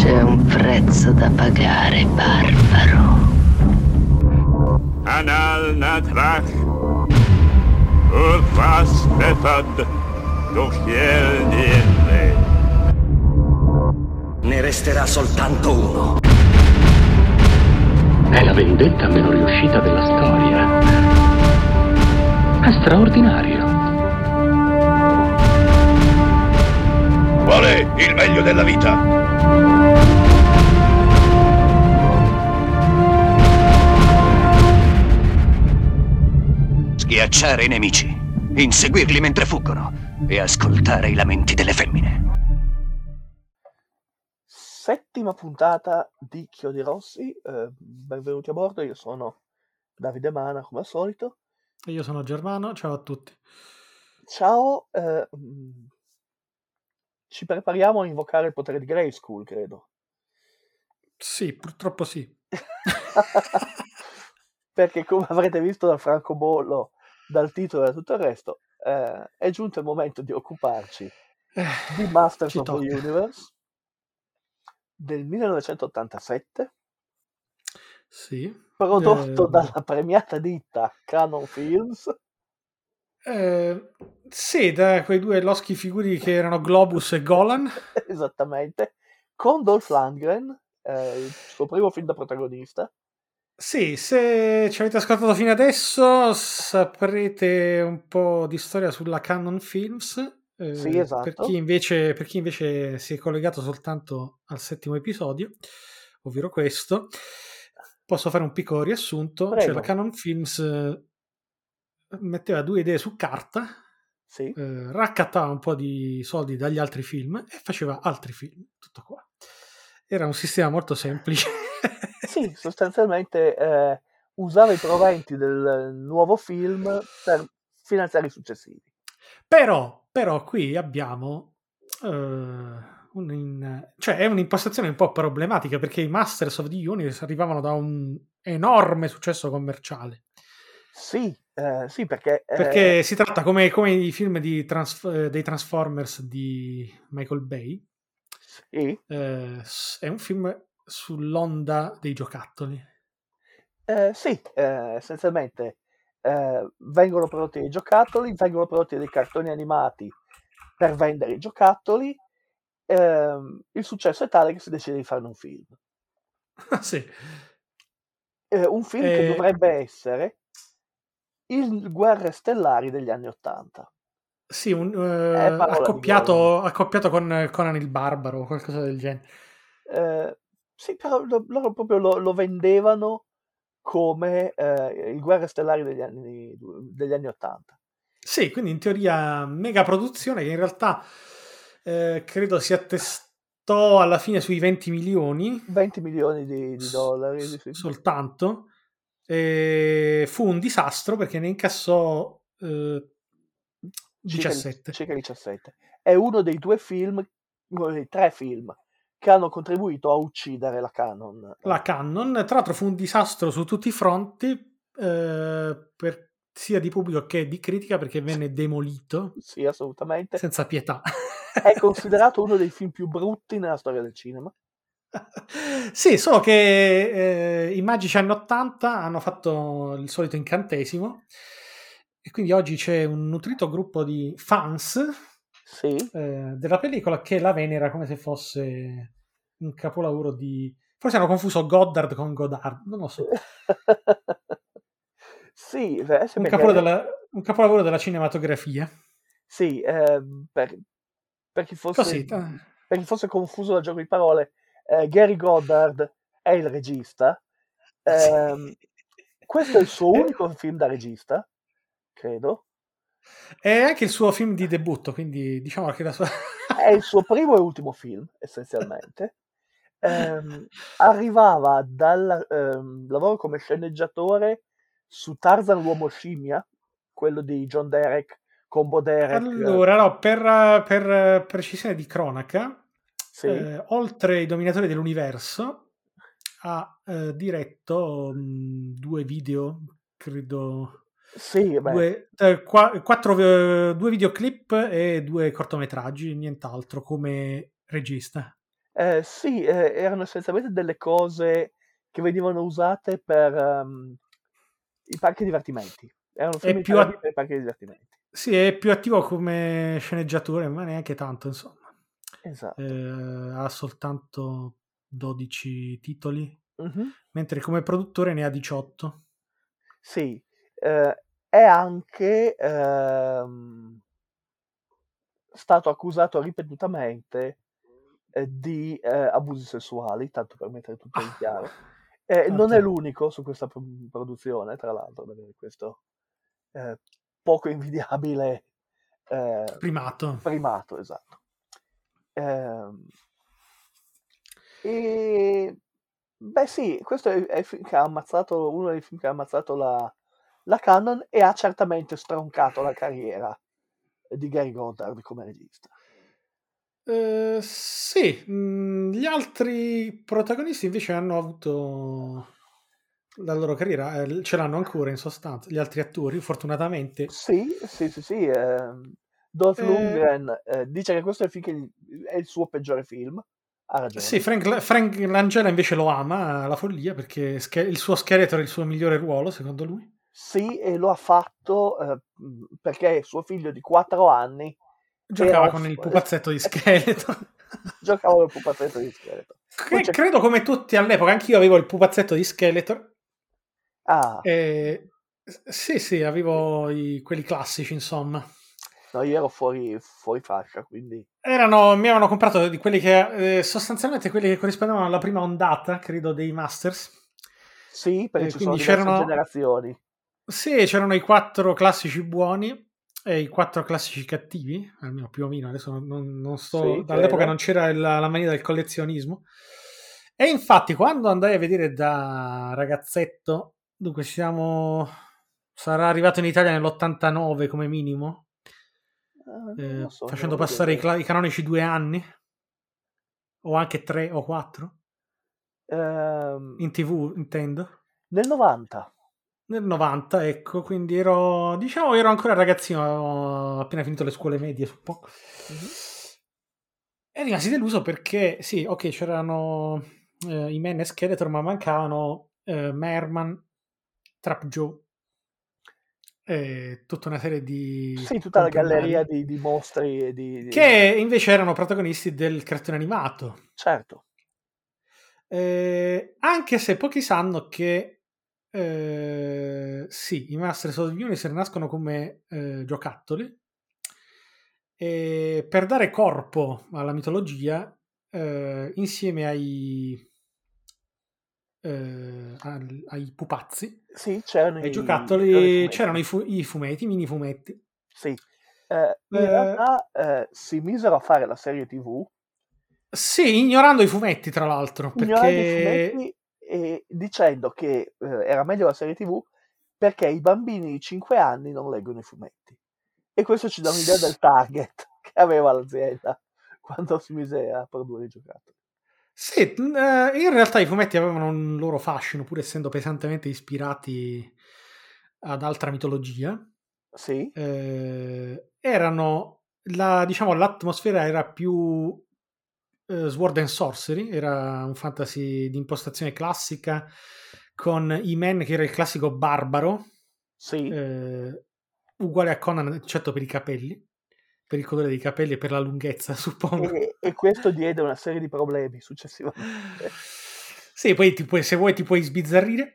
C'è un prezzo da pagare, barbaro. Anal natrach. Urfas befad. Dochiel niente. Ne resterà soltanto uno. È la vendetta meno riuscita della storia. È straordinario. Qual è il meglio della vita? Schiacciare i nemici, inseguirli mentre fuggono e ascoltare i lamenti delle femmine. Settima puntata di Chiodi Rossi, eh, benvenuti a bordo, io sono Davide Mana come al solito. E io sono Germano, ciao a tutti. Ciao, eh, mm, ci prepariamo a invocare il potere di Grayskull, credo. Sì, purtroppo sì. Perché come avrete visto dal francobollo, dal titolo e da tutto il resto, eh, è giunto il momento di occuparci Eh, di Masters ci of the. Universe del 1987, Sì. prodotto Eh, dalla premiata ditta Canon Films. Eh, sì, da quei due loschi figuri che erano Globus e Golan. Esattamente, con Dolph Lundgren, eh, il suo primo film da protagonista. Sì, se ci avete ascoltato fino adesso saprete un po' di storia sulla Canon Films. eh, Sì, esatto. Per chi, invece, per chi invece si è collegato soltanto al settimo episodio, ovvero questo, posso fare un piccolo riassunto. Cioè, Prego. la Canon Films eh, metteva due idee su carta, Sì, eh, raccattava un po' di soldi dagli altri film e faceva altri film. Tutto qua. Era un sistema molto semplice. Sì sostanzialmente eh, usava i proventi del nuovo film per finanziare i successivi. Però, però qui abbiamo eh, un in- cioè è un'impostazione un po' problematica perché i Masters of the Universe arrivavano da un enorme successo commerciale. Sì, eh, sì, perché, eh, Perché si tratta come, come i film di Trans- eh, dei Transformers di Michael Bay. sì, eh, è un film sull'onda dei giocattoli. eh, sì, eh, essenzialmente eh, vengono prodotti dei giocattoli, vengono prodotti dei cartoni animati per vendere i giocattoli. ehm, il successo è tale che si decide di farne un film. sì. Eh, un film che Eh, dovrebbe essere il Guerre Stellari degli anni Ottanta. Sì, un, eh, accoppiato, accoppiato con Conan il Barbaro o qualcosa del genere. Eh, sì, però lo- loro proprio lo, lo vendevano come eh, il Guerre Stellari degli anni, degli anni 80. Sì, quindi in teoria mega produzione che in realtà eh, credo si attestò alla fine sui 20 milioni 20 milioni di, di dollari. s- sì. soltanto. E fu un disastro perché ne incassò eh, Circa, 17. circa 17. È uno dei due film, uno dei tre film che hanno contribuito a uccidere la Canon. La Canon, tra l'altro, fu un disastro su tutti i fronti, eh, per- sia di pubblico che di critica, perché venne demolito Sì, assolutamente. senza pietà. È considerato uno dei film più brutti nella storia del cinema. sì, solo che eh, i magici anni 80 hanno fatto il solito incantesimo e quindi oggi c'è un nutrito gruppo di fans Sì, eh, della pellicola che la venera come se fosse un capolavoro di... Forse hanno confuso Goddard con Godard, non lo so. sì, eh, sì, Un capolavoro della, un capolavoro della cinematografia. sì, ehm, per, per chi fosse, Così, eh. per chi fosse confuso dal gioco di parole, eh, Gary Goddard è il regista. Ehm, questo è il suo Eh. unico film da regista, credo. È anche il suo film di debutto, quindi diciamo che la sua... È il suo primo e ultimo film, essenzialmente. Ehm, arrivava dal ehm, lavoro come sceneggiatore su Tarzan l'uomo scimmia, quello di John Derek, Combo Derek. Allora, no, per, per precisione di cronaca, sì, eh, oltre i dominatori dell'universo, ha eh, diretto mh, due video, credo, sì, due, eh, qua- quattro, eh, due videoclip e due cortometraggi, nient'altro come regista. Eh, sì, eh, erano essenzialmente delle cose che venivano usate per ehm, i parchi divertimenti. Erano film più interativi a- per i parchi divertimenti. Sì, è più attivo come sceneggiatore, ma neanche tanto, insomma. Esatto. Eh, ha soltanto 12 titoli, Mhm. mentre come produttore ne ha 18. Sì, eh, è anche ehm, stato accusato ripetutamente eh, di eh, abusi sessuali, tanto per mettere tutto in chiaro. Eh, non è l'unico su questa pro- produzione, tra l'altro, ad avere questo eh, poco invidiabile eh, Primato. primato, esatto. Ehm, e beh sì, questo è, è il film che ha ammazzato, uno dei film che ha ammazzato la, la Canon e ha certamente stroncato la carriera di Gary Goddard come regista. Eh, sì, mh, gli altri protagonisti invece hanno avuto la loro carriera, eh, ce l'hanno ancora in sostanza, gli altri attori, fortunatamente. Sì, sì, sì, sì. ehm, Dolph Eh. Lundgren eh, dice che questo è il, film che è il suo peggiore film. Ha ragione. Sì, Frank, Frank Langella invece lo ama la follia perché il suo scheletro è il suo migliore ruolo, secondo lui. Sì, e lo ha fatto eh, perché suo figlio di 4 anni Giocava Era con il pupazzetto di scheletro. giocava col pupazzetto di scheletro. C'è- credo come tutti all'epoca, anch'io avevo il pupazzetto di Skeletor. Ah, E... Sì, sì, avevo i- quelli classici, insomma. no, io ero fuori, fuori fascia, quindi... Erano, mi avevano comprato di quelli che eh, sostanzialmente quelli che corrispondevano alla prima ondata, credo, dei Masters. Sì, perché Eh, ci sono c'erano- generazioni. Sì, c'erano i quattro classici buoni e i quattro classici cattivi, almeno più o meno. Adesso non, non- sto. Sì, dall'epoca non c'era la, la mania del collezionismo. E infatti, quando andai a vedere da ragazzetto, dunque siamo. Sarà arrivato in Italia nell'89 come minimo, Eh, eh, so, facendo passare i, cla- i canonici due anni, o anche tre o quattro, Ehm, in tv intendo. nel 90. Nel 90, ecco, quindi ero, diciamo, ero ancora ragazzino, avevo appena finito le scuole medie, suppongo. Mhm. E rimasi deluso perché, sì, ok, c'erano eh, i Men e Skeletor, ma mancavano eh, Merman, Trap Joe, e tutta una serie di... Sì, tutta la galleria di, di mostri e di... di- Che invece erano protagonisti del cartone animato. Certo. Eh, anche se pochi sanno che eh, sì, i Masters of the Universe nascono come eh, giocattoli e per dare corpo alla mitologia eh, insieme ai eh, ai pupazzi Sì, c'erano ai i- i giocattoli fumetti. c'erano i, fu- i fumetti i mini fumetti Sì. Eh, in Eh, realtà si misero a fare la serie TV sì ignorando i fumetti tra l'altro ignorando i perché fumetti e dicendo che eh, era meglio la serie TV perché i bambini di 5 anni non leggono i fumetti. E questo ci dà un'idea del target che aveva l'azienda quando si mise a produrre i giocattoli. Sì, eh, in realtà i fumetti avevano un loro fascino, pur essendo pesantemente ispirati ad altra mitologia. Sì, Eh, erano, la, diciamo, l'atmosfera era più eh, Sword and Sorcery, era un fantasy di impostazione classica con I-Man che era il classico barbaro, sì, eh, uguale a Conan eccetto per i capelli, per il colore dei capelli e per la lunghezza, suppongo. e, e questo diede una serie di problemi successivamente. Sì, poi ti puoi- se vuoi ti puoi sbizzarrire.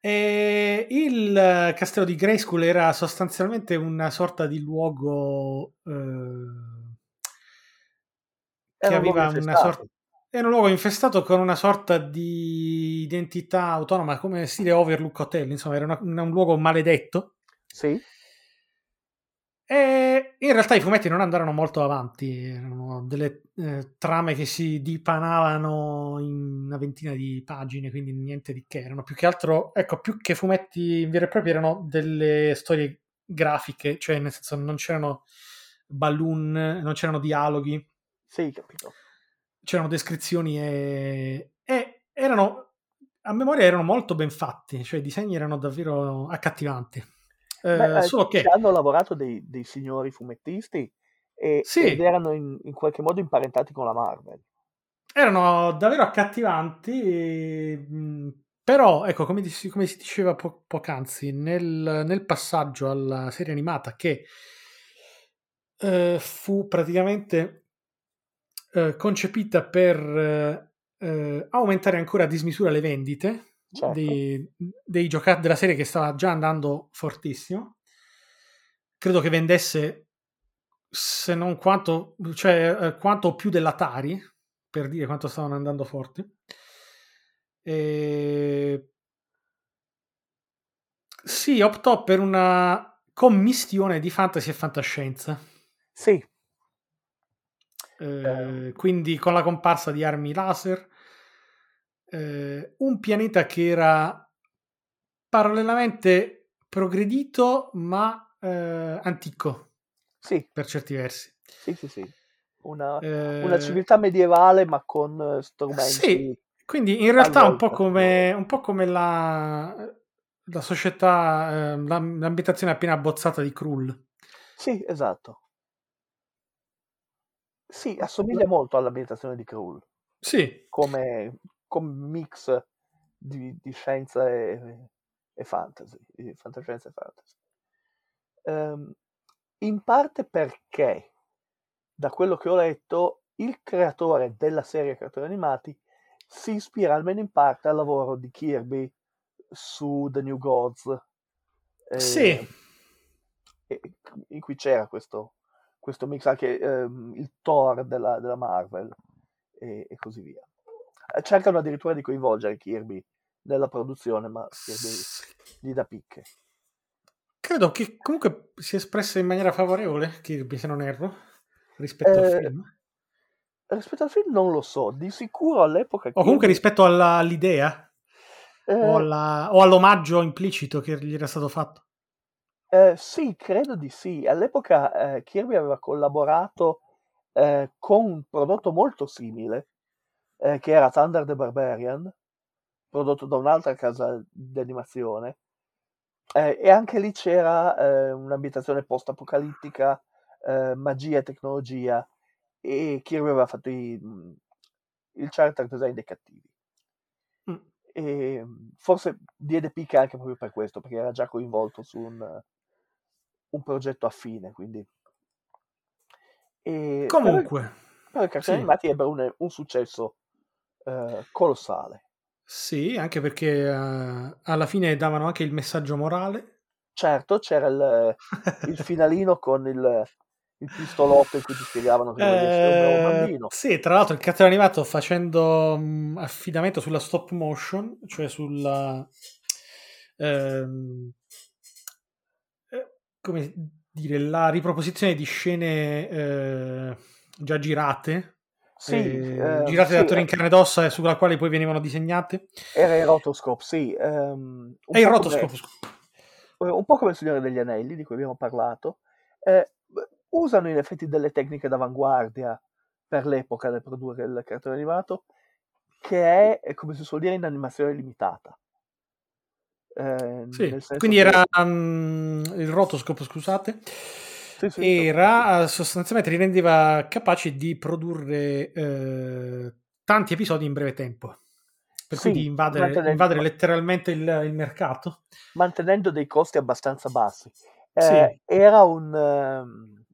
E il castello di Grayskull era sostanzialmente una sorta di luogo eh, che un aveva una sorta era un luogo infestato con una sorta di identità autonoma come stile Overlook Hotel, insomma, era una- una- un luogo maledetto. Sì, E in realtà i fumetti non andarono molto avanti, erano delle eh, trame che si dipanavano in una ventina di pagine, quindi niente di che, erano più che altro, ecco, più che fumetti veri e propri erano delle storie grafiche, cioè nel senso non c'erano balloon, non c'erano dialoghi, sì, capito. c'erano descrizioni e, e erano, a memoria erano molto ben fatti, cioè i disegni erano davvero accattivanti. Eh, Beh, eh, solo che hanno lavorato dei, dei signori fumettisti e, Sì. ed erano in, in qualche modo imparentati con la Marvel. erano davvero accattivanti, mh, però ecco, come, dis- come si diceva po- poc'anzi, nel, nel passaggio alla serie animata che eh, fu praticamente eh, concepita per eh, eh, aumentare ancora a dismisura le vendite Certo. dei, dei giocattoli della serie che stava già andando fortissimo. Credo che vendesse se non quanto, cioè, eh, quanto più dell'Atari, per dire quanto stavano andando forti. E... Si optò per una commistione di fantasy e fantascienza. Sì, Eh, quindi con la comparsa di armi laser, eh, un pianeta che era parallelamente progredito ma eh, antico sì, per certi versi. sì, sì, sì. Una, Eh, una civiltà medievale ma con eh, strumenti. Sì, quindi in realtà un po' come, un po' come la, la società, eh, la- l'ambientazione appena abbozzata di Krull. Sì, esatto. Sì, assomiglia molto all'ambientazione di Krull, Sì, come, come mix di, di scienza e, e fantasy, fantascienza e fantasy. Ehm, in parte perché, da quello che ho letto, il creatore della serie cartoni animati si ispira almeno in parte al lavoro di Kirby su The New Gods. eh, sì, e- in cui c'era questo, questo mix anche ehm, il Thor della, della Marvel e, e così via. Eh, Cercano addirittura di coinvolgere Kirby nella produzione, ma Kirby gli dà picche. credo che comunque si è espressa in maniera favorevole, Kirby se non erro, rispetto al Eh, film. Rispetto al film non lo so, di sicuro all'epoca O comunque Kirby- rispetto alla- all'idea eh, o, alla- o all'omaggio implicito che gli era stato fatto. Eh, sì, credo di sì. All'epoca eh, Kirby aveva collaborato eh, con un prodotto molto simile, eh, che era Thunder the Barbarian, prodotto da un'altra casa di animazione. Eh, e anche lì c'era eh, un'ambientazione post-apocalittica, magia e tecnologia, e Kirby aveva fatto i- il character design dei cattivi. Mm. E mm, forse diede picca anche proprio per questo, perché era già coinvolto su un, un progetto affine, quindi... E, Comunque, però i cartoni sì. animati ebbero un, un successo eh, colossale. sì, anche perché eh, alla fine davano anche il messaggio morale. Certo, c'era il, il finalino con il, il pistolotto in cui ti spiegavano che essere un Eh, bambino. sì, tra l'altro il cartone animato facendo mh, affidamento sulla stop motion, cioè sulla ehm, eh, come dire, la riproposizione di scene eh, già girate, Sì, eh, eh, girate da sì, attori in eh, carne ed ossa e sulla quale poi venivano disegnate. era il rotoscope, sì. un E il po' rotoscopo, come- eh, un po' come il Signore degli Anelli, di cui abbiamo parlato, eh, usano in effetti delle tecniche d'avanguardia per l'epoca nel produrre il cartone animato, che è, è, come si suol dire, in animazione limitata. Eh, Sì, quindi che- era mm, il rotoscopo, scusate, Sì, sì, era eh, sostanzialmente li rendeva capaci di produrre eh, tanti episodi in breve tempo. Per cui di invadere, invadere letteralmente il, il mercato. mantenendo dei costi abbastanza bassi. Eh. Era un, ehm,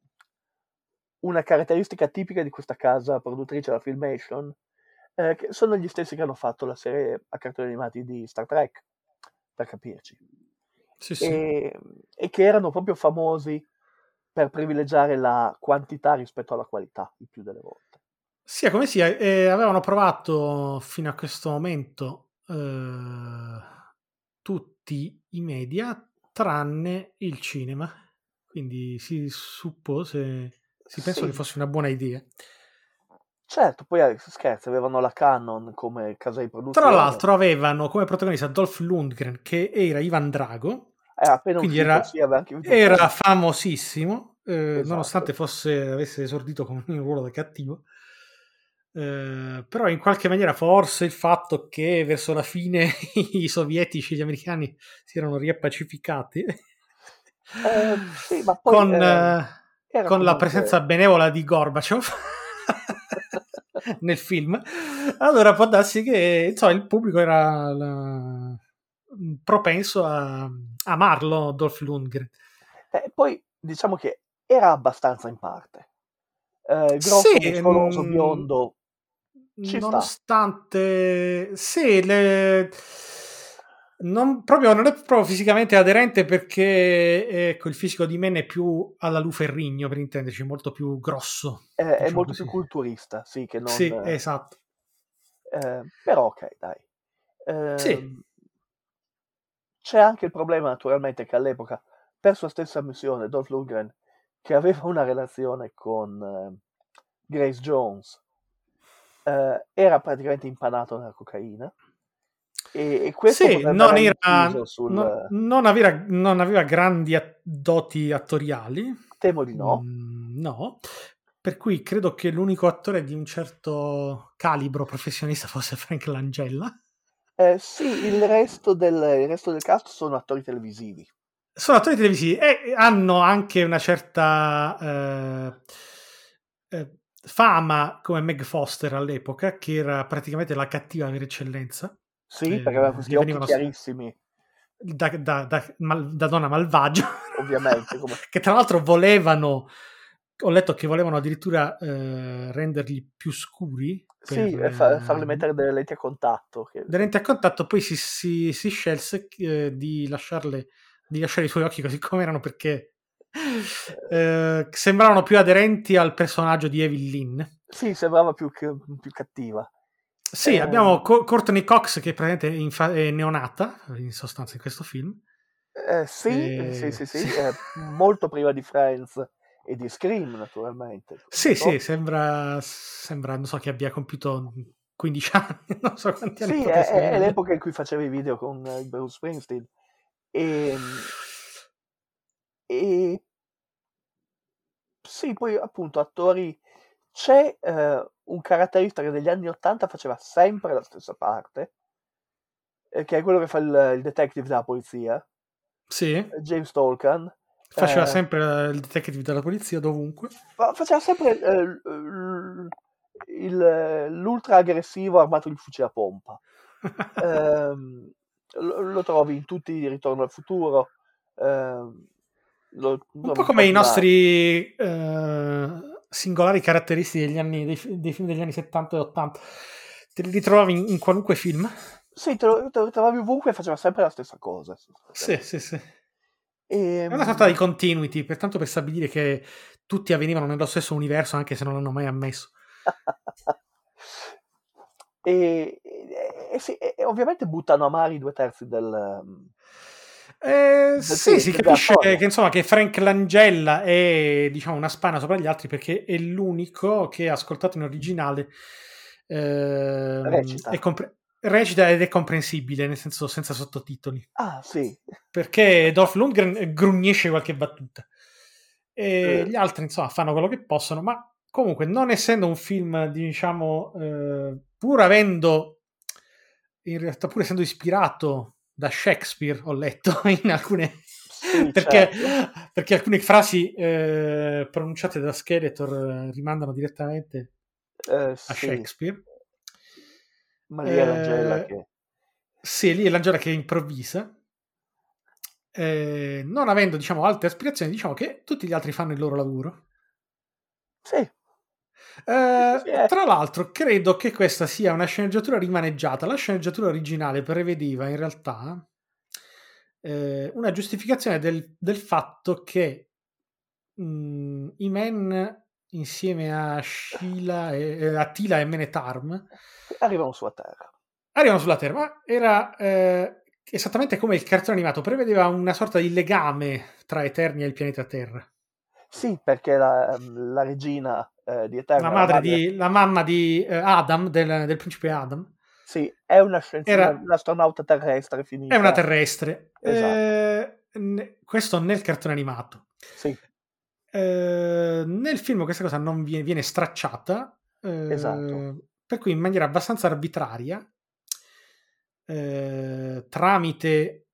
una caratteristica tipica di questa casa produttrice, la Filmation, eh, che sono gli stessi che hanno fatto la serie a cartoni animati di Star Trek, per capirci, Sì, sì. e, e che erano proprio famosi per privilegiare la quantità rispetto alla qualità il più delle volte. Sia come sia, eh, avevano provato fino a questo momento eh, tutti i media tranne il cinema. Quindi si suppose, si pensò Sì. che fosse una buona idea. Certo, poi eh, scherzi, avevano la Canon come casa di produzione. Tra l'altro avevano come protagonista Dolph Lundgren, che era Ivan Drago, era appena quindi era- sì, era famosissimo, eh, Esatto. nonostante fosse, avesse esordito con un ruolo da cattivo. Eh, però in qualche maniera forse il fatto che verso la fine i sovietici e gli americani si erano riappacificati Eh, sì, con, eh, eh, con la comunque- presenza benevola di Gorbaciov nel film, allora può darsi che insomma, il pubblico era la- propenso a amarlo Dolph Lundgren. Eh, poi diciamo che era abbastanza in parte. Eh, grosso, Sì, muscoloso, mm, biondo, ci sta. nonostante sì, le- non, proprio, non è proprio fisicamente aderente perché ecco, il fisico di Men è più alla Lu Ferrigno, per intenderci, molto più grosso. È, è diciamo molto così. più culturista, sì, che non... Sì, eh, esatto. eh, però ok, dai. Sì. Ehm, C'è anche il problema, naturalmente, che all'epoca, per sua stessa missione, Dolph Lundgren, che aveva una relazione con eh, Grace Jones, eh, era praticamente impanato nella cocaina. E, e questo Sì, non, era, sul... no- non aveva, non aveva grandi a- doti attoriali. Temo di no. Mm, no. Per cui credo che l'unico attore di un certo calibro professionista fosse Frank Langella. Eh, sì, il resto, del, il resto del cast sono attori televisivi. Sono attori televisivi e hanno anche una certa eh, eh, fama come Meg Foster all'epoca, che era praticamente la cattiva per eccellenza, Sì, Eh, perché aveva questi occhi chiarissimi, da, da- da- mal- da donna malvagio. ovviamente. Come... che tra l'altro volevano ho letto che volevano addirittura eh, renderli più scuri Sì, per, e fa- eh, farle mettere delle lenti a contatto. Che... da lenti a contatto poi si, si- si scelse eh, di lasciarle di lasciare i suoi occhi così come erano perché eh, sembravano più aderenti al personaggio di Evil Lynn Sì, sembrava più, più cattiva. Sì Eh. abbiamo Co- Courtney Cox che praticamente fa- è neonata in sostanza in questo film Eh, sì, Eh, sì, sì, sì, sì. molto prima di Friends e di Scream, naturalmente. sì No? sì sembra sembra non so che abbia compiuto 15 anni non so quanti anni Sì, è, è l'epoca in cui faceva i video con eh, Bruce Springsteen. E, e sì, poi appunto attori c'è eh, un caratterista che negli anni 80 faceva sempre la stessa parte, eh, che è quello che fa il, il detective della polizia, sì eh, James Tolkien. Faceva Eh, sempre il detective della polizia dovunque. fa- faceva sempre eh, l- il- l'ultra aggressivo armato di fucile a pompa. Ehm, lo, lo trovi in tutti i Ritorno al futuro. ehm, lo- Un po' come i nostri eh, singolari caratteristici degli anni, dei, dei film degli anni 70 e 80. Te li ritrovavi in, in qualunque film? Sì, te lo, te lo trovavi ovunque e faceva sempre la stessa cosa. Sì, sì, sì. Ehm, È una sorta di continuity, pertanto per stabilire che tutti avvenivano nello stesso universo, anche se non l'hanno mai ammesso. e, e- e sì, e- e ovviamente buttano a mari due terzi del... Eh, sì, si capisce che, insomma, che Frank Langella è diciamo, una spanna sopra gli altri perché è l'unico che ascoltato in originale ehm, Recita. è compre- recita ed è comprensibile, nel senso senza sottotitoli. Ah, sì. Perché Dolph Lundgren grugnisce qualche battuta e Eh. gli altri, insomma, fanno quello che possono, ma comunque, non essendo un film, diciamo, eh, pur avendo, in realtà, pur essendo ispirato da Shakespeare, ho letto in alcune. Sì, perché, certo. perché alcune frasi eh, pronunciate da Skeletor eh, rimandano direttamente Eh, a sì. Shakespeare. Ma lì è l'Angela Eh, che... Sì, lì è l'Angela che improvvisa. Eh, non avendo, diciamo, altre aspirazioni, diciamo che tutti gli altri fanno il loro lavoro. Sì, Eh, tra l'altro, credo che questa sia una sceneggiatura rimaneggiata. La sceneggiatura originale prevedeva in realtà eh, una giustificazione del, del fatto che mh, i men insieme a Sheila e, eh, a Tila e Menetarm arrivano sulla Terra. arrivano sulla Terra, ma era eh, esattamente come il cartone animato, prevedeva una sorta di legame tra Eternia e il pianeta Terra. Sì, perché la, la regina eh, di Eterna... La, madre di, la mamma di eh, Adam, del, del principe Adam, Sì, è una scienziata, un'astronauta terrestre finita. è una terrestre. Esatto. Eh, questo nel cartone animato. Sì, Eh, nel film questa cosa non viene, viene stracciata, eh, Esatto. per cui in maniera abbastanza arbitraria, eh, tramite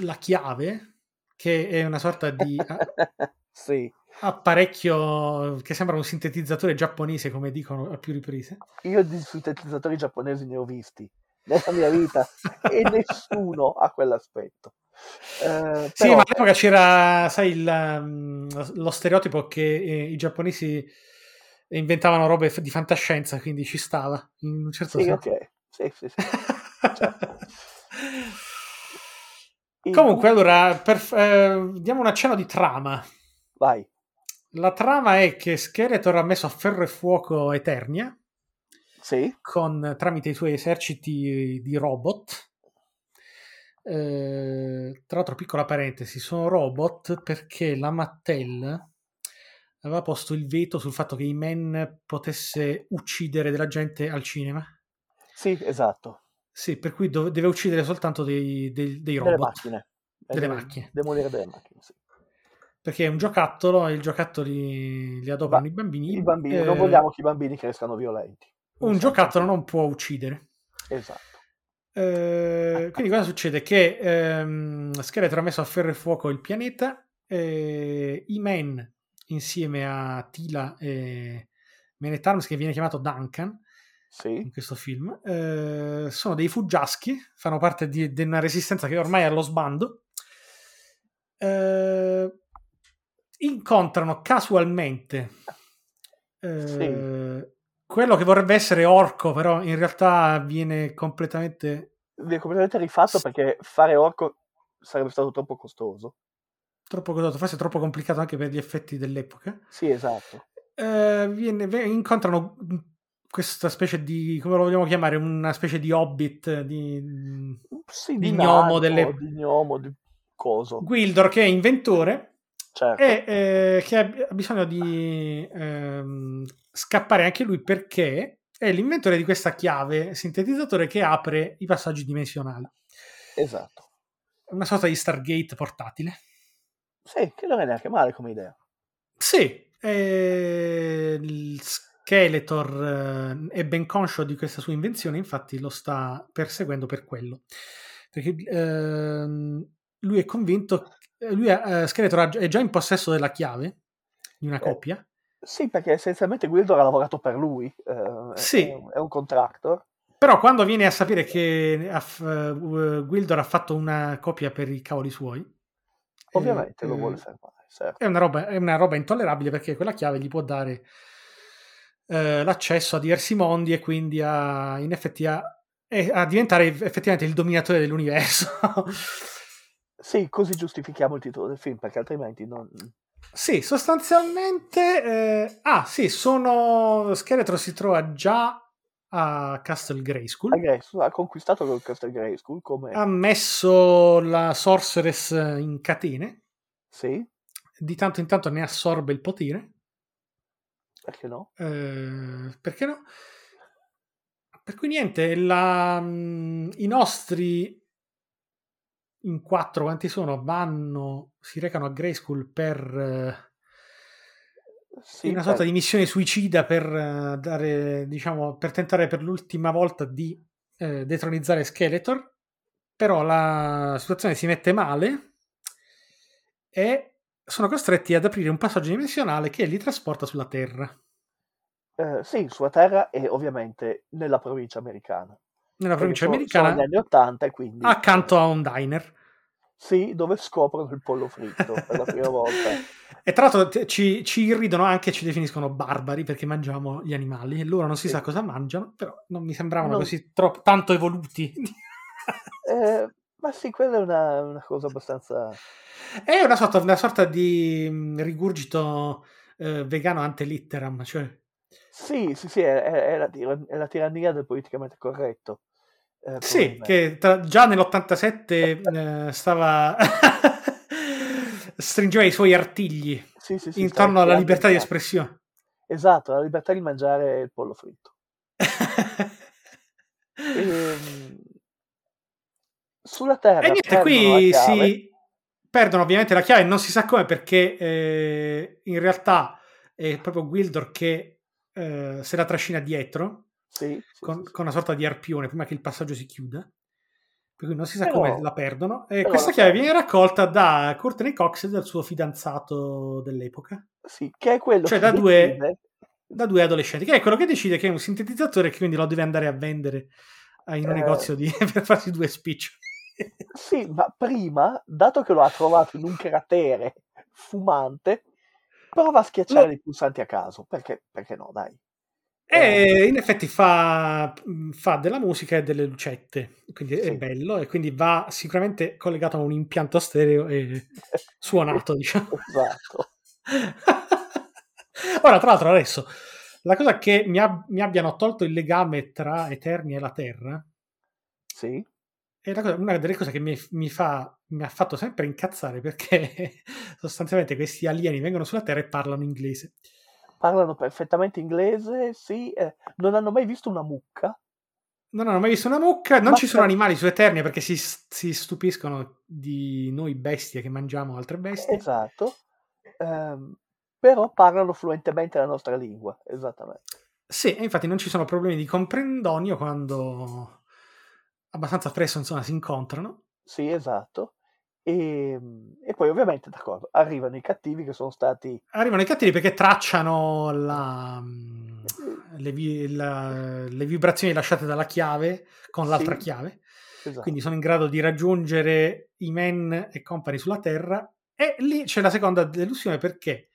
la chiave, che è una sorta di... sì. Apparecchio che sembra un sintetizzatore giapponese, come dicono a più riprese. Io di sintetizzatori giapponesi ne ho visti nella mia vita e nessuno ha quell'aspetto. Eh, Sì, però- ma all'epoca c'era, sai, il, um, lo stereotipo che eh, i giapponesi inventavano robe di fantascienza, quindi ci stava, in un certo Sì, senso. ok. Sì, sì, sì. certo. Comunque, allora, per, eh, diamo un accenno di trama. Vai. La trama è che Skeletor ha messo a ferro e fuoco Eternia Sì, con, tramite i suoi eserciti di robot. Eh, tra l'altro, piccola parentesi, sono robot perché la Mattel aveva posto il veto sul fatto che i men potesse uccidere della gente al cinema. sì, esatto. Sì, per cui deve uccidere soltanto dei, dei- dei Delle robot. macchine. Delle Deve- macchine. Demolire delle macchine, sì. Perché è un giocattolo e il giocattolo li, adoperano i bambini. I bambini, Eh, non vogliamo che i bambini crescano violenti. Un Non giocattolo non può uccidere. Esatto. Eh, quindi cosa succede? Che ehm, Skeletor ha messo a ferro e fuoco il pianeta, eh, i Men insieme a Tila e Man at Arms, che viene chiamato Duncan Sì, in questo film, eh, sono dei fuggiaschi, fanno parte di, di una resistenza che ormai è allo sbando. Eh, incontrano casualmente eh, quello che vorrebbe essere orco, però in realtà viene completamente viene completamente rifatto perché fare orco sarebbe stato troppo costoso. troppo costoso, forse troppo complicato anche per gli effetti dell'epoca. Sì, esatto. Eh, viene- incontrano questa specie di, come lo vogliamo chiamare, una specie di hobbit, di Sì, Di di, gnomo delle- di gnomo, di coso. Gwildor che è inventore Certo. e eh, che ha bisogno di ehm, scappare anche lui perché è l'inventore di questa chiave sintetizzatore che apre i passaggi dimensionali. Esatto. Una sorta di Stargate portatile. Sì, che non è neanche male come idea. Sì, eh, il Skeletor eh, è ben conscio di questa sua invenzione, infatti lo sta perseguendo per quello. Perché ehm, lui è convinto, lui è, eh, Skeletor è già in possesso della chiave di una Eh, coppia. Sì, perché essenzialmente Guildor ha lavorato per lui. eh, Sì. È, un- è un contractor. Però quando viene a sapere che eh, Gwildor ha fatto una copia per i cavoli suoi, Ovviamente eh, lo eh, vuole fermare. certo. è una, roba, è una roba intollerabile perché quella chiave gli può dare eh, l'accesso a diversi mondi e quindi a, in effetti a, a diventare effettivamente il dominatore dell'universo. Sì, così giustifichiamo il titolo del film, perché altrimenti non... sì, sostanzialmente... eh, ah, sì, sono... Skeletor si trova già a Castle Grayskull. Ha, Grace- ha conquistato il Castle Grayskull come... Ha messo la Sorceress in catene. Sì, Di tanto in tanto ne assorbe il potere. perché no? Eh, perché no? Per cui niente, la- mm, i nostri in quattro quanti sono vanno, si recano a Grayskull per eh, Sì, una per- sorta di missione suicida per eh, dare, diciamo, per tentare per l'ultima volta di eh, detronizzare Skeletor. Però la situazione si mette male e sono costretti ad aprire un passaggio dimensionale che li trasporta sulla Terra. eh, sì, sulla Terra e ovviamente nella provincia americana. Nella provincia sono- americana, Sono anni 80 e quindi... accanto a un diner. Sì, dove scoprono il pollo fritto per la prima volta. E tra l'altro ci, ci irridono anche, ci definiscono barbari perché mangiamo gli animali e loro non si Sì. sa cosa mangiano, però non mi sembravano Non- così troppo, tanto evoluti. Eh, ma sì, quella è una, una cosa abbastanza... È una sorta, una sorta di mm, rigurgito eh, vegano ante litteram, cioè Sì, sì, sì, è, è- la, è la tirannia del politicamente corretto. eh, sì, che tra- già nell'87 eh, stava stringeva i suoi artigli Sì, sì, sì, intorno alla libertà di espressione. Esatto, la libertà di mangiare il pollo fritto. Ehm, sulla Terra E niente, qui si perdono ovviamente la chiave, non si sa come perché eh, in realtà è proprio Gwildor che eh, se la trascina dietro Sì, sì, con, sì, con una sorta di arpione prima che il passaggio si chiuda. Per cui non si sa Però- come la perdono. E questa chiave viene raccolta da Courtney Cox e dal suo fidanzato dell'epoca, Sì, che è quello Cioè, da due- da due adolescenti, che è quello che decide che è un sintetizzatore che quindi lo deve andare a vendere in un Eh. negozio di, per farsi due speech. Sì, ma prima, dato che lo ha trovato in un cratere fumante, prova a schiacciare Lo- i pulsanti a caso. Perché, perché no, dai. E in effetti fa, fa della musica e delle lucette, quindi è Sì. bello e quindi va sicuramente collegato a un impianto stereo e suonato, diciamo. Esatto. Ora, tra l'altro, adesso la cosa che mi, ab- mi abbiano tolto il legame tra Eterni e la Terra Sì. Cosa- una delle cose che mi, mi fa, mi ha fatto sempre incazzare perché sostanzialmente questi alieni vengono sulla Terra e parlano inglese. Parlano perfettamente inglese, sì. eh, non hanno mai visto una mucca. Non hanno mai visto una mucca, non Ma ci sono per- animali su Eternia perché si, si stupiscono di noi bestie che mangiamo altre bestie. Esatto. Ehm, però parlano fluentemente la nostra lingua. Esattamente. Sì, e infatti non ci sono problemi di comprendonio quando abbastanza presto insomma si incontrano. Sì, esatto. E, e poi ovviamente, d'accordo, arrivano i cattivi che sono stati... Arrivano i cattivi perché tracciano la- le, vi- la- le vibrazioni lasciate dalla chiave con l'altra Sì. chiave. Esatto. quindi sono in grado di raggiungere i men e company sulla Terra. E lì c'è la seconda delusione perché,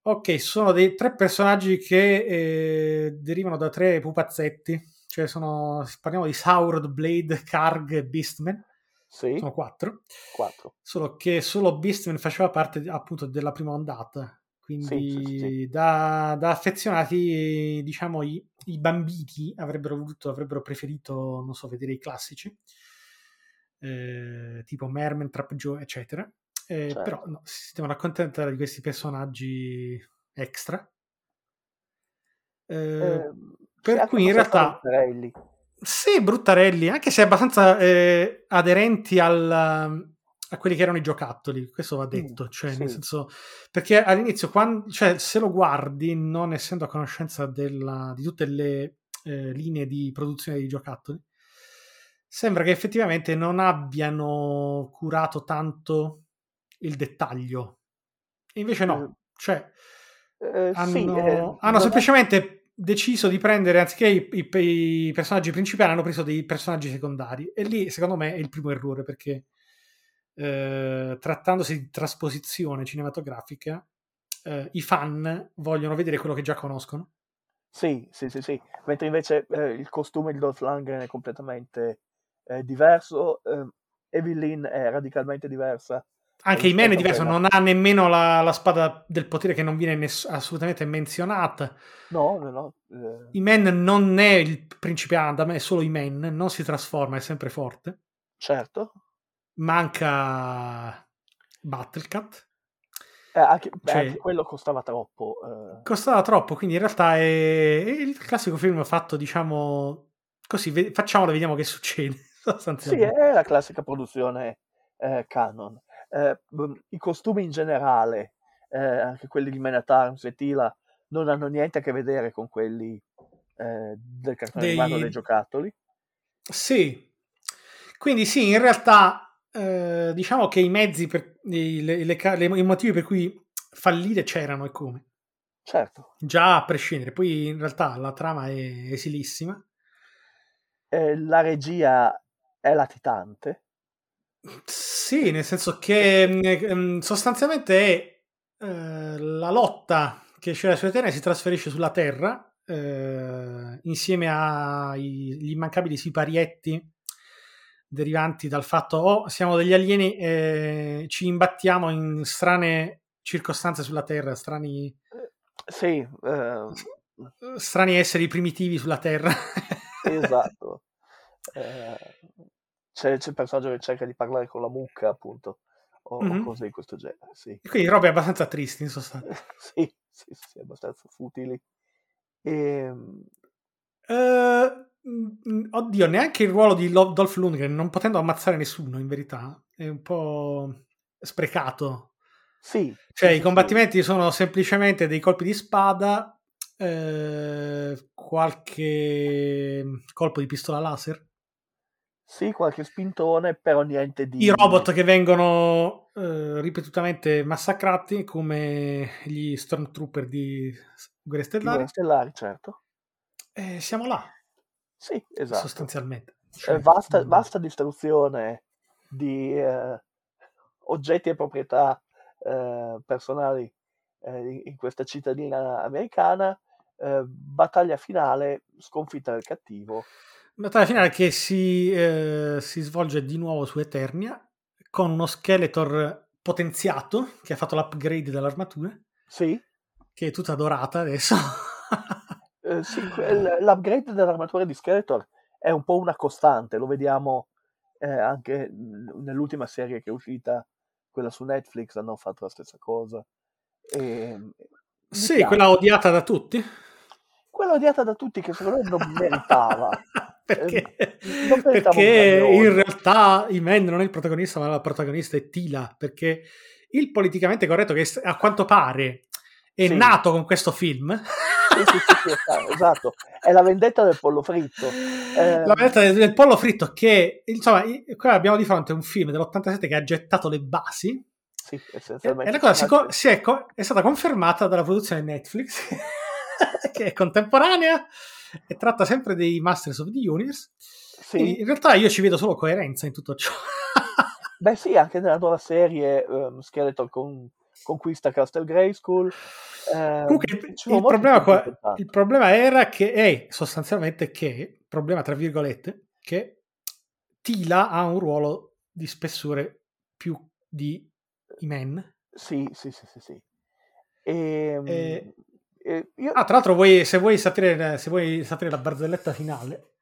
ok, sono dei tre personaggi che eh, derivano da tre pupazzetti, cioè sono, parliamo di Saurod, Blade, Karg e Beastman, Sì, sono quattro, quattro. solo che solo Beastman faceva parte appunto della prima ondata. Quindi Sì, sì. Da, da affezionati, diciamo, i, i bambini avrebbero voluto, avrebbero preferito, non so, vedere i classici, eh, tipo Merman, Trap Joe, eccetera. Eh, Certo. Però no, si devono accontentare di questi personaggi extra. Eh, Ehm, per anche cui in realtà bruttarelli. sì, bruttarelli, anche se abbastanza eh, aderenti al, a quelli che erano i giocattoli, questo va detto, cioè nel Mm, sì. senso, perché all'inizio, quando, cioè, se lo guardi, non essendo a conoscenza della- di tutte le eh, linee di produzione dei giocattoli, sembra che effettivamente non abbiano curato tanto il dettaglio. Invece no, cioè Eh, hanno, sì, eh, hanno semplicemente deciso di prendere, anziché i, i- i personaggi principali, hanno preso dei personaggi secondari. E lì, secondo me, è il primo errore, perché eh, trattandosi di trasposizione cinematografica, eh, i fan vogliono vedere quello che già conoscono. Sì, sì, sì, sì. Mentre invece eh, il costume di Dolph Lundgren è completamente eh, diverso. eh, Evelyn è radicalmente diversa. Anche i Men è diverso, non ha nemmeno la, la spada del potere che non viene ness- assolutamente menzionata. No, no, eh, I Men non è il principe Adam, è solo i Men, non si trasforma, è sempre forte. certo. Manca Battlecat. Eh, anche, beh, Cioè- anche quello costava troppo. eh, Costava troppo, quindi in realtà è, è il classico film fatto, diciamo, così, ve- facciamolo e vediamo che succede. Sì, è la classica produzione eh, canon. Eh, b- I costumi in generale, eh, anche quelli di Man at Arms e Tila, non hanno niente a che vedere con quelli eh, del cartone Dei- animato dei giocattoli. Sì. Quindi sì, in realtà eh, diciamo che i mezzi, per, i, le- le le- i motivi per cui fallire c'erano e come. Certo, Già a prescindere, poi in realtà la trama è esilissima. eh, la regia è latitante. Sì, nel senso che mh, mh, sostanzialmente è eh, la lotta che c'era sulla Terra si trasferisce sulla Terra eh, insieme agli immancabili siparietti derivanti dal fatto oh, siamo degli alieni e ci imbattiamo in strane circostanze sulla Terra, strani, Sì, eh, strani esseri primitivi sulla Terra. esatto. Eh, c'è, c'è il personaggio che cerca di parlare con la mucca, appunto, o, o Mhm. cose di questo genere, sì. Quindi robe abbastanza tristi in sostanza. sì, sì, sì, abbastanza futili. Ehm, Eh, mm, oddio, neanche il ruolo di Dolph Lundgren, non potendo ammazzare nessuno, in verità, è un po' sprecato. sì, Cioè, sì, i sì, combattimenti sono semplicemente dei colpi di spada, eh, qualche colpo di pistola laser. Sì, qualche spintone, però niente di... I robot che vengono eh, ripetutamente massacrati come gli Stormtrooper di Guerre Stellari. Guerre stellari, certo. E siamo là, Sì, esatto. sostanzialmente. Eh, Cioè, vasta, mm, vasta distruzione di eh, oggetti e proprietà eh, personali eh, in- questa cittadina americana. eh, battaglia finale, sconfitta del cattivo. Battaglia finale che si, eh, si svolge di nuovo su Eternia con uno Skeletor potenziato che ha fatto l'upgrade dell'armatura, Sì, che è tutta dorata adesso. eh, sì, quel- l'upgrade dell'armatura di Skeletor è un po' una costante, lo vediamo eh, anche nell'ultima serie che è uscita, quella su Netflix, hanno fatto la stessa cosa. E, mi sì, quella odiata da tutti. Quella odiata da tutti che secondo me non meritava. perché Eh, perché in realtà Iman non è il protagonista, ma la protagonista è Tila. Perché il politicamente corretto, che a quanto pare è Sì. nato con questo film, Sì, sì, esatto, esatto. È la vendetta del pollo fritto. Eh, la vendetta del, del pollo fritto, che insomma, qua abbiamo di fronte un film dell'87 che ha gettato le basi. sì, E, essenzialmente. e la cosa si, co- si è, co- è stata confermata dalla produzione Netflix, che è contemporanea e tratta sempre dei Masters of the Universe. Sì. in realtà io ci vedo solo coerenza in tutto ciò. Beh sì, anche nella nuova serie ehm, Skeletor con- conquista Castle Grayskull. ehm, Comunque il, problema, qua- il problema era che è sostanzialmente che, problema tra virgolette, che Tila ha un ruolo di spessore più di Iman. Sì, sì, sì, sì, sì. Ehm, Eh, eh, io... Ah, tra l'altro, vuoi- se, vuoi sapere, se vuoi sapere la barzelletta finale,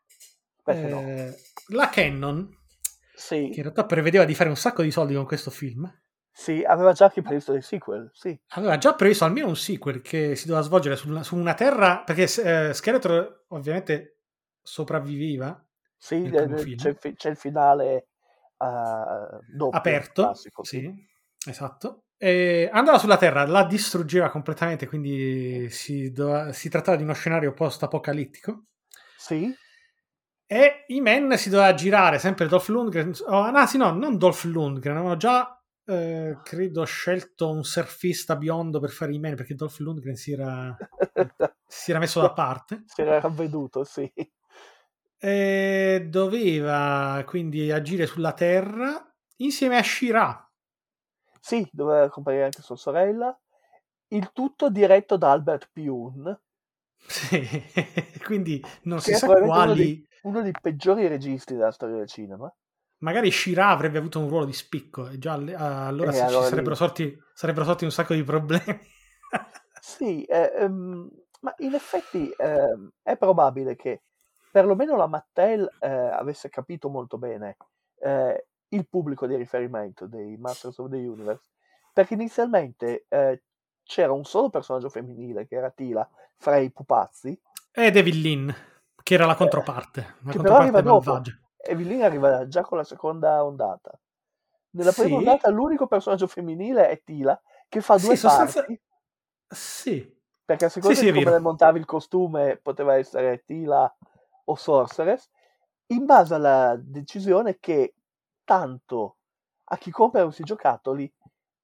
perché no? eh, la Canon, Sì, che in realtà prevedeva di fare un sacco di soldi con questo film, sì, aveva già previsto dei sequel, sì. aveva già previsto almeno un sequel che si doveva svolgere sulla- su una terra, perché eh, Skeletor ovviamente sopravviveva Sì, eh, eh, c'è, c'è il finale eh, doppio, aperto, classico, sì, esatto. E andava sulla Terra, la distruggeva completamente, quindi si, doveva- si trattava di uno scenario post-apocalittico. Sì, E i men si doveva girare sempre Dolph Lundgren. Oh, no, sì, no, non Dolph Lundgren. Avevano già, eh, credo, scelto un surfista biondo per fare i men perché Dolph Lundgren si era, si era messo da parte. si era ravveduto, sì. E doveva quindi agire sulla Terra insieme a Shira. Sì, doveva comparire anche sua sorella. Il tutto diretto da Albert Pune, Sì, quindi non si sa probabilmente uno quali. dei, uno dei peggiori registi della storia del cinema. Magari Shira avrebbe avuto un ruolo di spicco e già allora Eh, si- allora ci sarebbero sorti, sarebbero sorti un sacco di problemi. Sì, eh, ehm, ma in effetti ehm, è probabile che perlomeno la Mattel eh, avesse capito molto bene eh, il pubblico di riferimento dei Masters of the Universe, perché inizialmente eh, c'era un solo personaggio femminile che era Tila fra i pupazzi, Ed Evelyn, che era la controparte, una che però arriva controparte dopo. malvagia. Evelyn arriva già con la seconda ondata. Nella prima Sì. ondata l'unico personaggio femminile è Tila, che fa Sì, due sostanza- parti. Sì, Perché a seconda Sì, sì, di come montavi il costume poteva essere Tila o Sorceress, in base alla decisione che tanto a chi compra questi giocattoli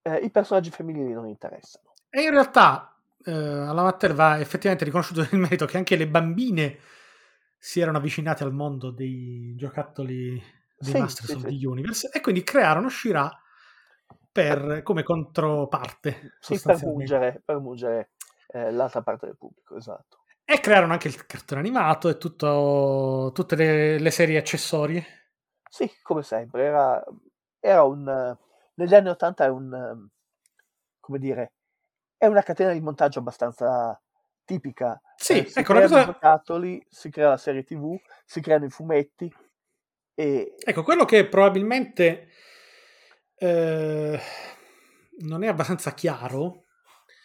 eh, i personaggi femminili non interessano. e in realtà eh, alla Mattel va effettivamente riconosciuto il merito che anche le bambine si erano avvicinate al mondo dei giocattoli dei Sì, Masters sì, of sì. the Universe e quindi crearono Shira per, come controparte Sì, per mungere, per mungere eh, l'altra parte del pubblico, esatto. E crearono anche il cartone animato e tutto- tutte le, le serie accessorie. Sì, come sempre, era, era un... negli anni Ottanta è un... come dire, è una catena di montaggio abbastanza tipica. Sì, Eh, si ecco, creano i cosa- giocattoli, si crea la serie TV, si creano i fumetti e... Ecco, quello che probabilmente eh, non è abbastanza chiaro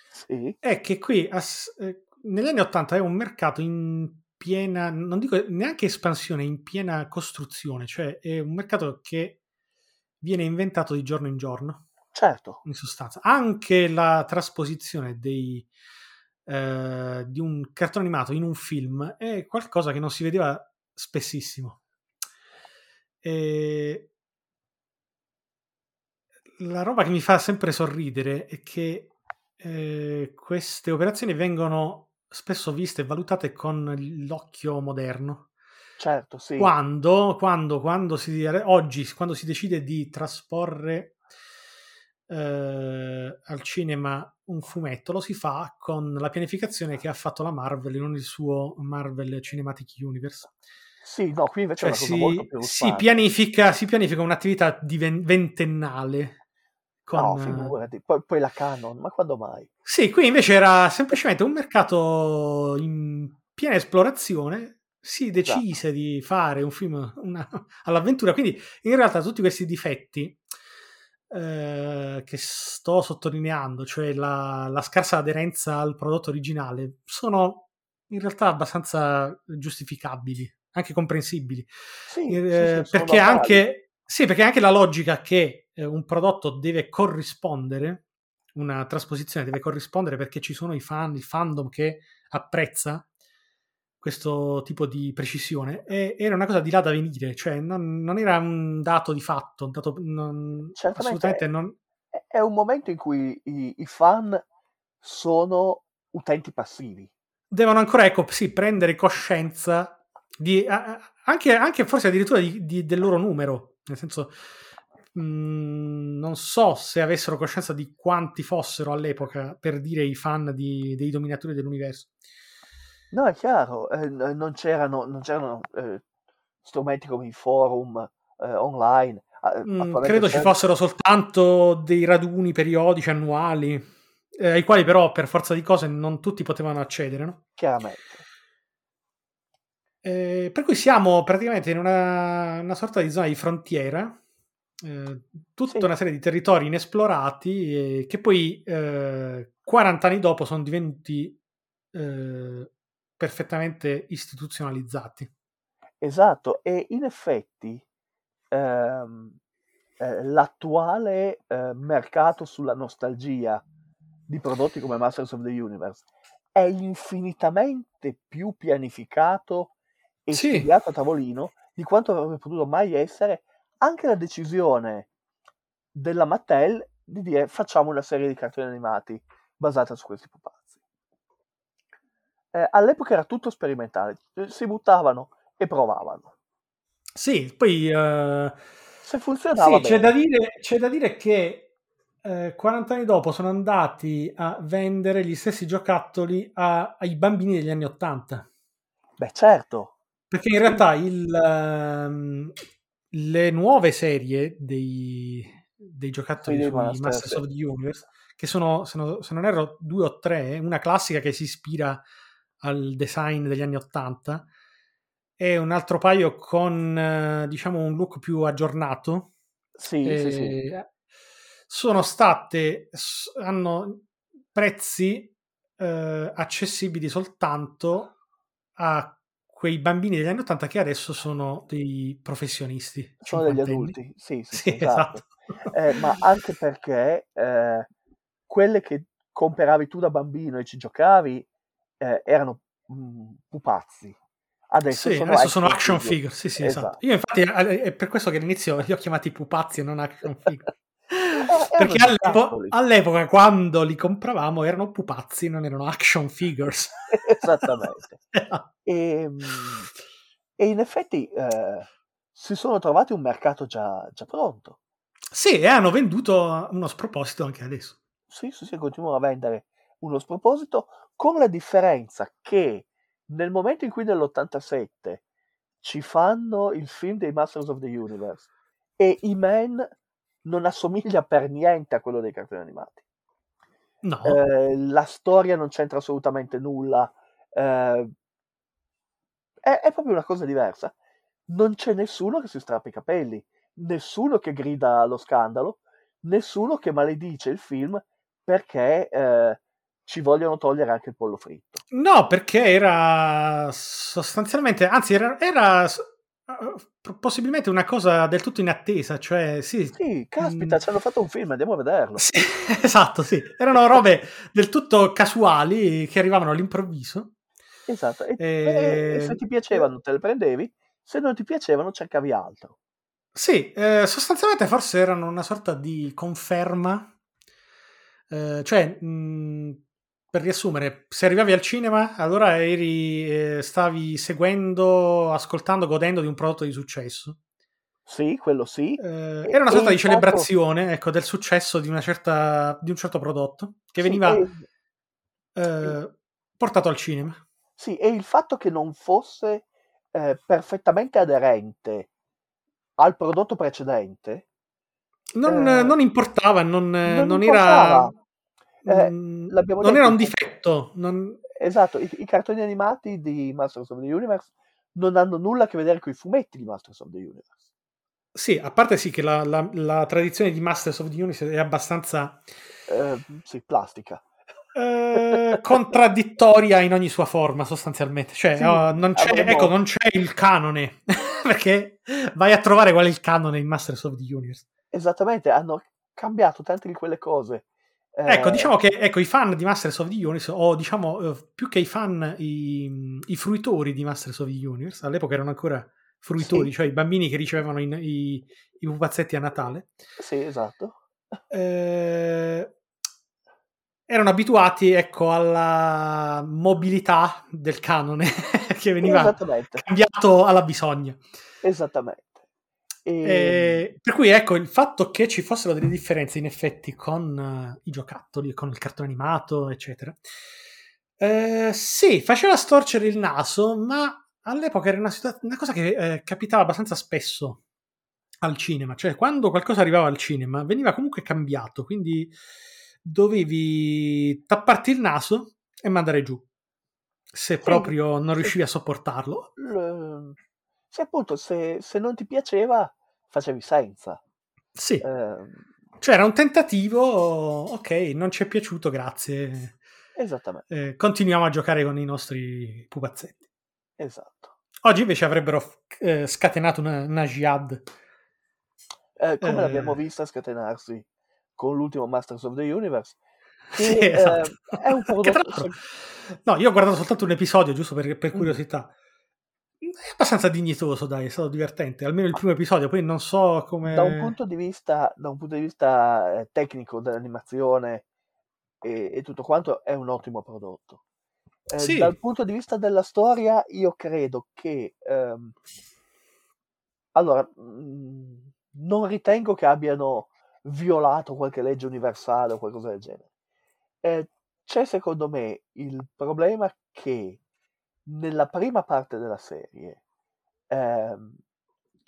Sì, è che qui as- eh, negli anni 80 è un mercato in piena, non dico neanche espansione, in piena costruzione, cioè è un mercato che viene inventato di giorno in giorno, certo, in sostanza. Anche la trasposizione dei, eh, di un cartone animato in un film è qualcosa che non si vedeva spessissimo. E la roba che mi fa sempre sorridere è che eh, queste operazioni vengono spesso viste e valutate con l'occhio moderno. Certo, sì. Quando, quando, quando si, oggi, quando si decide di trasporre eh, al cinema un fumetto, lo si fa con la pianificazione che ha fatto la Marvel in il suo Marvel Cinematic Universe. Sì, no, qui invece Cioè è una cosa si, si pianifica, si pianifica un'attività di ven- ventennale. Con, No, figurati. Poi, poi la Canon, ma quando mai? Sì, qui invece era semplicemente un mercato in piena esplorazione. Si decise di fare un film una- all'avventura, quindi in realtà tutti questi difetti eh, che sto sottolineando, cioè la, la scarsa aderenza al prodotto originale, sono in realtà abbastanza giustificabili, anche comprensibili. Sì, sì, Eh, sì, sono perché, anche, sì, perché anche la logica che eh, un prodotto deve corrispondere, una trasposizione deve corrispondere perché ci sono i fan, il fandom che apprezza questo tipo di precisione, e, era una cosa di là da venire, cioè non, non era un dato di fatto, un dato, non- assolutamente non... è- è un momento in cui i, i fan sono utenti passivi. Devono ancora, ecco, sì, prendere coscienza di, anche, anche forse addirittura di- di- del loro numero, nel senso, mh, non so se avessero coscienza di quanti fossero all'epoca, per dire, i fan di- dei dominatori dell'universo. No, è chiaro, eh, non c'erano, non c'erano eh, strumenti come i forum eh, online. Mm, credo ci fossero soltanto dei raduni periodici annuali, eh, ai quali però per forza di cose non tutti potevano accedere, no? Chiaramente. Eh, per cui siamo praticamente in una, una sorta di zona di frontiera, eh, tutta Sì. una serie di territori inesplorati eh, che poi eh, 40 anni dopo sono divenuti eh, perfettamente istituzionalizzati. Esatto, e in effetti ehm, eh, l'attuale mercato sulla nostalgia di prodotti come Masters of the Universe è infinitamente più pianificato e Sì. studiato a tavolino di quanto avrebbe potuto mai essere anche la decisione della Mattel di dire facciamo una serie di cartoni animati basata su questi pupazzi. Eh, all'epoca era tutto sperimentale, eh, si buttavano e provavano. Sì, poi eh, Se funzionava sì, c'è da dire, c'è da dire che eh, 40 anni dopo sono andati a vendere gli stessi giocattoli a- ai bambini degli anni 80. Beh, certo. Perché in realtà il, ehm, le nuove serie dei, dei giocattoli Sì, dei Masters sì. of the Universe, che sono, se non, se non erro, due o tre, una classica che si ispira al design degli anni 80 e un altro paio con, eh, diciamo, un look più aggiornato. Sì, sì, sì. Eh, sono state, hanno prezzi eh, accessibili soltanto a quei bambini degli anni 80 che adesso sono dei professionisti. Sono degli adulti. Sì, sì, Sì, esatto. esatto. Eh, ma anche perché eh, quelle che comperavi tu da bambino e ci giocavi eh, erano mm, pupazzi. Adesso, Sì, sono, adesso sono action action figure. Sì, sì, esatto. Esatto. Io infatti eh, è per questo che all'inizio li ho chiamati pupazzi e non action figure. Erano Perché all'epo- all'epoca, quando li compravamo, erano pupazzi, non erano action figures. Esattamente. E, mm, e in effetti eh, si sono trovati un mercato già, già pronto. sì, e hanno venduto uno sproposito anche adesso. Sì, sì, sì, continuano a vendere uno sproposito con la differenza che nel momento in cui nell'87 ci fanno il film dei Masters of the Universe e I-Man non assomiglia per niente a quello dei cartoni animati. No, Eh, la storia non c'entra assolutamente nulla. eh, è, è proprio una cosa diversa. Non c'è nessuno che si strappa i capelli, nessuno che grida allo scandalo, nessuno che maledice il film perché eh, ci vogliono togliere anche il pollo fritto. no, perché era sostanzialmente, anzi, era, era possibilmente una cosa del tutto inattesa. Cioè, sì, Sì, caspita, mm, ci hanno fatto un film, andiamo a vederlo. sì, esatto, sì, erano robe del tutto casuali che arrivavano all'improvviso. Esatto, e, Eh, e se ti piacevano te le prendevi, se non ti piacevano cercavi altro. Sì, eh, sostanzialmente forse erano una sorta di conferma. Eh, cioè, mh, per riassumere, se arrivavi al cinema, allora eri, eh, stavi seguendo, ascoltando, godendo di un prodotto di successo. Sì, quello sì. Eh, E- era una e sorta di il fatto- celebrazione ecco, del successo di, una certa, di un certo prodotto che sì, veniva e- eh, portato al cinema. Sì, e il fatto che non fosse eh, perfettamente aderente al prodotto precedente Non, Eh, non importava, non, non non importava. era, Eh, mm, non detto, era un difetto. non- Esatto, i, i cartoni animati di Masters of the Universe non hanno nulla a che vedere con i fumetti di Masters of the Universe. Sì, a parte sì che la, la- la tradizione di Masters of the Universe è abbastanza Eh, sì, plastica. eh, contraddittoria in ogni sua forma, sostanzialmente. Cioè, Sì, oh, non, c'è, ecco, non c'è il canone, perché vai a trovare qual è il canone in Masters of the Universe. Esattamente, hanno cambiato tante di quelle cose. Eh, Ecco, diciamo che ecco, i fan di Masters of the Universe, o diciamo eh, più che i fan, i, i fruitori di Masters of the Universe, all'epoca erano ancora fruitori, Sì. cioè i bambini che ricevevano i, i, i pupazzetti a Natale, Sì, esatto. eh, erano abituati ecco, alla mobilità del canone che veniva cambiato alla bisogna. esattamente. E, Eh, per cui ecco il fatto che ci fossero delle differenze in effetti con eh, i giocattoli, con il cartone animato, eccetera. Eh, sì, faceva storcere il naso, ma all'epoca era una, situa- una cosa che eh, capitava abbastanza spesso al cinema, cioè quando qualcosa arrivava al cinema veniva comunque cambiato, quindi dovevi tapparti il naso e mandare giù, se proprio non riuscivi a sopportarlo. Se appunto se, se non ti piaceva, facevi senza. Sì. Eh, Cioè era un tentativo, ok, non ci è piaciuto, grazie. esattamente, Eh, continuiamo a giocare con i nostri pupazzetti. esatto. Oggi invece avrebbero eh, scatenato una, una jihad. Eh, come Eh. l'abbiamo vista scatenarsi con l'ultimo Masters of the Universe, che Sì, eh, esatto. è un Che tra l'altro- No, io ho guardato soltanto un episodio, giusto per, per Mm. È abbastanza dignitoso, dai, è stato divertente. Almeno il primo episodio, poi non so come... Da un punto di vista, da un punto di vista eh, tecnico dell'animazione e, e tutto quanto, è un ottimo prodotto. Eh, Sì. Dal punto di vista della storia, io credo che... ehm, allora, mh, non ritengo che abbiano violato qualche legge universale o qualcosa del genere. Eh, c'è secondo me il problema che nella prima parte della serie ehm,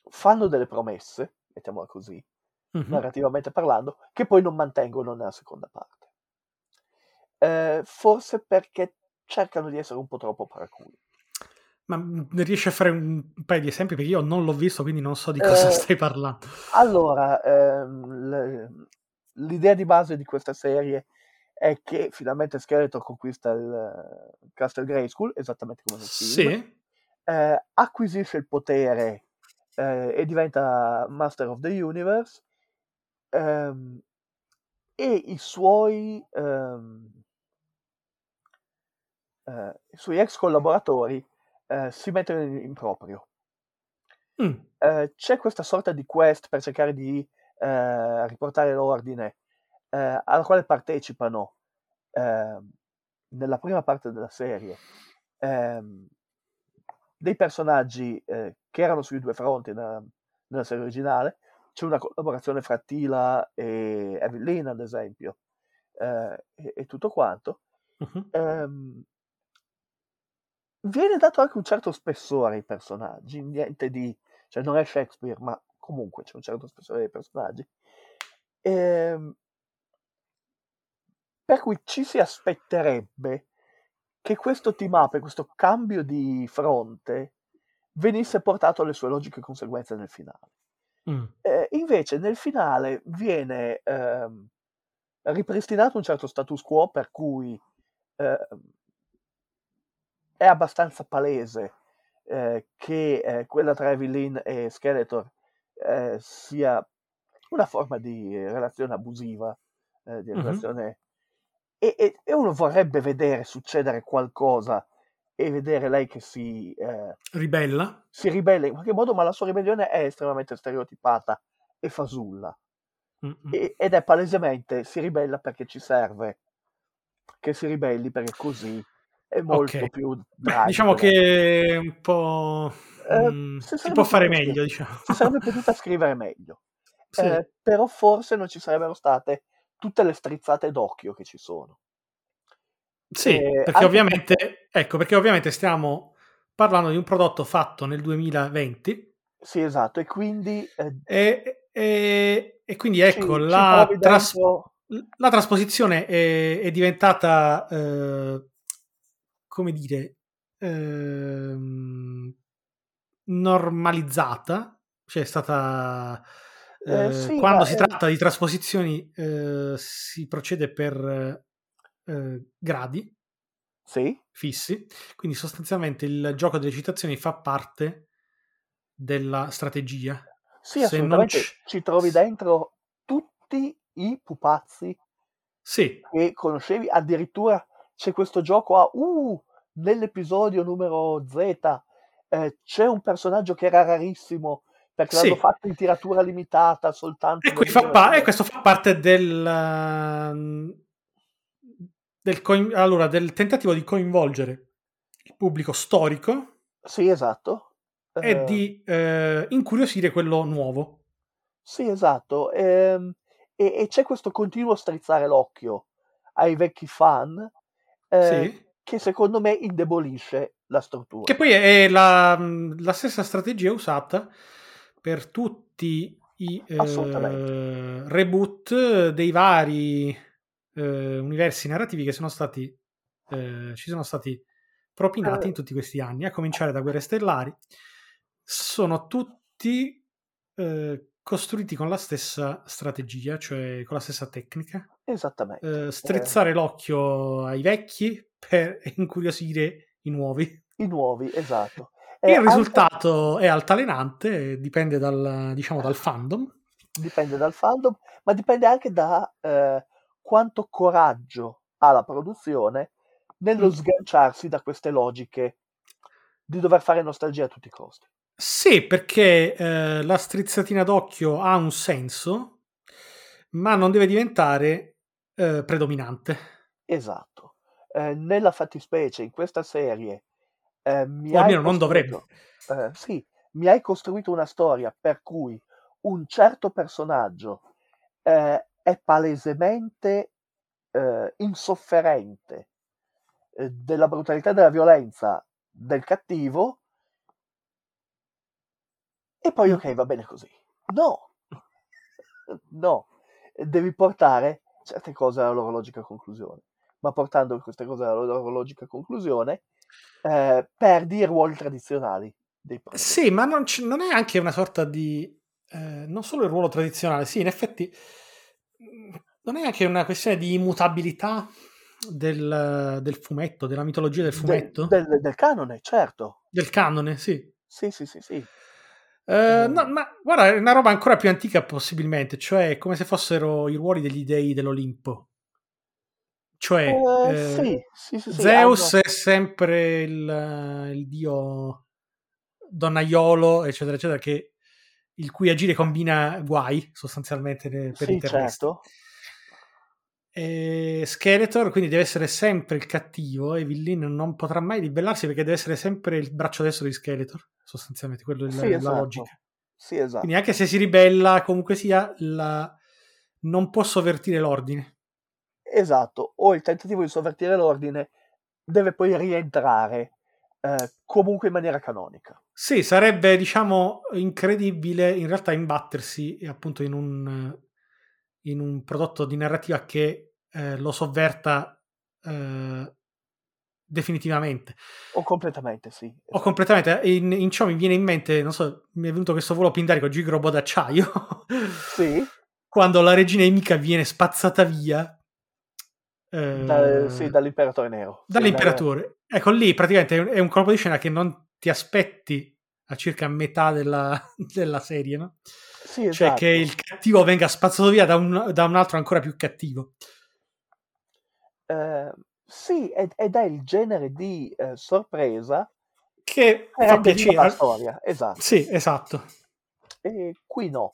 fanno delle promesse, mettiamola così, Mhm. narrativamente parlando, che poi non mantengono nella seconda parte. Eh, forse perché cercano di essere un po' troppo paraculi. Ma mm, riesci a fare un, paio di esempi? Perché io non l'ho visto, quindi non so di cosa Eh, stai parlando. Allora, ehm, l'idea di base di questa serie è che finalmente Skeletor conquista il eh, Castle Grayskull, esattamente come nel film, Sì. eh, acquisisce il potere eh, e diventa Master of the Universe ehm, e i suoi, ehm, eh, i suoi ex collaboratori eh, si mettono in, in proprio. Mm. Eh, c'è questa sorta di quest per cercare di riportare l'ordine eh, alla quale partecipano ehm, nella prima parte della serie ehm, dei personaggi eh, che erano sui due fronti nella, nella serie originale. C'è una collaborazione fra Tila e Evelyn, ad esempio, eh, e, e tutto quanto. Mhm. Ehm, viene dato anche un certo spessore ai personaggi, niente di, cioè non è Shakespeare, ma comunque c'è un certo spessore ai personaggi. Ehm, per cui ci si aspetterebbe che questo team up e questo cambio di fronte venisse portato alle sue logiche conseguenze nel finale. Mm. Eh, invece nel finale viene ehm, ripristinato un certo status quo per cui ehm, è abbastanza palese eh, che eh, quella tra Evelyn e Skeletor eh, sia una forma di relazione abusiva, eh, di Mhm. relazione... E, e- e uno vorrebbe vedere succedere qualcosa e vedere lei che si, eh, Ribella. si ribella in qualche modo, ma la sua ribellione è estremamente stereotipata e fasulla. E- ed è palesemente si ribella perché ci serve che si ribelli perché così è molto Ok. più Beh, diciamo che è un po'... Eh, mm, si si può fare meglio, diciamo. si sarebbe potuta scrivere meglio. Sì. Eh, però forse non ci sarebbero state tutte le strizzate d'occhio che ci sono. Sì, Eh, perché ovviamente, ecco, perché ovviamente stiamo parlando di un prodotto fatto nel 2020 Sì, esatto, e quindi eh, e, e- e quindi ci, ecco, ci la, trovi tras- dentro... la trasposizione è, è diventata, eh, come dire, ehm, normalizzata, cioè è stata... Eh, eh, sì, quando ma si eh, tratta di trasposizioni si procede per gradi sì, fissi, quindi sostanzialmente il gioco delle citazioni fa parte della strategia. sì, Se non c- ci trovi dentro tutti i pupazzi Sì, che conoscevi, addirittura c'è questo gioco a uh, nell'episodio numero Z. Eh, c'è un personaggio che era rarissimo perché l'hanno sì. fatto in tiratura limitata soltanto E, fa pa- e 1900. questo fa parte del, ehm, del, coin- allora, del tentativo di coinvolgere il pubblico storico Sì, esatto. e Eh, di eh, incuriosire quello nuovo. sì, esatto. Ehm, e, e c'è questo continuo strizzare l'occhio ai vecchi fan eh, Sì. che secondo me indebolisce la struttura. Che poi è la, la stessa strategia usata per tutti i eh, reboot dei vari eh, universi narrativi che sono stati eh, ci sono stati propinati Eh, in tutti questi anni, a cominciare da Guerre Stellari. Sono tutti eh, costruiti con la stessa strategia, cioè con la stessa tecnica. esattamente. Eh, Eh, strizzare l'occhio ai vecchi per incuriosire i nuovi. I nuovi, esatto. E Il anche risultato è altalenante, dipende dal, diciamo, dal fandom. dipende dal fandom, ma dipende anche da eh, quanto coraggio ha la produzione nello Mm. sganciarsi da queste logiche di dover fare nostalgia a tutti i costi. Sì, perché eh, la strizzatina d'occhio ha un senso, ma non deve diventare eh, predominante. Esatto. Eh, nella fattispecie, in questa serie, eh, mi O almeno non dovrebbe. eh, sì, mi hai costruito una storia per cui un certo personaggio eh, è palesemente eh, insofferente eh, della brutalità e della violenza del cattivo e poi ok, va bene così. No, no, devi portare certe cose alla loro logica conclusione, ma portando queste cose alla loro logica conclusione eh, perdi i ruoli tradizionali dei. Sì, ma non, c- non è anche una sorta di... eh, non solo il ruolo tradizionale, sì, in effetti mh, non è anche una questione di immutabilità del, del fumetto, della mitologia del Del, fumetto, del- del canone, certo. del canone, sì. Sì, sì, sì, sì. Eh, no, ma guarda, è una roba ancora più antica possibilmente, cioè come se fossero i ruoli degli dei dell'Olimpo. Cioè, eh, eh, sì, sì, sì, Zeus hanno... è sempre il, il dio donnaiolo, eccetera, eccetera, che, il cui agire combina guai sostanzialmente per i terrestri. certo. E Skeletor quindi deve essere sempre il cattivo e Villin non potrà mai ribellarsi perché deve essere sempre il braccio destro di Skeletor, sostanzialmente, quello è la, la esatto. logica. Sì, esatto. Quindi anche se si ribella, comunque sia, la... non può sovvertire l'ordine. Esatto. O il tentativo di sovvertire l'ordine deve poi rientrare eh, comunque in maniera canonica. Sì, sarebbe, diciamo, incredibile in realtà imbattersi eh, appunto in un, in un prodotto di narrativa che eh, lo sovverta eh, definitivamente O completamente, sì. o Esatto. completamente. In, in ciò mi viene in mente, non so, mi è venuto questo volo pindarico Gigrobo d'acciaio Sì, quando la regina Emika viene spazzata via da- sì, eh, dall'imperatore nero. Sì, dal- dall'imperatore. Ecco, lì praticamente è un, colpo di scena che non ti aspetti a circa metà della, della serie, no? Sì, Cioè che esatto. il cattivo venga spazzato via da un, da un altro ancora più cattivo. Eh, Sì, ed, ed è il genere di eh, sorpresa Che fa piacere. la storia, esatto. Sì, esatto. E qui no.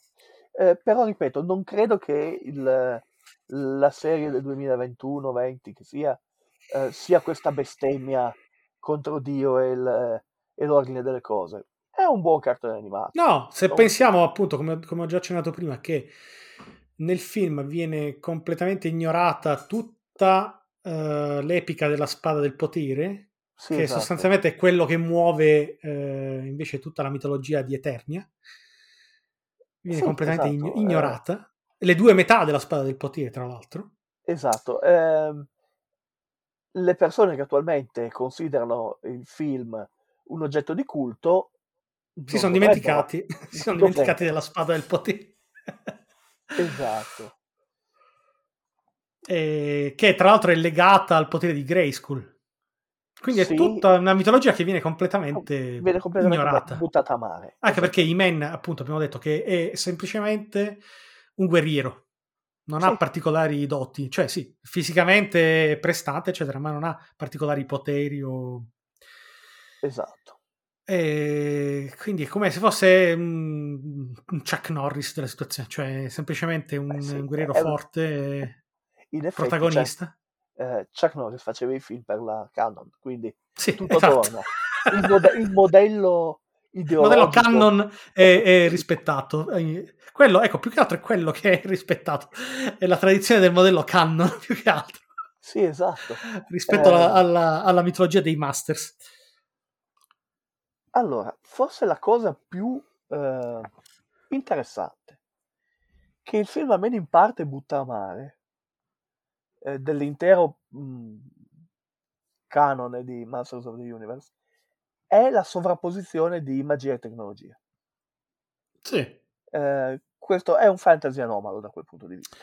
Eh, però ripeto, non credo che il- la serie del 2021-20 che sia, eh, sia questa bestemmia contro Dio e, il- e l'ordine delle cose. È un buon cartone animato. No, se Non- pensiamo appunto, come, come ho già accennato prima, che nel film viene completamente ignorata tutta eh, l'epica della spada del potere, Sì, che esatto. sostanzialmente è quello che muove eh, invece tutta la mitologia di Eternia, viene Sì, completamente esatto, eh. ignorata. Le due metà della spada del potere, tra l'altro. Esatto. ehm, le persone che attualmente considerano il film un oggetto di culto Si sono dimenticati, si sono dimenticati della spada del potere. Esatto. Eh, che tra l'altro è legata al potere di Grayskull. Quindi Sì. è tutta una mitologia che viene completamente, Viene completamente ignorata. buttata a mare. Anche Esatto. perché Iman, appunto, abbiamo detto che è semplicemente un guerriero. Non ha Sì. particolari doti, cioè sì, fisicamente prestante, eccetera, ma non ha particolari poteri o... Esatto. E quindi è come se fosse un un Chuck Norris della situazione, cioè semplicemente un Eh sì, guerriero è- forte, effetti, protagonista. cioè, eh, Chuck Norris faceva i film per la Canon, quindi Sì, tutto esatto. torna. Il, mode- il modello Il ideologico. modello Canon è, è rispettato. Eh, Quello, ecco, più che altro è quello che è rispettato. È la tradizione del modello Canon, più che altro. Sì, esatto. Rispetto Eh. alla, alla- alla mitologia dei Masters. Allora, forse la cosa più eh, interessante che il film almeno in parte butta a mare eh, dell'intero mh, canone di Masters of the Universe è la sovrapposizione di magia e tecnologia. Sì. Eh, questo è un fantasy anomalo da quel punto di vista.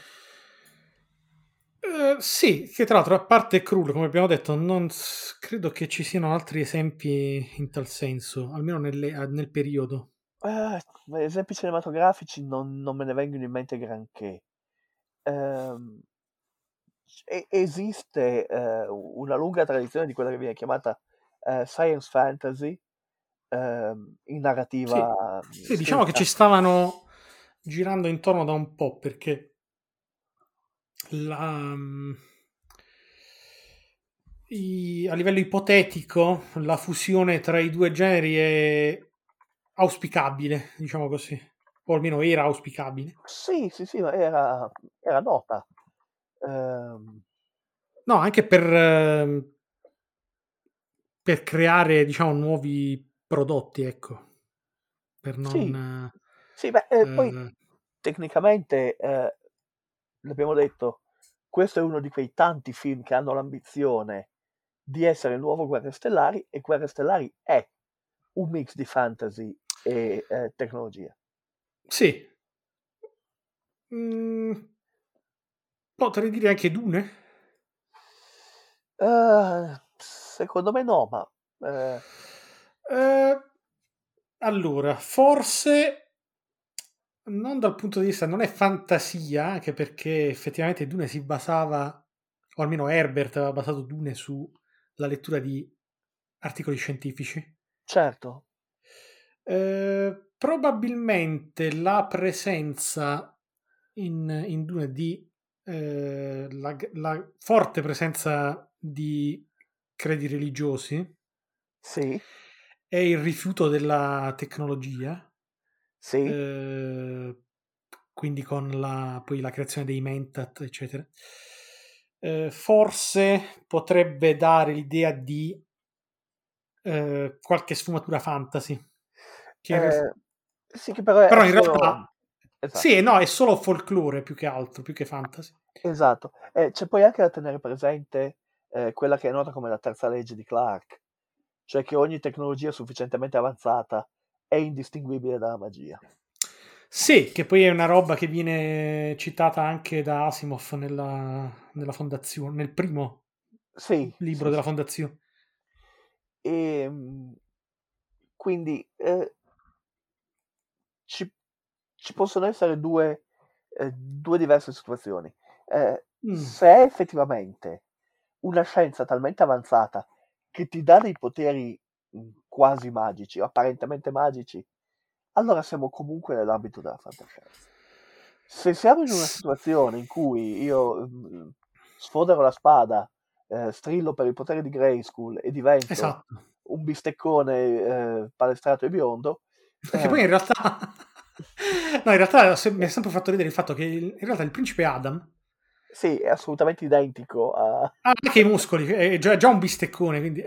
Eh, sì, che tra l'altro, a parte Krull, come abbiamo detto, non s- credo che ci siano altri esempi in tal senso, almeno nelle- nel periodo. Eh, esempi cinematografici non, non me ne vengono in mente granché. Ehm, esiste eh, una lunga tradizione di quella che viene chiamata eh, science fantasy ehm, in narrativa Sì, diciamo che ci stavano girando intorno da un po' perché la, mm, i- a livello ipotetico la fusione tra i due generi è auspicabile, diciamo così, o almeno era auspicabile. Sì, sì, sì, ma era, era nota. Ehm, No, anche per, ehm, per creare, diciamo, nuovi prodotti, ecco, per sì, non... sì, beh, eh, poi eh, tecnicamente, eh, l'abbiamo detto, questo è uno di quei tanti film che hanno l'ambizione di essere il nuovo Guerre Stellari e Guerre Stellari è un mix di fantasy e eh, tecnologia. Sì. Mm, potrei dire anche Dune. Eh, secondo me no, ma eh, Eh, allora, forse non dal punto di vista, non è fantasia, anche perché effettivamente Dune si basava, o almeno Herbert aveva basato Dune sulla lettura di articoli scientifici. certo, Eh, probabilmente la presenza in, in Dune di eh, la, la forte presenza di credi religiosi sì, è il rifiuto della tecnologia, sì, eh, quindi con la, poi la creazione dei mentat, eccetera. Eh, forse potrebbe dare l'idea di eh, qualche sfumatura fantasy. Che eh, sì, che però però in solo... realtà Esatto. sì, no, è solo folklore più che altro, più che fantasy. Esatto, Eh, c'è poi anche da tenere presente eh, quella che è nota come la terza legge di Clark, cioè che ogni tecnologia sufficientemente avanzata è indistinguibile dalla magia. Sì, che poi è una roba che viene citata anche da Asimov nella, nella fondazione, nel primo Sì, libro sì, della fondazione. E mm, quindi eh, ci, ci possono essere due, eh, due diverse situazioni. Eh, Mm. se effettivamente una scienza talmente avanzata che ti dà dei poteri mh, quasi magici, o apparentemente magici, allora siamo comunque nell'ambito della fantascienza. Se siamo in una situazione in cui io mh, sfodero la spada, eh, strillo per il potere di Grayskull e divento Esatto. un bisteccone eh, palestrato e biondo, Perché eh, poi in realtà... no, in realtà mi ha sempre fatto ridere il fatto che in realtà il principe Adam sì, è assolutamente identico a... ha anche i muscoli, è già, è già un bisteccone, quindi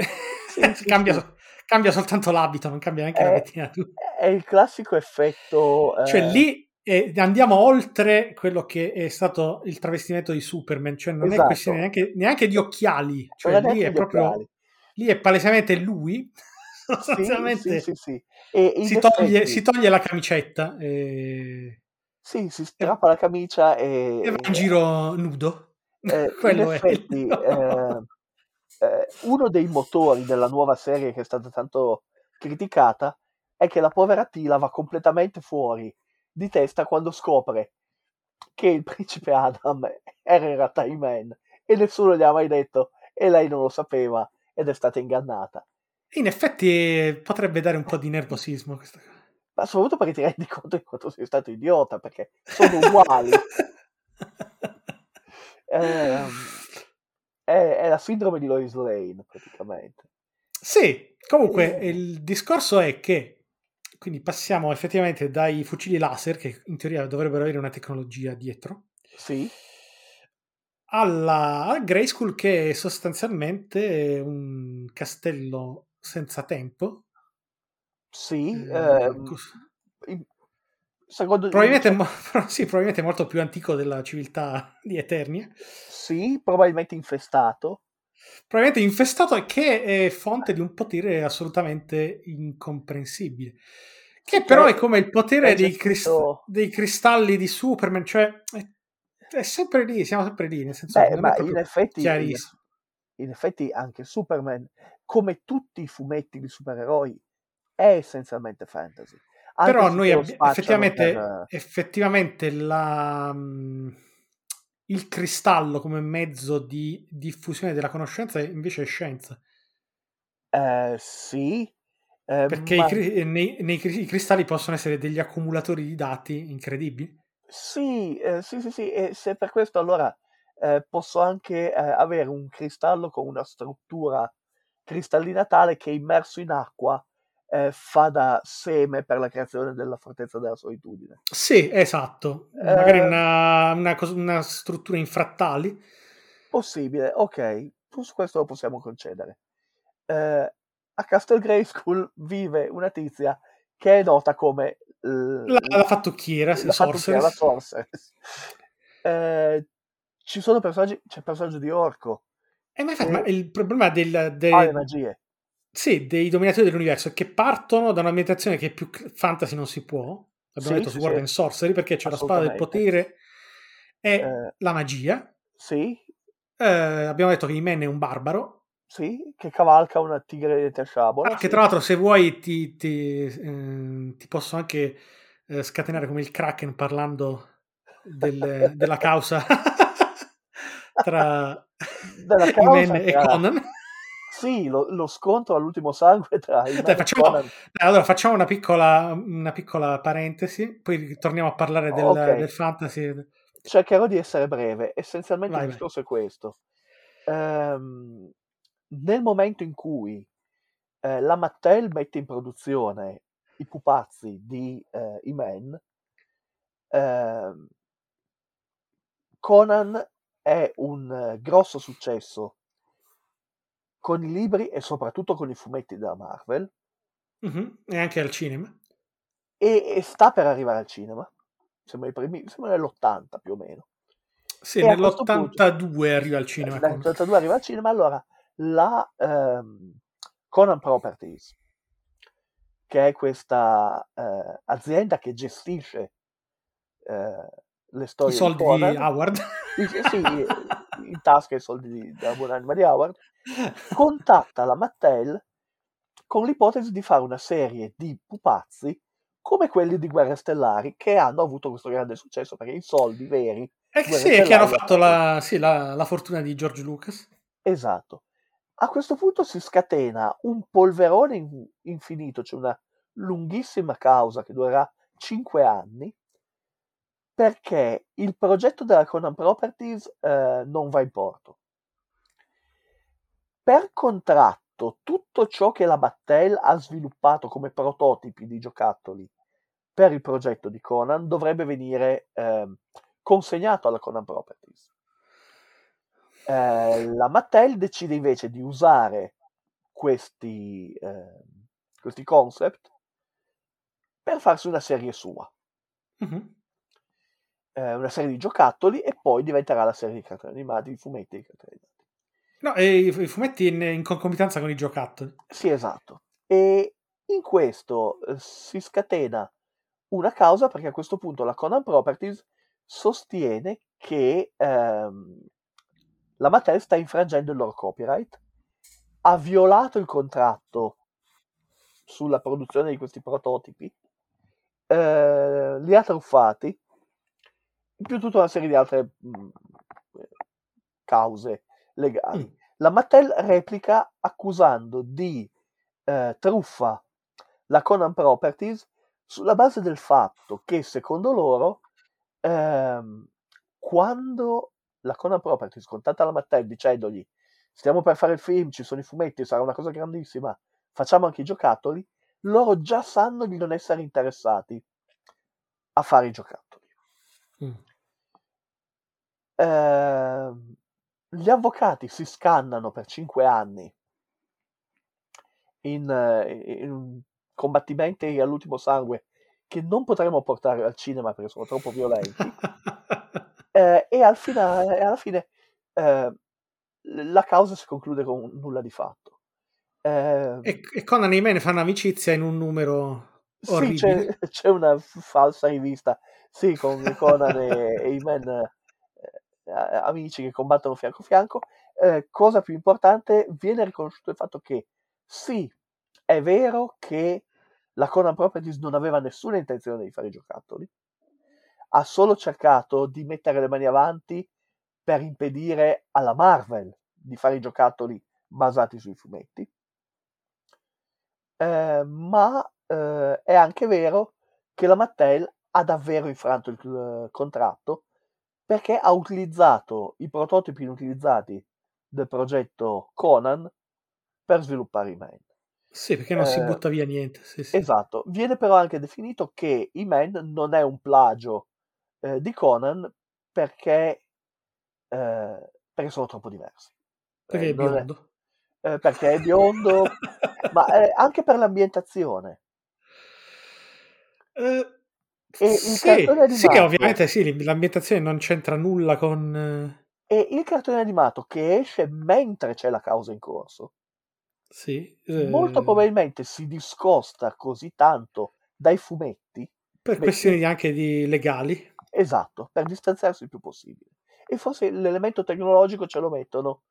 Sì, sì, cambia, sì. cambia soltanto l'abito, non cambia neanche la È, pettinatura. è il classico effetto... Cioè eh, lì eh, andiamo oltre quello che è stato il travestimento di Superman, cioè non è Esatto. questione neanche, neanche di occhiali, cioè non è lì è proprio, occhiali. lì è palesemente lui, sostanzialmente si, toglie, si toglie la camicetta e, sì, si e- strappa la camicia e va in e... giro nudo. eh, in Quello è effetti, eh, eh, uno dei motori della nuova serie che è stata tanto criticata è che la povera Tila va completamente fuori di testa quando scopre che il principe Adam era in realtà Iman e nessuno gli ha mai detto e lei non lo sapeva ed è stata ingannata. In effetti potrebbe dare un po' di nervosismo questa cosa. Ma soprattutto perché ti rendi conto di quanto sei stato idiota, perché sono uguali. Ehm, è, è la sindrome di Lois Lane, praticamente. Sì, comunque E- il discorso è che quindi passiamo effettivamente dai fucili laser, che in teoria dovrebbero avere una tecnologia dietro, Sì, alla al Grayskull che è sostanzialmente un castello senza tempo. Sì. eh, ehm, in- secondo probabilmente, mo- sì, probabilmente molto più antico della civiltà di Eternia. sì, probabilmente infestato. Probabilmente infestato e che è fonte di un potere assolutamente incomprensibile. Che però è come il potere dei, crist- dei cristalli di Superman, cioè è, è sempre lì, siamo sempre lì, nel senso Beh, ma in effetti, in, chiarissimo. in effetti anche Superman, come tutti i fumetti di supereroi, è essenzialmente fantasy. Anche Però noi abbi- effettivamente, per- effettivamente la, mm, il cristallo come mezzo di diffusione della conoscenza invece è scienza. eh, sì, eh, Perché ma i, cri- nei- nei i cristalli possono essere degli accumulatori di dati incredibili. sì, eh, sì, sì, sì, e se per questo allora eh, posso anche eh, avere un cristallo con una struttura cristallina tale che immerso in acqua eh, fa da seme per la creazione della fortezza della solitudine. Sì, esatto. Magari Eh, una, una una struttura in frattali. Possibile, ok, su questo lo possiamo concedere. Eh, a Castle Grayskull vive una tizia che è nota come eh, La, la fattucchiera, la fattucchiera, la Sorceress. Sorceress. Eh, ci sono personaggi, c'è il personaggio di Orco, E ma, infatti, ma il problema del, ha le de- magie. Sì, dei dominatori dell'universo che partono da un'ambientazione che più fantasy non si può. L'abbiamo Sì, detto su sì, Word sì, and Sorcery perché c'è la spada del potere e Eh, la magia. sì, Eh, abbiamo detto che Imen è un barbaro. sì, che cavalca una tigre sciabola, Ah, che sì. tra l'altro, se vuoi, ti, ti, eh, ti posso anche eh, scatenare come il Kraken parlando del- della causa tra Della Imen causa e tra... Conan. Sì, lo, lo scontro all'ultimo sangue tra Dai, Iman e facciamo, Conan. dai, allora, facciamo una piccola, una piccola parentesi, poi torniamo a parlare del, Ok, del fantasy. cercherò di essere breve. Essenzialmente il Vai, vai. discorso è questo. Ehm, nel momento in cui eh, la Mattel mette in produzione i pupazzi di eh, Iman, ehm, Conan è un eh, grosso successo con i libri e soprattutto con i fumetti della Marvel Mhm, E anche al cinema. e, e sta per arrivare al cinema. Siamo, ai primi, siamo nell'80 più o meno. Sì, E a questo punto, nell'82 arriva al cinema. nel Conan. 82 arriva al cinema, allora la ehm, Conan Properties, che è questa eh, azienda che gestisce eh, le I storie di soldi di Conan, Howard. i- sì, in tasca i soldi di- della buonanima di Howard, contatta la Mattel con l'ipotesi di fare una serie di pupazzi come quelli di Guerre Stellari che hanno avuto questo grande successo perché i soldi veri Eh sì, che hanno fatto la, sì, la, la fortuna di George Lucas. Esatto. A questo punto si scatena un polverone in- infinito, cioè una lunghissima causa che durerà 5 anni, perché il progetto della Conan Properties eh, non va in porto. Per contratto, tutto ciò che la Mattel ha sviluppato come prototipi di giocattoli per il progetto di Conan dovrebbe venire ehm, consegnato alla Conan Properties. Eh, la Mattel decide invece di usare questi, eh, questi concept per farsi una serie sua, Mhm. Eh, una serie di giocattoli e poi diventerà la serie di cartoni animati, di fumetti di cartoni animati. No, e i, i fumetti in, in concomitanza con i giocattoli. Sì, esatto. E in questo eh, si scatena una causa perché a questo punto la Conan Properties sostiene che ehm, la Mattel sta infrangendo il loro copyright, ha violato il contratto sulla produzione di questi prototipi, eh, li ha truffati, più tutta una serie di altre mh, cause legali. Mm. La Mattel replica accusando di eh, truffa la Conan Properties sulla base del fatto che secondo loro ehm, quando la Conan Properties contatta la Mattel dicendogli stiamo per fare il film, ci sono i fumetti, sarà una cosa grandissima, facciamo anche i giocattoli, loro già sanno di non essere interessati a fare i giocattoli. Mm. Ehm, gli avvocati si scannano per cinque anni in, eh, in combattimenti all'ultimo sangue che non potremo portare al cinema perché sono troppo violenti. Eh, e, al fina- e alla fine eh, la causa si conclude con nulla di fatto. Eh, e, e Conan e i Men fanno amicizia in un numero sì, orribile. c'è, c'è una falsa rivista, sì, con Conan e, e i men amici che combattono fianco a fianco. Eh, cosa più importante, viene riconosciuto il fatto che sì, è vero che la Conan Properties non aveva nessuna intenzione di fare i giocattoli, ha solo cercato di mettere le mani avanti per impedire alla Marvel di fare i giocattoli basati sui fumetti. Eh, ma eh, è anche vero che la Mattel ha davvero infranto il eh, contratto perché ha utilizzato i prototipi inutilizzati del progetto Conan per sviluppare i Men. Sì, perché non si Eh, butta via niente. Sì, sì. Esatto, viene però anche definito che i Men non è un plagio eh, di Conan perché, eh, perché sono troppo diversi. Perché Eh, è non è- biondo. eh, perché è biondo, ma eh, anche per l'ambientazione. Eh, E il sì, cartone sì, animato? ovviamente sì, l'ambientazione non c'entra nulla con... E il cartone animato che esce mentre c'è la causa in corso, sì, eh, molto probabilmente si discosta così tanto dai fumetti, per beh, questioni anche di legali. esatto, per distanziarsi il più possibile. E forse l'elemento tecnologico ce lo mettono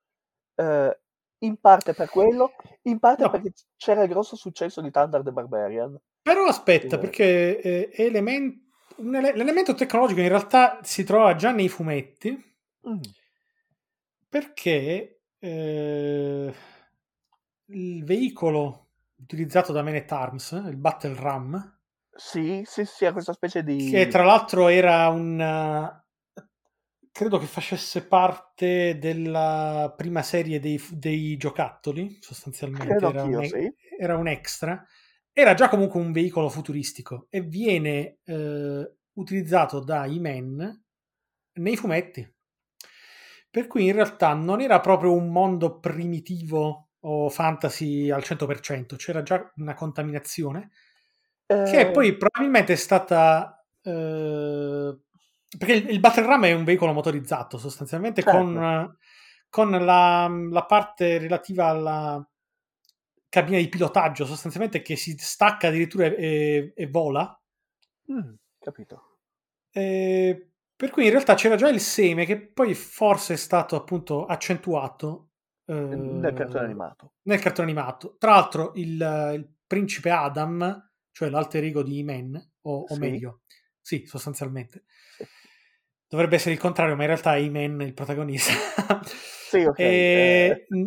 eh, in parte per quello, in parte No. perché c'era il grosso successo di Thunder the Barbarian. Però aspetta, Eh. perché eh, elemen- un ele- l'elemento tecnologico in realtà si trova già nei fumetti, Mm, perché eh, il veicolo utilizzato da Man at Arms, il Battle Ram, Sì, sì, sì, questa specie di... che tra l'altro era un... credo che facesse parte della prima serie dei, dei giocattoli, sostanzialmente. Era, un, sì. era un extra. Era già comunque un veicolo futuristico e viene eh, utilizzato da I-Men nei fumetti. Per cui in realtà non era proprio un mondo primitivo o fantasy al 100%, c'era già una contaminazione che Eh, poi probabilmente è stata eh, perché il, il Battle Ram è un veicolo motorizzato sostanzialmente Certo. con, con la, la parte relativa alla cabina di pilotaggio sostanzialmente che si stacca addirittura e, e- e vola mm, capito. Eh, per cui in realtà c'era già il seme che poi forse è stato appunto accentuato eh, Nel cartone animato. nel cartone animato. Tra l'altro, il, il principe Adam, cioè l'alter ego di Men, o, o Sì. meglio, sì, sostanzialmente. Dovrebbe essere il contrario, ma in realtà è Iman il protagonista. Sì, ok. E- eh, mh,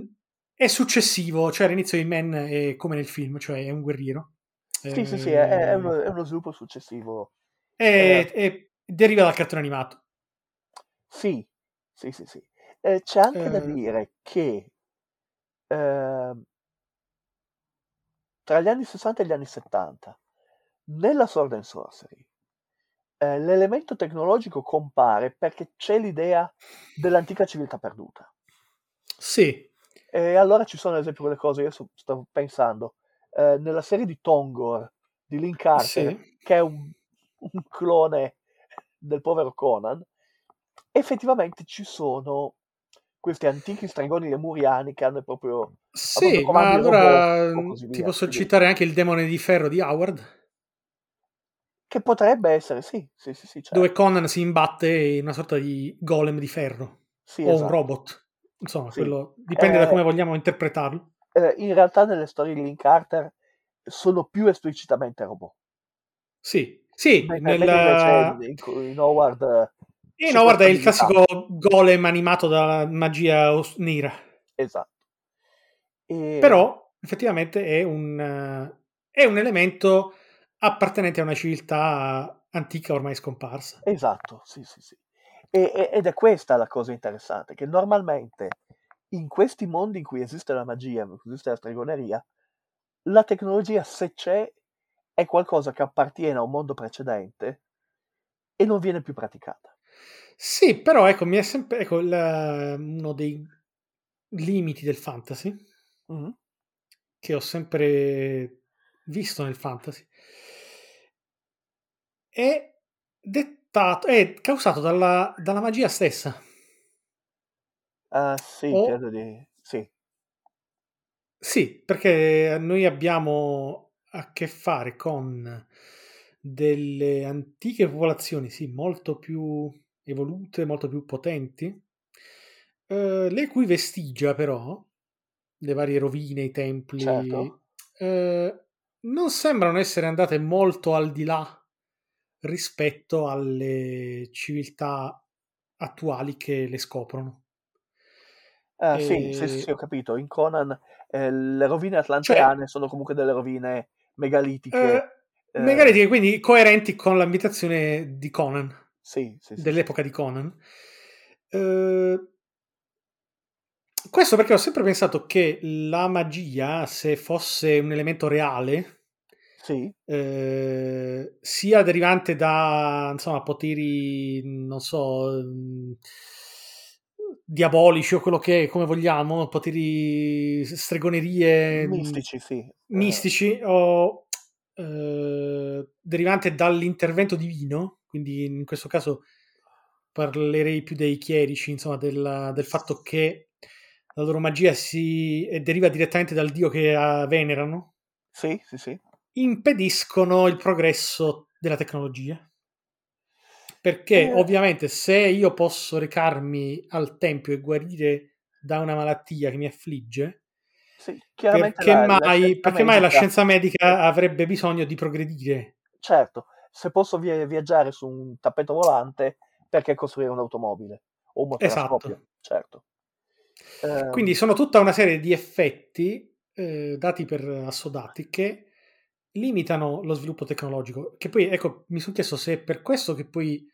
è successivo, cioè all'inizio Iman è come nel film, cioè è un guerriero. sì, sì, sì, è, è Eh, uno, è uno sviluppo successivo. e- e deriva dal cartone animato. Sì, sì, sì, sì. Eh, c'è anche da Eh. dire che ehm, tra gli anni 60 e gli anni 70, nella Sword and Sorcery, eh, l'elemento tecnologico compare perché c'è l'idea dell'antica civiltà perduta. Sì, E allora ci sono ad esempio quelle cose, io stavo pensando, eh, nella serie di Tongor di Link Carter, sì. che è un, un clone del povero Conan, effettivamente ci sono questi antichi stregoni lemuriani che hanno proprio Sì, ma allora robot ti posso citare anche il demone di ferro di Howard, Che potrebbe essere, sì, sì, sì, sì, certo. dove Conan si imbatte in una sorta di golem di ferro Sì, o un esatto. robot. Insomma, Sì. quello dipende da Eh, come vogliamo interpretarlo. eh, in realtà nelle storie di Link Carter sono più esplicitamente robot. Sì, sì, nel... invece in, in Howard eh, Eh, no, guarda, è il classico golem animato da magia os- nera. Esatto. E- Però, effettivamente, è un, eh, è un elemento appartenente a una civiltà antica ormai scomparsa. Esatto, sì, sì, sì. E- e- ed è questa la cosa interessante, che normalmente in questi mondi in cui esiste la magia, in cui esiste la stregoneria, la tecnologia, se c'è, è qualcosa che appartiene a un mondo precedente e non viene più praticata. Sì, però ecco, mi è sempre ecco, il- uno dei limiti del fantasy Mhm. che ho sempre visto nel fantasy è dettato, è causato dalla, dalla magia stessa. Ah, sì, O- credo di... Sì, Sì, perché noi abbiamo a che fare con delle antiche popolazioni, sì, molto più evolute, molto più potenti, eh, le cui vestigia però, le varie rovine, i templi, certo. eh, non sembrano essere andate molto al di là rispetto alle civiltà attuali che le scoprono. Ah, sì, sì, sì, E- sì, ho capito. In Conan eh, le rovine atlanteane sono comunque delle rovine megalitiche. Eh, eh, megalitiche, quindi coerenti con l'ambientazione di Conan, sì, sì, sì, dell'epoca di Conan. Eh, questo perché ho sempre pensato che la magia, se fosse un elemento reale, sì. eh, sia derivante da insomma poteri, non so, mh, diabolici o quello che è, come vogliamo, poteri, stregonerie, mh, Mistici, sì. eh, mistici o eh, derivante dall'intervento divino, quindi in questo caso parlerei più dei chierici, insomma, del, del fatto che la loro magia si deriva direttamente dal dio che venerano, sì, sì, sì. Impediscono il progresso della tecnologia. Perché Eh. ovviamente se io posso recarmi al tempio e guarire da una malattia che mi affligge, Sì, perché, la- la mai, scienza perché mai la scienza medica avrebbe bisogno di progredire? Certo, se posso via- viaggiare su un tappeto volante, perché costruire un'automobile o un? Esatto. Certo. Ehm, Quindi sono tutta una serie di effetti eh, dati per assodati che limitano lo sviluppo tecnologico. Che poi, ecco, mi sono chiesto se è per questo che poi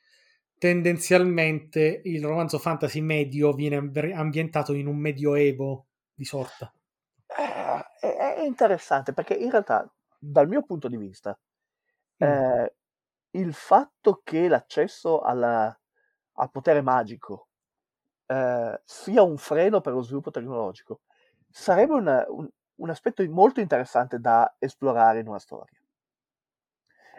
tendenzialmente il romanzo fantasy medio viene ambi- ambientato in un medioevo di sorta. eh, è, è interessante perché in realtà, dal mio punto di vista, Mm. eh, il fatto che l'accesso alla- al potere magico eh, sia un freno per lo sviluppo tecnologico sarebbe una- un, un aspetto molto interessante da esplorare in una storia.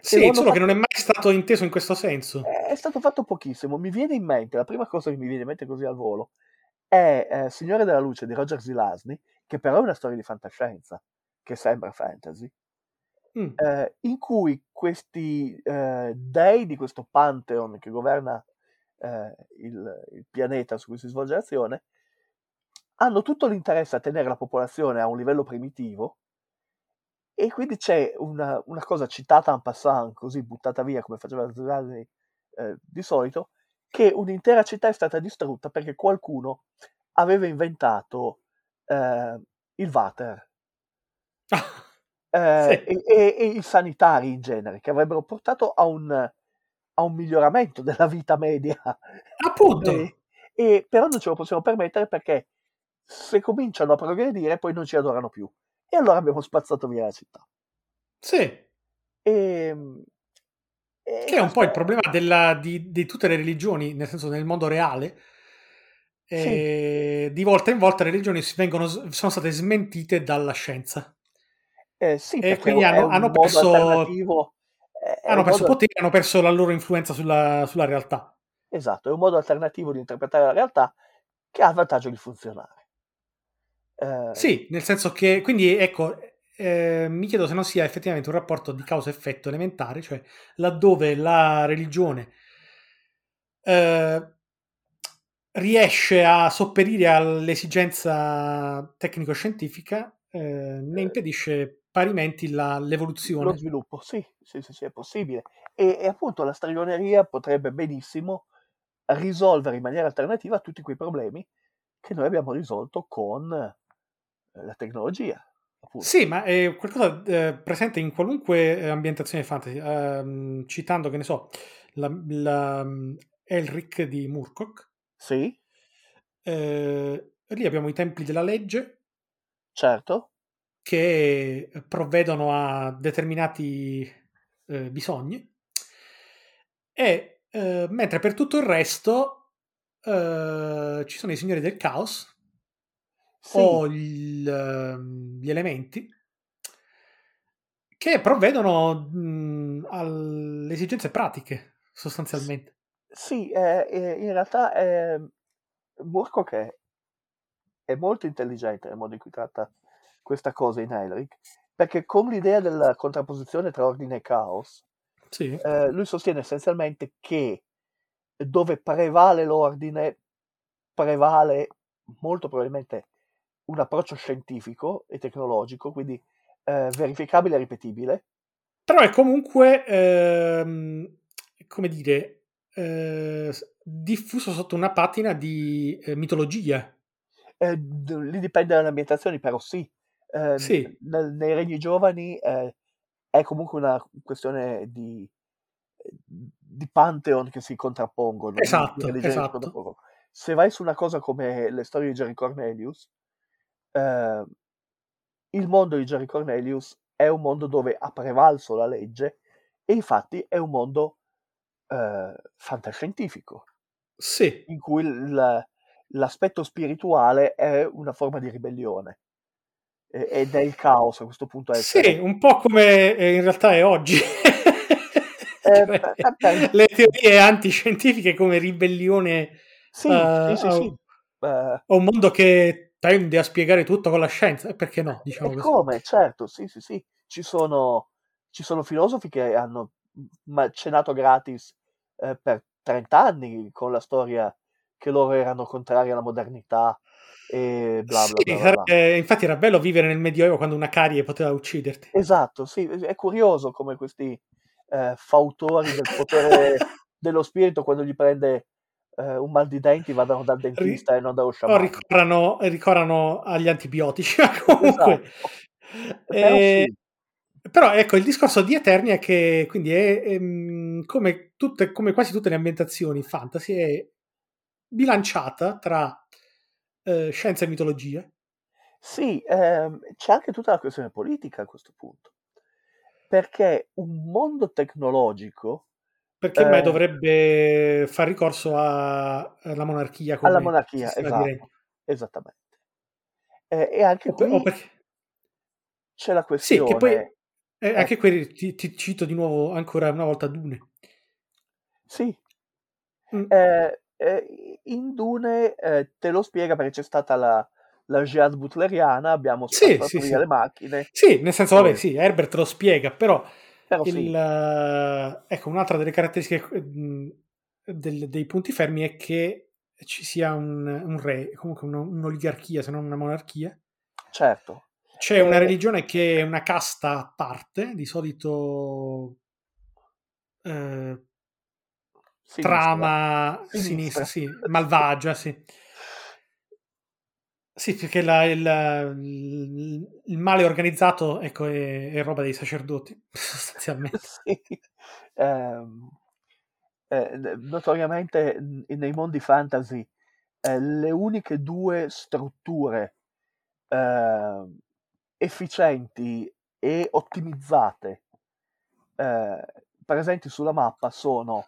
Sì, solo che fatto- non è mai stato inteso in questo senso. È stato fatto pochissimo. Mi viene in mente, la prima cosa che mi viene in mente così al volo è eh, Signore della Luce di Roger Zilasny, che però è una storia di fantascienza, che sembra fantasy, Mm. eh, in cui questi eh, dei di questo pantheon che governa eh, il, il pianeta su cui si svolge l'azione hanno tutto l'interesse a tenere la popolazione a un livello primitivo e quindi c'è una, una cosa citata en passant, così buttata via come faceva Zilasny eh, di solito, che un'intera città è stata distrutta perché qualcuno aveva inventato eh, il water eh, Sì. e, e- e i sanitari in genere, che avrebbero portato a un, a un miglioramento della vita media. Appunto. E, e però non ce lo possiamo permettere perché se cominciano a progredire poi non ci adorano più. E allora abbiamo spazzato via la città. Sì. E, e Che è un po' il problema della- di, di tutte le religioni, nel senso nel mondo reale. E Di volta in volta le religioni si vengono, sono state smentite dalla scienza. Eh, sì, E quindi hanno- hanno perso- Hanno perso modo- potere, hanno perso la loro influenza sulla, sulla realtà. Esatto, è un modo alternativo di interpretare la realtà che ha il vantaggio di funzionare. Eh, Sì, nel senso che, quindi ecco, eh, mi chiedo se non sia effettivamente un rapporto di causa-effetto elementare, cioè laddove la religione eh, riesce a sopperire all'esigenza tecnico-scientifica, eh, ne impedisce parimenti la- Lo l'evoluzione. sviluppo, sì, sì, sì, sì, è possibile. E, e appunto la stregoneria potrebbe benissimo risolvere in maniera alternativa tutti quei problemi che noi abbiamo risolto con eh, la tecnologia. Appunto. Sì, ma è qualcosa eh, presente in qualunque eh, ambientazione fantasy, ehm, citando, che ne so, la, la, mm, Elric di Murkoch. Sì, Eh, lì abbiamo i templi della legge certo, che provvedono a determinati eh, bisogni e eh, mentre per tutto il resto eh, ci sono i signori del caos sì, o il, ehm, gli elementi che provvedono mh, alle esigenze pratiche sostanzialmente. sì, eh, eh, in realtà eh, Murko che è molto intelligente nel modo in cui tratta questa cosa in Elric, perché con l'idea della contrapposizione tra ordine e caos, Sì, eh, lui sostiene essenzialmente che dove prevale l'ordine, prevale molto probabilmente un approccio scientifico e tecnologico, quindi eh, verificabile e ripetibile. però è comunque, ehm, come dire, eh, diffuso sotto una patina di eh, mitologia. Eh, d- lì dipende dalle ambientazioni, però sì. Eh, Sì. nel- nei regni giovani eh, è comunque una questione di, di pantheon che si contrappongono, Esatto, che si esatto. contrappongono. Se vai su una cosa come le storie di Jerry Cornelius, eh, il mondo di Jerry Cornelius è un mondo dove ha prevalso la legge e infatti è un mondo eh, fantascientifico, Sì, in cui il- l'aspetto spirituale è una forma di ribellione ed è il caos a questo punto sì, un po' come eh, in realtà è oggi. Cioè, per- per- le teorie antiscientifiche come ribellione Sì, eh, sì, sì, sì. Eh, a un mondo che tende a spiegare tutto con la scienza. E perché no? Diciamo così. come? Certo, sì, sì, sì. Ci sono, ci sono filosofi che hanno cenato gratis eh, per 30 anni con la storia che loro erano contrari alla modernità e bla bla Sì, bla bla. bla. sarebbe- infatti era bello vivere nel Medioevo quando una carie poteva ucciderti. Esatto, sì, è curioso come questi eh, fautori del potere dello spirito, quando gli prende eh, un mal di denti, vadano dal dentista e non dallo O sciamano. ricorrano, ricorrano agli antibiotici. comunque, Esatto. Però eh, però ecco il discorso di Eternia che quindi è, ehm, come, tutte, come quasi tutte le ambientazioni fantasy è bilanciata tra eh, scienza e mitologia. sì, ehm, c'è anche tutta la questione politica a questo punto, perché un mondo tecnologico Perché mai Eh. dovrebbe far ricorso a- alla monarchia? Come alla monarchia, esatto, esattamente. Eh, e anche per- o qui perché... c'è la Sì, che poi questione, eh, anche qui ti, ti cito di nuovo ancora una volta Dune. sì, Mm. Eh, eh, in Dune eh, te lo spiega perché c'è stata la, la jihad butleriana, abbiamo Sì, sì, sì. le macchine, Sì, nel senso, vabbè, sì, Herbert lo spiega, però il, sì, eh, ecco, un'altra delle caratteristiche mh, del- dei punti fermi è che ci sia un, un re, comunque un- un'oligarchia, se non una monarchia. certo. C'è una Eh, religione che è una casta a parte, di solito eh, Sinistra. trama Sinistra. sinistra, sì, malvagia, sì. Sì, perché la- il, il- il male organizzato ecco, è, è roba dei sacerdoti, sostanzialmente. Sì. Ehm, eh, notoriamente nei mondi fantasy eh, le uniche due strutture eh, efficienti e ottimizzate eh, presenti sulla mappa sono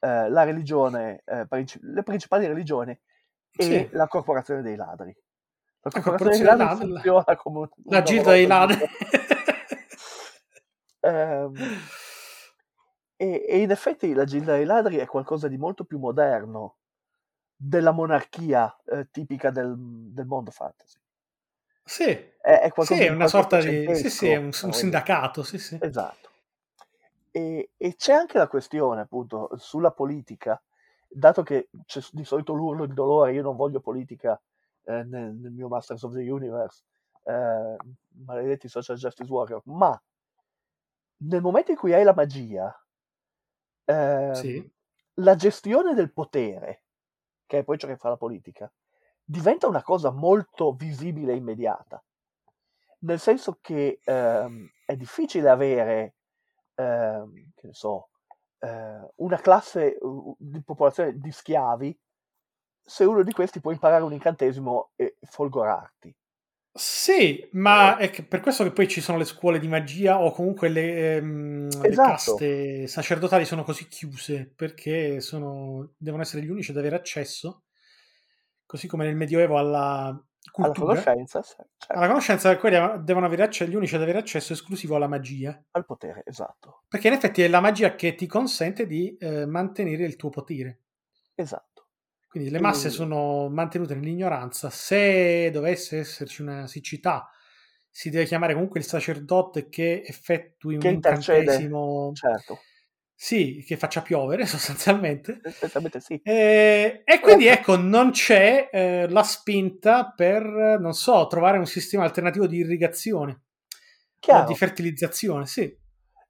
eh, la religione, eh, princi- le principali religioni e Sì. la corporazione dei ladri. La La corporazione dei corporazione ladri dei ladri, funziona come un, La gilda dei ladri. Ehm, e, e in effetti la Gilda dei Ladri è qualcosa di molto più moderno della monarchia eh, tipica del, del mondo fantasy. sì, È, è sì, qualcosa è di una sorta di... Sì, sì, è un, un sindacato, sì, sì. Esatto. E, e c'è anche la questione, appunto, sulla politica, dato che c'è di solito l'urlo di dolore, io non voglio politica eh, nel, nel mio Masters of the Universe, eh, maledetti social justice warrior, ma nel momento in cui hai la magia, ehm, Sì. la gestione del potere, che è poi ciò che fa la politica, diventa una cosa molto visibile e immediata. Nel senso che ehm, è difficile avere, ehm, che ne so, eh, una classe di popolazione di schiavi se uno di questi può imparare un incantesimo e folgorarti. Sì, ma è che per questo che poi ci sono le scuole di magia o comunque le, ehm, le Esatto, caste sacerdotali sono così chiuse perché sono, devono essere gli unici ad avere accesso, così come nel Medioevo alla alla cultura, conoscenza, sì, certo, alla conoscenza, quelli devono avere accesso, gli unici ad avere accesso esclusivo alla magia. al potere, esatto, Perché in effetti è la magia che ti consente di eh, mantenere il tuo potere. esatto. Quindi le masse sono mantenute nell'ignoranza. Se dovesse esserci una siccità, si deve chiamare comunque il sacerdote che effettui un che intercede, incantesimo, certo, sì, che faccia piovere sostanzialmente. essenzialmente sì. E, e quindi ecco, non c'è eh, la spinta per, non so, trovare un sistema alternativo di irrigazione o di Chiaro, fertilizzazione, sì.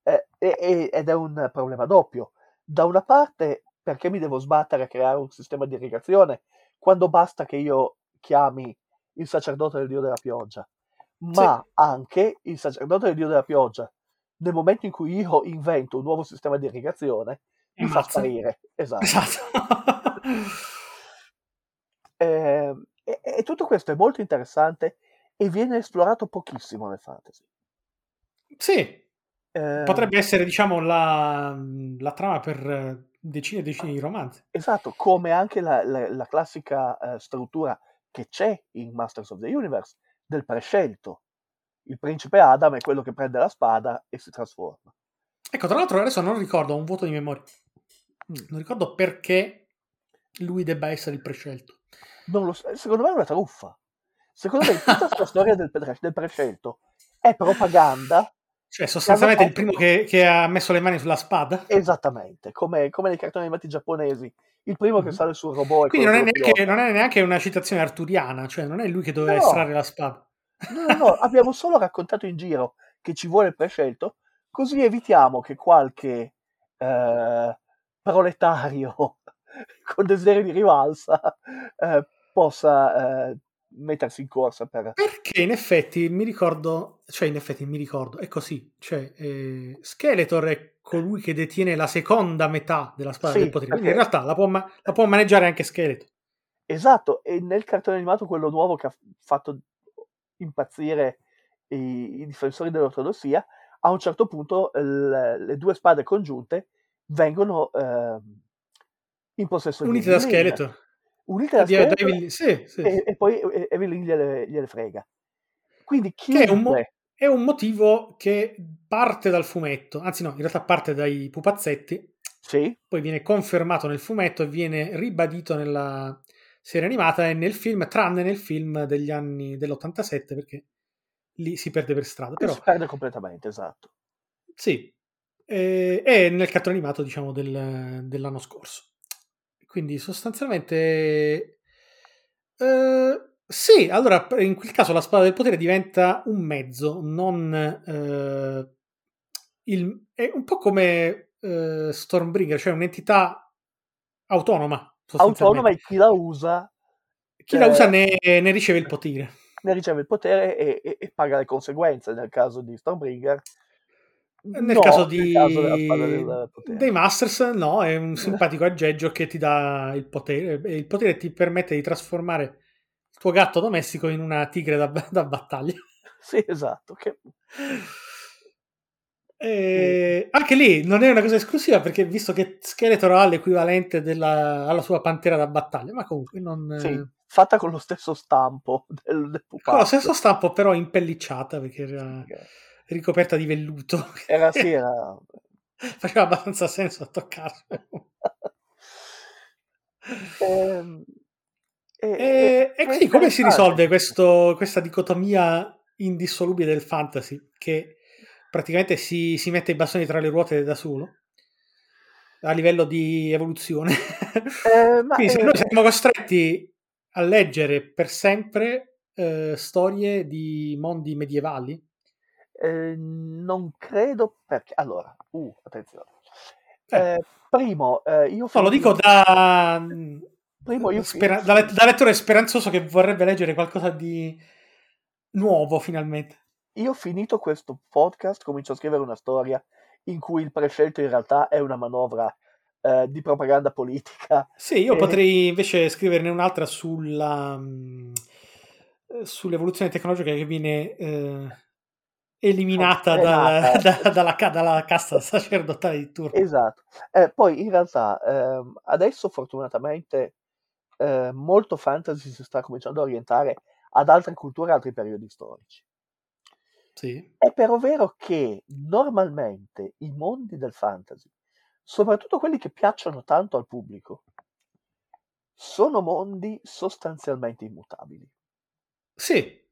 eh, e- e- ed è un problema doppio. Da una parte, perché mi devo sbattere a creare un sistema di irrigazione quando basta che io chiami il sacerdote del dio della pioggia, Sì, ma anche il sacerdote del dio della pioggia, nel momento in cui io invento un nuovo sistema di irrigazione, mi fa sparire. Esatto. Esatto. Eh, e, e tutto questo è molto interessante e viene esplorato pochissimo nel fantasy. sì, Eh, potrebbe essere, diciamo, la, la trama per decine e decine di romanzi. Esatto, come anche la, la- la classica eh, struttura che c'è in Masters of the Universe del prescelto. Il principe Adam è quello che prende la spada e si trasforma. Ecco, tra l'altro adesso non ricordo, ho un vuoto di memoria. Mm. Non ricordo perché lui debba essere il prescelto. Non lo so, secondo me è una truffa. Secondo me tutta questa storia del, del prescelto è propaganda. Cioè, che sostanzialmente il fatto primo che, che ha messo le mani sulla spada. esattamente come, come nei cartoni animati giapponesi. Il primo che Mhm. sale sul robot è Quindi non è, che neanche, non è neanche una citazione arturiana, cioè non è lui che doveva No, estrarre la spada. no, no, no, abbiamo solo raccontato in giro che ci vuole il prescelto, così evitiamo che qualche eh, proletario con desiderio di rivalsa eh, possa eh, mettersi in corsa per... Perché in effetti mi ricordo, cioè in effetti mi ricordo, è così, cioè eh, Skeletor è colui che detiene la seconda metà della spada del Sì, potere, quindi in perché realtà la può, ma- la può maneggiare anche Skeletor. esatto, e nel cartone animato quello nuovo che ha fatto impazzire i, i difensori dell'ortodossia, a un certo punto le, le due spade congiunte vengono ehm, in possesso di Unite da Skeletor. Unite da Skeletor Evelyn- sì, sì, e, e poi Evelyn gliele, gliele frega. Quindi Che è un, mo- è un motivo che parte dal fumetto, anzi no, in realtà parte dai pupazzetti, sì, poi viene confermato nel fumetto e viene ribadito nella serie animata e nel film, tranne nel film degli anni dell'87 perché lì si perde per strada, però si perde completamente, esatto. sì, e, e nel cartone animato diciamo del- dell'anno scorso. Quindi sostanzialmente eh, sì, allora in quel caso la spada del potere diventa un mezzo, non eh, il, è un po' come eh, Stormbringer, cioè un'entità autonoma. autonoma e chi la usa chi la usa ne, ne, riceve il potere. Ne riceve il potere e, e, e paga le conseguenze nel caso di Stormbringer. Nel No, caso, di... caso del dei Masters, no, è un simpatico aggeggio che ti dà il potere il potere ti permette di trasformare il tuo gatto domestico in una tigre da, da battaglia. Sì, esatto. Che... E anche lì non è una cosa esclusiva perché visto che Skeletor ha l'equivalente della, alla sua pantera da battaglia, ma comunque non... Sì, fatta con lo stesso stampo del, del Con lo stesso stampo però impellicciata perché era ricoperta di velluto. Era sì, era... Faceva abbastanza senso a toccarlo. Ehm, e, E, e quindi come si risolve questo- questa dicotomia indissolubile del fantasy che praticamente si, si mette i bastoni tra le ruote da solo a livello di evoluzione? Eh, ma, quindi se eh, noi siamo costretti a leggere per sempre eh, storie di mondi medievali, Eh, non credo perché allora uh, attenzione Eh. Eh, primo eh, io no, lo dico da, primo io spera- da, let- da lettore speranzoso che vorrebbe leggere qualcosa di nuovo finalmente. io ho finito questo podcast comincio a scrivere una storia in cui il prescelto in realtà è una manovra eh, di propaganda politica Sì, io Eh. potrei invece scriverne un'altra sulla, mm, sull'evoluzione tecnologica che viene eh, eliminata dal- Frenata. da- dalla, dalla casta sacerdotale di turno. esatto Eh, poi in realtà ehm, adesso fortunatamente eh, molto fantasy si sta cominciando a orientare ad altre culture altri periodi storici Sì. È però vero che normalmente i mondi del fantasy, soprattutto quelli che piacciono tanto al pubblico, sono mondi sostanzialmente immutabili. Sì.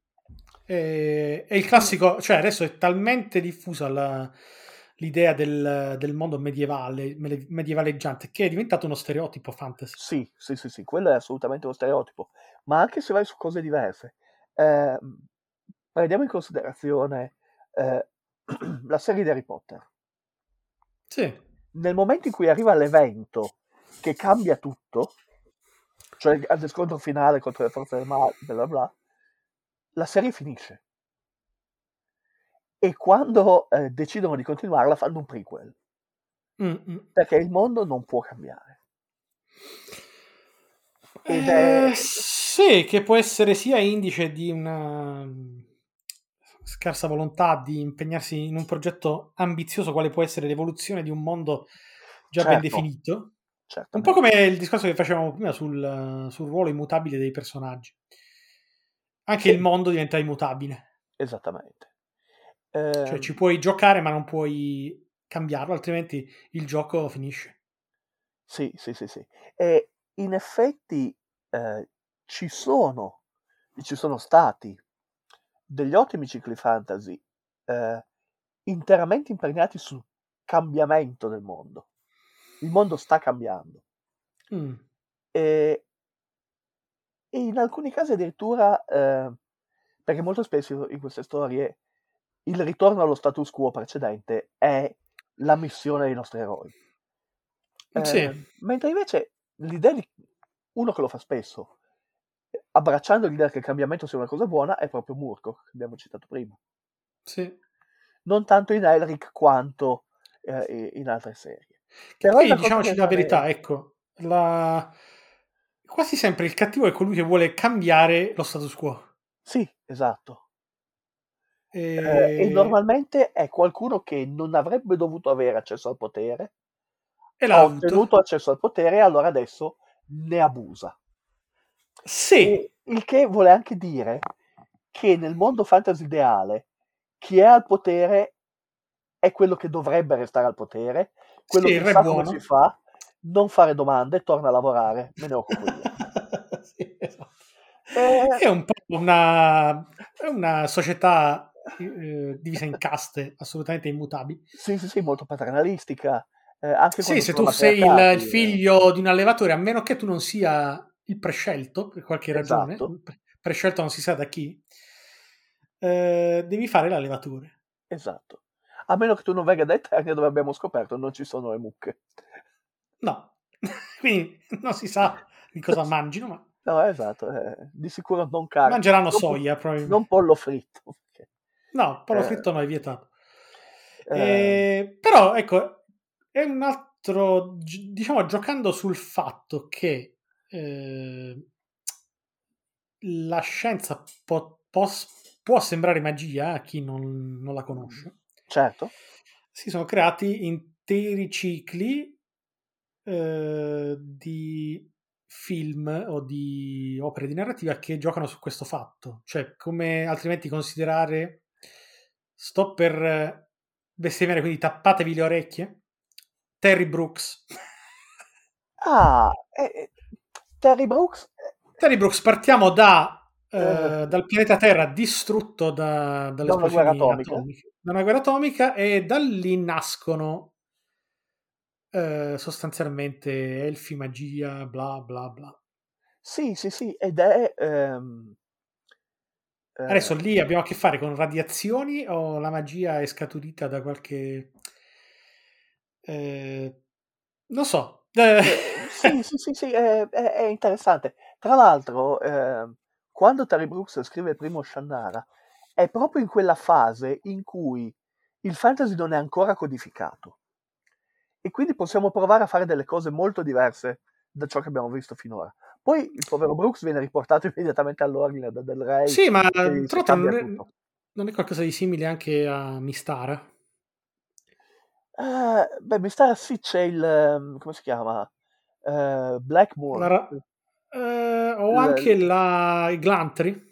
E, è il classico, cioè adesso è talmente diffusa la- l'idea del, del mondo medievale, me- medievaleggiante, che è diventato uno stereotipo fantasy. Sì, sì, sì, sì, quello è assolutamente uno stereotipo, ma anche se vai su cose diverse, ehm, prendiamo in considerazione eh, la serie di Harry Potter. Sì. Nel momento in cui arriva l'evento che cambia tutto, cioè al scontro finale contro le forze del male, bla bla bla, la serie finisce. E quando eh, decidono di continuarla fanno un prequel, Mm, mm. perché il mondo non può cambiare. Ed è- Eh, sì, che può essere sia indice di una mm, scarsa volontà di impegnarsi in un progetto ambizioso quale può essere l'evoluzione di un mondo già ben Certo. definito. Un certamente. po' come il discorso che facevamo prima sul, sul ruolo immutabile dei personaggi. Anche Sì. il mondo diventa immutabile. Esattamente. Cioè Ehm, ci puoi giocare ma non puoi cambiarlo, altrimenti il gioco finisce. Sì, sì, sì, sì. E in effetti eh, ci sono, ci sono stati degli ottimi cicli fantasy eh, interamente impegnati sul cambiamento del mondo. Il mondo sta cambiando Mm. e, e in alcuni casi addirittura, eh, perché molto spesso in queste storie il ritorno allo status quo precedente è la missione dei nostri eroi. Eh, Sì. Mentre invece l'idea di uno che lo fa spesso, eh, abbracciando l'idea che il cambiamento sia una cosa buona, è proprio Murko, che abbiamo citato prima. Sì. Non tanto in Elric quanto eh, in altre serie. Però è Poi cosa diciamoci la verità, bene. ecco, la- quasi sempre il cattivo è colui che vuole cambiare lo status quo. Sì, esatto. E... Eh, e normalmente è qualcuno che non avrebbe dovuto avere accesso al potere, e ha l'ha ottenuto accesso al potere e allora adesso ne abusa. Sì, E il che vuole anche dire che nel mondo fantasy ideale chi è al potere è quello che dovrebbe restare al potere, quello Sì, che sa buono. come si fa, non fare domande, torna a lavorare, me ne occupo io. Sì, esatto. Eh, È un po' una, una società eh, divisa in caste assolutamente immutabili. sì, sì, sì, molto paternalistica. eh, anche Sì, se tu sei il, il eh. figlio di un allevatore, a meno che tu non sia il prescelto, per qualche ragione, Esatto. pre- prescelto non si sa da chi, eh, devi fare l'allevatore. Esatto. A meno che tu non venga da Eternia dove abbiamo scoperto non ci sono le mucche. No, quindi non si sa di cosa mangino, ma No, esatto, eh, di sicuro non carne. mangeranno non, soia probabilmente. Non pollo fritto. perché, No, pollo eh, fritto no, è vietato. eh, Eh, però, ecco, è un altro, diciamo, giocando sul fatto che eh, la scienza può, può- può sembrare magia a chi non, non la conosce. certo. Si sono creati interi cicli eh, di film o di opere di narrativa che giocano su questo fatto. Cioè, come altrimenti considerare, sto per bestemmiare, quindi tappatevi le orecchie, Terry Brooks. Ah, eh, eh, Terry Brooks, eh, Terry Brooks, partiamo da, eh, Eh. dal pianeta Terra distrutto da, dalle Da una guerra atomica. atomiche, da una guerra atomica e da lì nascono eh, sostanzialmente elfi, magia, bla bla bla. sì, sì, sì, ed è... ehm, eh, Adesso lì abbiamo a che fare con radiazioni o la magia è scaturita da qualche... eh, non so. Eh, sì, sì, sì, sì, è, è- è interessante. Tra l'altro, ehm, quando Terry Brooks scrive il primo Shannara, è proprio in quella fase in cui il fantasy non è ancora codificato. E quindi possiamo provare a fare delle cose molto diverse da ciò che abbiamo visto finora. Poi il povero Brooks viene riportato immediatamente all'ordine da Del Rey sì, ma tra l'altro non non è qualcosa di simile anche a Mistara? Eh, beh, mi sta sì, c'è il... ehm, come si chiama? Eh, La Blackmore. ra- eh, o Il- anche la, i Glantri?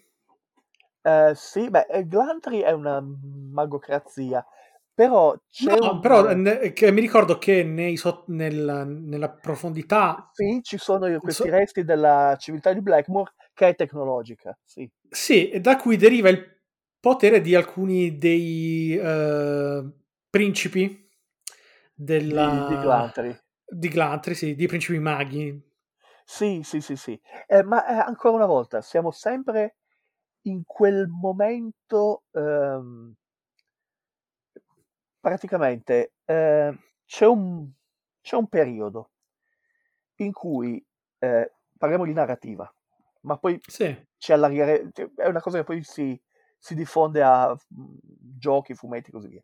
Eh, sì, beh, eh, Glantry è una magocrazia, però No, un... però ne- che mi ricordo che nei so- nella, nella profondità, Sì, ci sono i- so- questi resti della civiltà di Blackmore che è tecnologica, sì. sì, e da cui deriva il potere di alcuni dei eh, principi Di, della, di Glantry. di Glantri, sì, di principi maghi. Sì, sì, sì, sì. Eh, ma eh, ancora una volta, siamo sempre in quel momento, ehm, praticamente, eh, c'è un, c'è un periodo in cui, eh, parliamo di narrativa, ma poi Sì, ci allarghere, cioè, è una cosa che poi si, si diffonde a mm, giochi, fumetti e così via.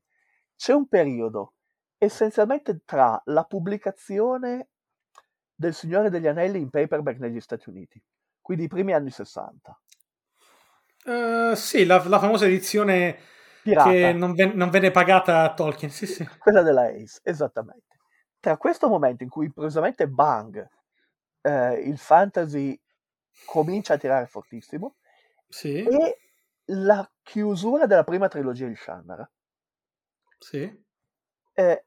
C'è un periodo essenzialmente tra la pubblicazione del Signore degli Anelli in paperback negli Stati Uniti, quindi i primi anni 60, Eh, sì la, la famosa edizione che pirata, non, ven- non venne pagata Tolkien. Sì, sì. quella della Ace, esattamente. Tra questo momento in cui improvvisamente bang, eh, il fantasy comincia a tirare fortissimo, Sì, e la chiusura della prima trilogia di Shannara, sì. eh,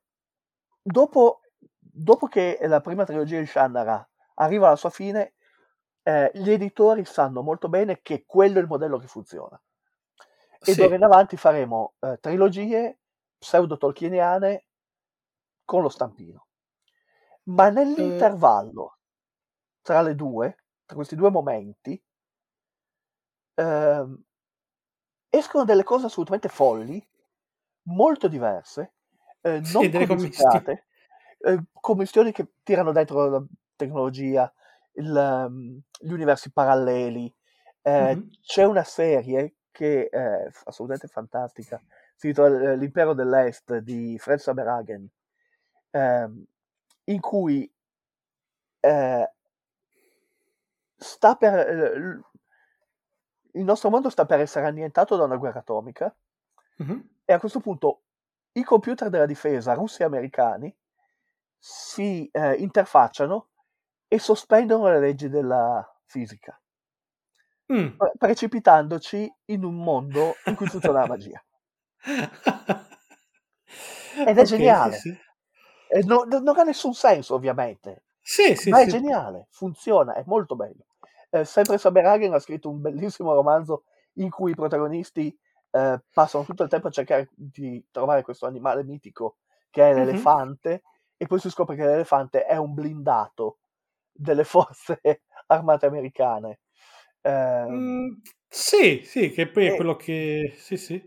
dopo, dopo che la prima trilogia di Shannara arriva alla sua fine, eh, gli editori sanno molto bene che quello è il modello che funziona. E Sì. d'ora in avanti faremo eh, trilogie pseudo-tolkieniane con lo stampino. Ma Eh, nell'intervallo tra le due, tra questi due momenti, ehm, escono delle cose assolutamente folli, molto diverse, eh, sì, non delle commissioni. codificate, eh, commissioni che tirano dentro la tecnologia, il, ehm, gli universi paralleli. Eh, Mhm. c'è una serie che è assolutamente fantastica, si intitola L'impero dell'Est di Fred Saberhagen, ehm, in cui eh, sta per, eh, il nostro mondo sta per essere annientato da una guerra atomica Mhm. e a questo punto i computer della difesa russi e americani si eh, interfacciano e sospendono le leggi della fisica, Mm. pre- precipitandoci in un mondo in cui funziona la magia. Ed è Ok, sì, geniale. sì. E no- no- non ha nessun senso, ovviamente, Sì, sì, ma è sì. geniale, funziona, è molto bello. Eh, sempre Saberhagen ha scritto un bellissimo romanzo in cui i protagonisti eh, passano tutto il tempo a cercare di trovare questo animale mitico che è Mhm. l'elefante e poi si scopre che l'elefante è un blindato delle forze armate americane. Eh, Mm, sì, sì, che poi è e, quello che... Sì, sì.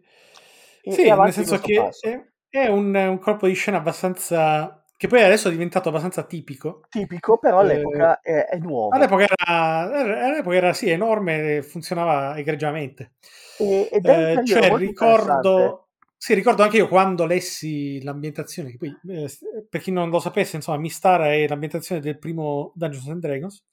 Sì, nel senso che è, è un, un colpo di scena abbastanza... che poi adesso è diventato abbastanza tipico. Tipico, però Eh, all'epoca è, è nuovo. All'epoca era, all'epoca era sì, enorme, funzionava egregiamente. E- ed è Eh, cioè, ricordo, sì, ricordo anche io quando lessi l'ambientazione, che poi, eh, per chi non lo sapesse, insomma, Mistara è l'ambientazione del primo Dungeons and Dragons,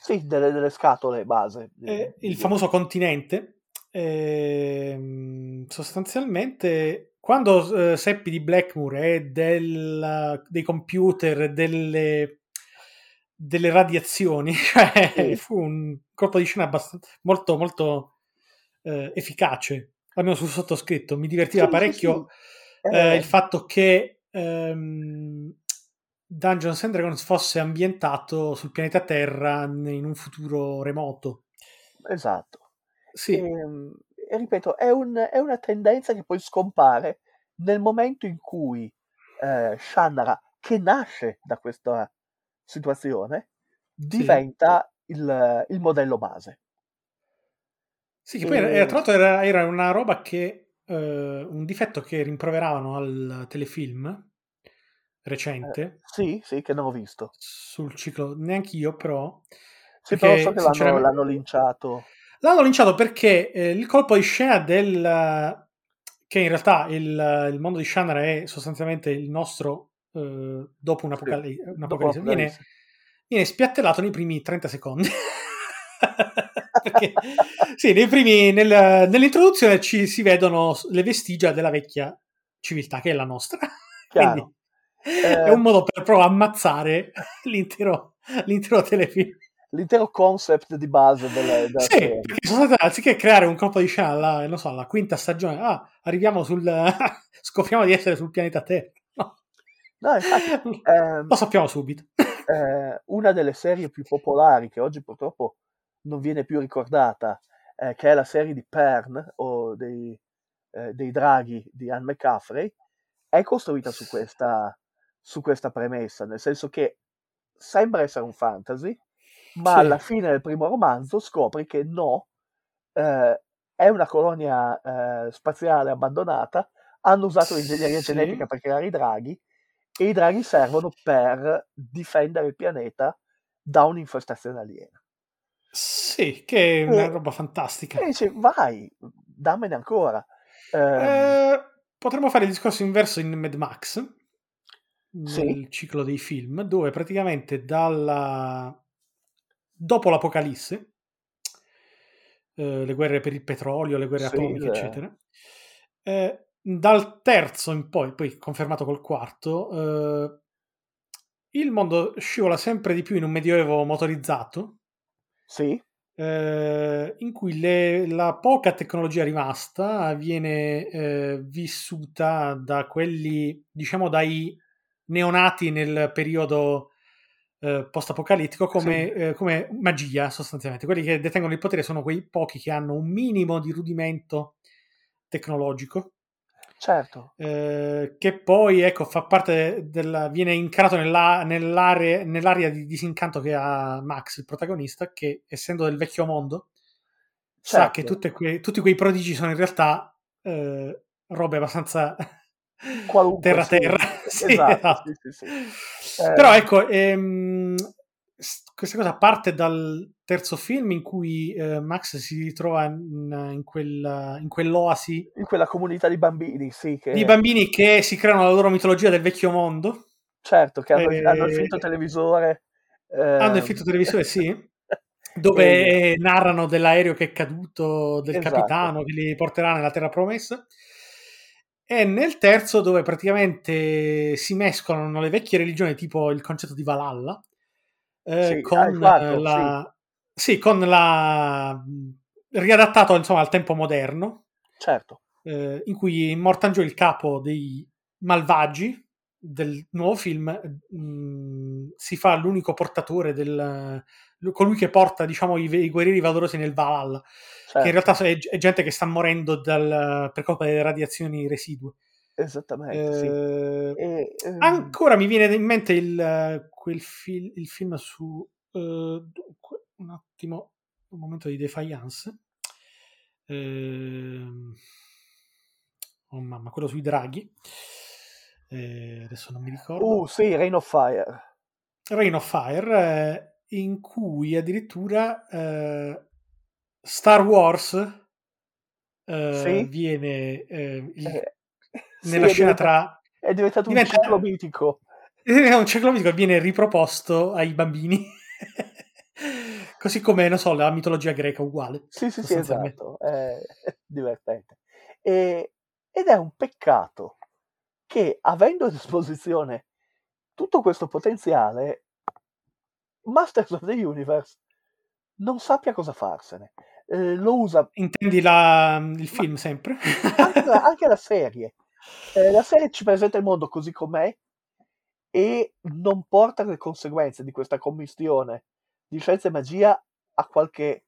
Sì, delle, delle scatole base. eh, il famoso continente. ehm, sostanzialmente, quando eh, seppi di Blackmoor e del- dei computer, delle, delle radiazioni, cioè, Sì. fu un colpo di scena abbastanza, molto, molto eh, efficace, almeno sul sottoscritto. Mi divertiva Sì, sì, parecchio sì. eh, Eh, il fatto che ehm, Dungeons and Dragons fosse ambientato sul pianeta Terra in un futuro remoto. Esatto. Sì, Ehm, E, ripeto, è, un- è una tendenza che poi scompare nel momento in cui eh, Shannara, che nasce da questa situazione, diventa il, il modello base. sì, che poi E- era- tra l'altro era, era una roba che eh, un difetto che rimproveravano al telefilm recente Sì, sì, che non ho visto. sul ciclo, neanche io però. Sì, perché, però so che l'hanno, l'hanno linciato. L'hanno linciato perché eh, il colpo di scena del... che in realtà il, il mondo di Shannara è sostanzialmente il nostro eh, dopo un'apocalisse, Sì, un'apocalisse. dopo Viene, l'Apocalisse. viene spiattellato nei primi 30 secondi. perché sì, nei primi, nel- nell'introduzione ci si vedono le vestigia della vecchia civiltà, che è la nostra. Chiaro. Quindi Eh, è un modo per proprio ammazzare l'intero, l'intero telefilm. L'intero concept di base della, della Sì, serie. stati, anziché creare un colpo di scena alla, non so, alla quinta stagione, ah, arriviamo sul... scopriamo di essere sul pianeta Terra. No. No, infatti, ehm, Lo sappiamo subito. eh, una delle serie più popolari che oggi purtroppo non viene più ricordata, eh, che è la serie di Pern o dei, eh, dei draghi di Anne McCaffrey, è costruita su questa, su questa premessa, nel senso che sembra essere un fantasy, ma Sì. alla fine del primo romanzo scopri che no, eh, è una colonia eh, spaziale abbandonata, hanno usato l'ingegneria Sì. genetica per creare i draghi e i draghi servono per difendere il pianeta da un'infestazione aliena. Sì, che è una E- roba fantastica. E dice, vai, dammene ancora. Ehm, Eh, potremmo fare il discorso inverso in Mad Max, nel Sì. ciclo dei film, dove praticamente dalla... dopo l'Apocalisse, eh, le guerre per il petrolio, le guerre Sì, atomiche, le- eccetera, eh, dal terzo in poi, poi confermato col quarto, eh, il mondo scivola sempre di più in un medioevo motorizzato, sì, eh, in cui le- la poca tecnologia rimasta viene eh, vissuta da quelli, diciamo, dai neonati nel periodo eh, post-apocalittico come, Sì. eh, come magia, sostanzialmente. Quelli che detengono il potere sono quei pochi che hanno un minimo di rudimento tecnologico. certo. eh, che poi ecco, fa parte della, viene incarato nella- nell'area, nell'area di disincanto che ha Max, il protagonista, che essendo del vecchio mondo, sa Certo. che tutte que- tutti quei prodigi sono in realtà eh, robe abbastanza Qualunque, terra sì. Esatto, sì, sì, sì. Eh, Però ecco, ehm, questa cosa parte dal terzo film in cui eh, Max si ritrova in, in quel- in quell'oasi In quella comunità di bambini, sì, che, di bambini che si creano la loro mitologia del vecchio mondo. certo, che hanno, Eh, hanno il finto televisore. Hanno il ehm, finto televisore, sì. Dove e- eh, narrano dell'aereo che è caduto, del Esatto. capitano che li porterà nella terra promessa. E nel terzo, dove praticamente si mescolano le vecchie religioni, tipo il concetto di Valhalla, eh, Sì, ah, con quattro, eh, la. Sì, con la. riadattato insomma al tempo moderno, certo, eh, in cui Mortan Joe, il capo dei malvagi del nuovo film, mh, si fa l'unico portatore del colui che porta diciamo i, i guerrieri valorosi nel Valhalla certo, che in realtà è, è gente che sta morendo dal- per colpa delle radiazioni residue esattamente, sì. Eh, E, ehm, ancora mi viene in mente il, quel fil- il film su eh, dunque, un attimo un momento di defiance Ehm, oh mamma quello sui draghi eh, adesso non mi ricordo. Uh, sì, Rain of Fire. Rain of Fire, eh, in cui addirittura eh, Star Wars eh, Sì. viene eh, il- Eh, nella scena tra È diventato diventa- un cielo mitico. è un ciclo mitico viene riproposto ai bambini così come non so la mitologia greca uguale Sì, sì, sì, esatto. È divertente. E- ed è un peccato che, avendo a disposizione tutto questo potenziale, Masters of the Universe non sappia cosa farsene. Eh, lo usa intendi la- il film sempre anche la, anche la serie. Eh, la serie ci presenta il mondo così com'è e non porta le conseguenze di questa commistione di scienza e magia a qualche,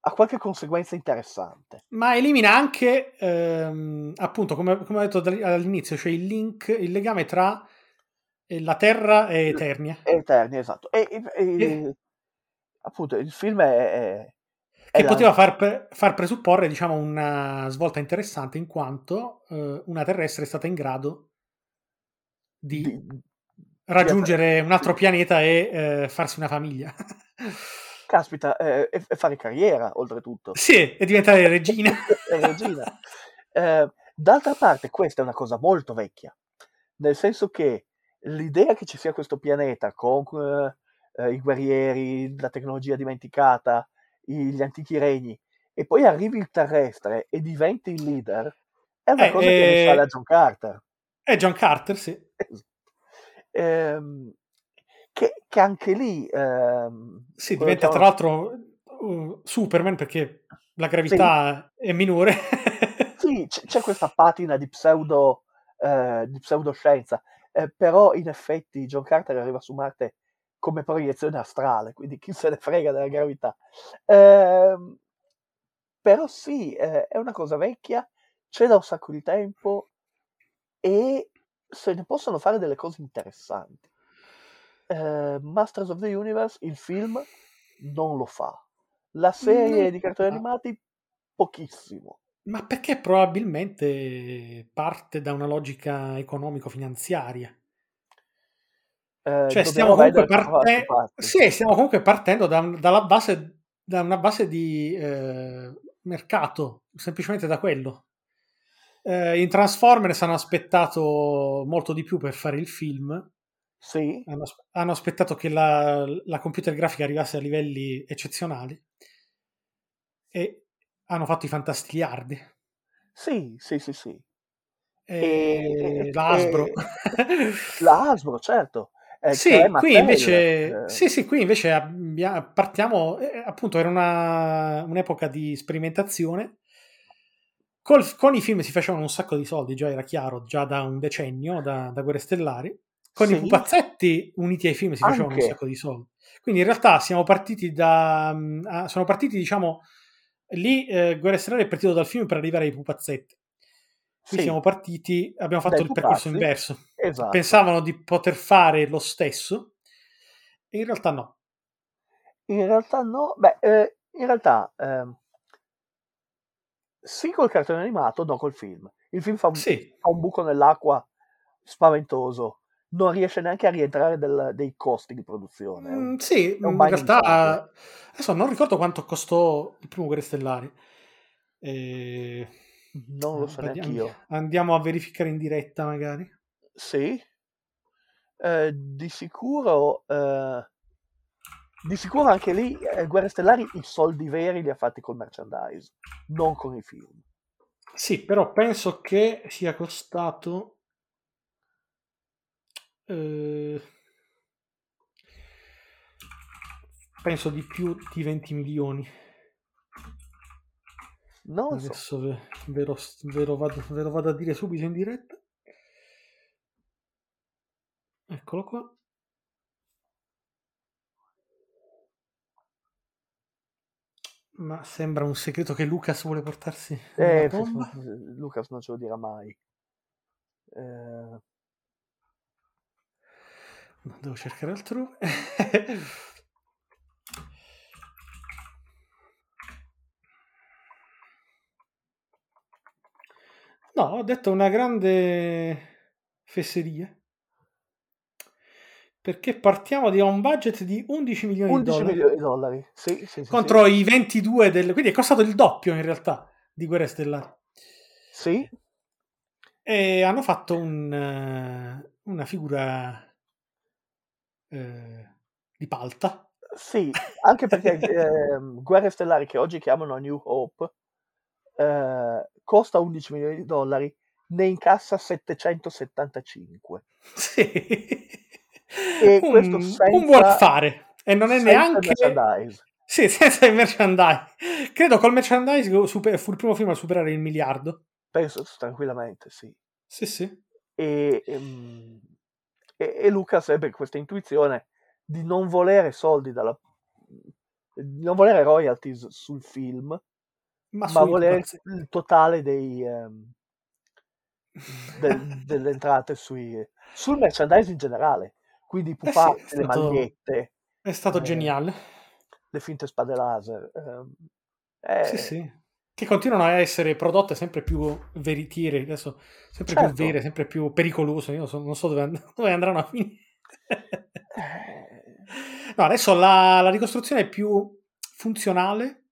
a qualche conseguenza interessante. ma elimina anche ehm, appunto come, come ho detto all'inizio cioè il link il legame tra la Terra e Eternia È Eterni, esatto. E, e- e-. appunto il film è... è- che poteva far, pre- far presupporre diciamo una svolta interessante in quanto eh, una terrestre è stata in grado di, di- raggiungere un altro pianeta e eh, farsi una famiglia caspita, eh, e, fare carriera, oltretutto. sì e diventare regina regina. Eh, d'altra parte, questa è una cosa molto vecchia, nel senso che l'idea che ci sia questo pianeta con eh, eh, i guerrieri, la tecnologia dimenticata, i- gli antichi regni, e poi arrivi il terrestre e diventi il leader, è una Eh, cosa che eh, risale a John Carter. è John Carter sì Ehm, che, che anche lì... ehm, Sì, diventa che tra l'altro uh, Superman perché la gravità è minore. Sì, c- c'è questa patina di, pseudo, eh, di pseudoscienza, eh, però in effetti John Carter arriva su Marte come proiezione astrale, quindi chi se ne frega della gravità. Ehm, però sì, eh, è una cosa vecchia, c'è da un sacco di tempo e se ne possono fare delle cose interessanti. Eh, Masters of the Universe, il film, non lo fa. La serie Non di cartoni animati, pochissimo. Ma perché probabilmente parte da una logica economico-finanziaria. Eh, Cioè, stiamo comunque, parte- sì, stiamo comunque partendo da, un- dalla base, da una base di eh, mercato, semplicemente da quello. Eh, in Transformers hanno aspettato molto di più per fare il film. Sì, Hanno, hanno aspettato che la, la computer grafica arrivasse a livelli eccezionali e hanno fatto i fantastiliardi. sì, sì, sì, sì. E, E- la Hasbro. e- La Hasbro, certo. Eh, sì, che è qui invece, eh, sì, sì, qui invece abbia- partiamo, eh, appunto, era una- un'epoca di sperimentazione. Col- con i film si facevano un sacco di soldi, già era chiaro, già da un decennio, da, da Guerre Stellari. Con i Sì. pupazzetti uniti ai film si facevano Anche. un sacco di soldi. Quindi in realtà siamo partiti da... mm, ah, sono partiti, diciamo, lì eh, Guerre Stellari è partito dal film per arrivare ai pupazzetti. Qui Sì. siamo partiti, abbiamo fatto Dai il percorso pupazzi. inverso. Esatto. Pensavano di poter fare lo stesso, e in realtà no. In realtà no, beh, eh, in realtà ehm, sì col cartone animato, no col film. Il film fa un, Sì, fa un buco nell'acqua spaventoso, non riesce neanche a rientrare del- dei costi di produzione. Mm, sì, un in realtà adesso non ricordo quanto costò il primo Guerre Stellari. Eh, Non lo so neanche andiamo, io. andiamo a verificare in diretta magari. Sì, Eh, di sicuro, eh, di sicuro anche lì, eh, Guerre Stellari, i soldi veri li ha fatti col merchandise, non con i film. Sì, però penso che sia costato eh, penso di più di 20 milioni. Non lo so. Adesso ve, ve lo, ve lo vado, ve lo vado a dire subito in diretta. Eccolo qua. Ma sembra un segreto che Lucas vuole portarsi Eh, tomba. Lucas non ce lo dirà mai. Eh, devo cercare altrove. no, ho detto una grande fesserie. Perché partiamo da un budget di 11 milioni 11 di dollari milioni di dollari. Sì, sì, sì, contro i 22 del... Quindi è costato il doppio in realtà di Guerre Stellari. Sì. sì. E hanno fatto un, eh, una figura eh, di palta. Sì, anche perché eh, Guerre Stellari, che oggi chiamano New Hope, eh, costa 11 milioni di dollari, ne incassa 775. Sì. E un, questo senza, un buon affare. E non è neanche... merchandise. Sì, senza il merchandise. Credo col merchandise super, fu il primo film a superare il miliardo. Penso tranquillamente, sì. Sì, sì. E, ehm, e, e Lucas ebbe questa intuizione di non volere soldi dalla... di non volere royalties sul film, ma, ma volere il totale dei... Um, de, delle entrate sui, sul merchandise in generale quindi pupazzi, eh sì, le stato, magliette. È stato eh, geniale. Le finte spade laser. Eh, sì, sì. Che continuano a essere prodotte sempre più veritiere, adesso sempre certo. più vere, sempre più pericolose. Io so, non so dove, and- dove, andranno a finire. no, adesso la, la ricostruzione è più funzionale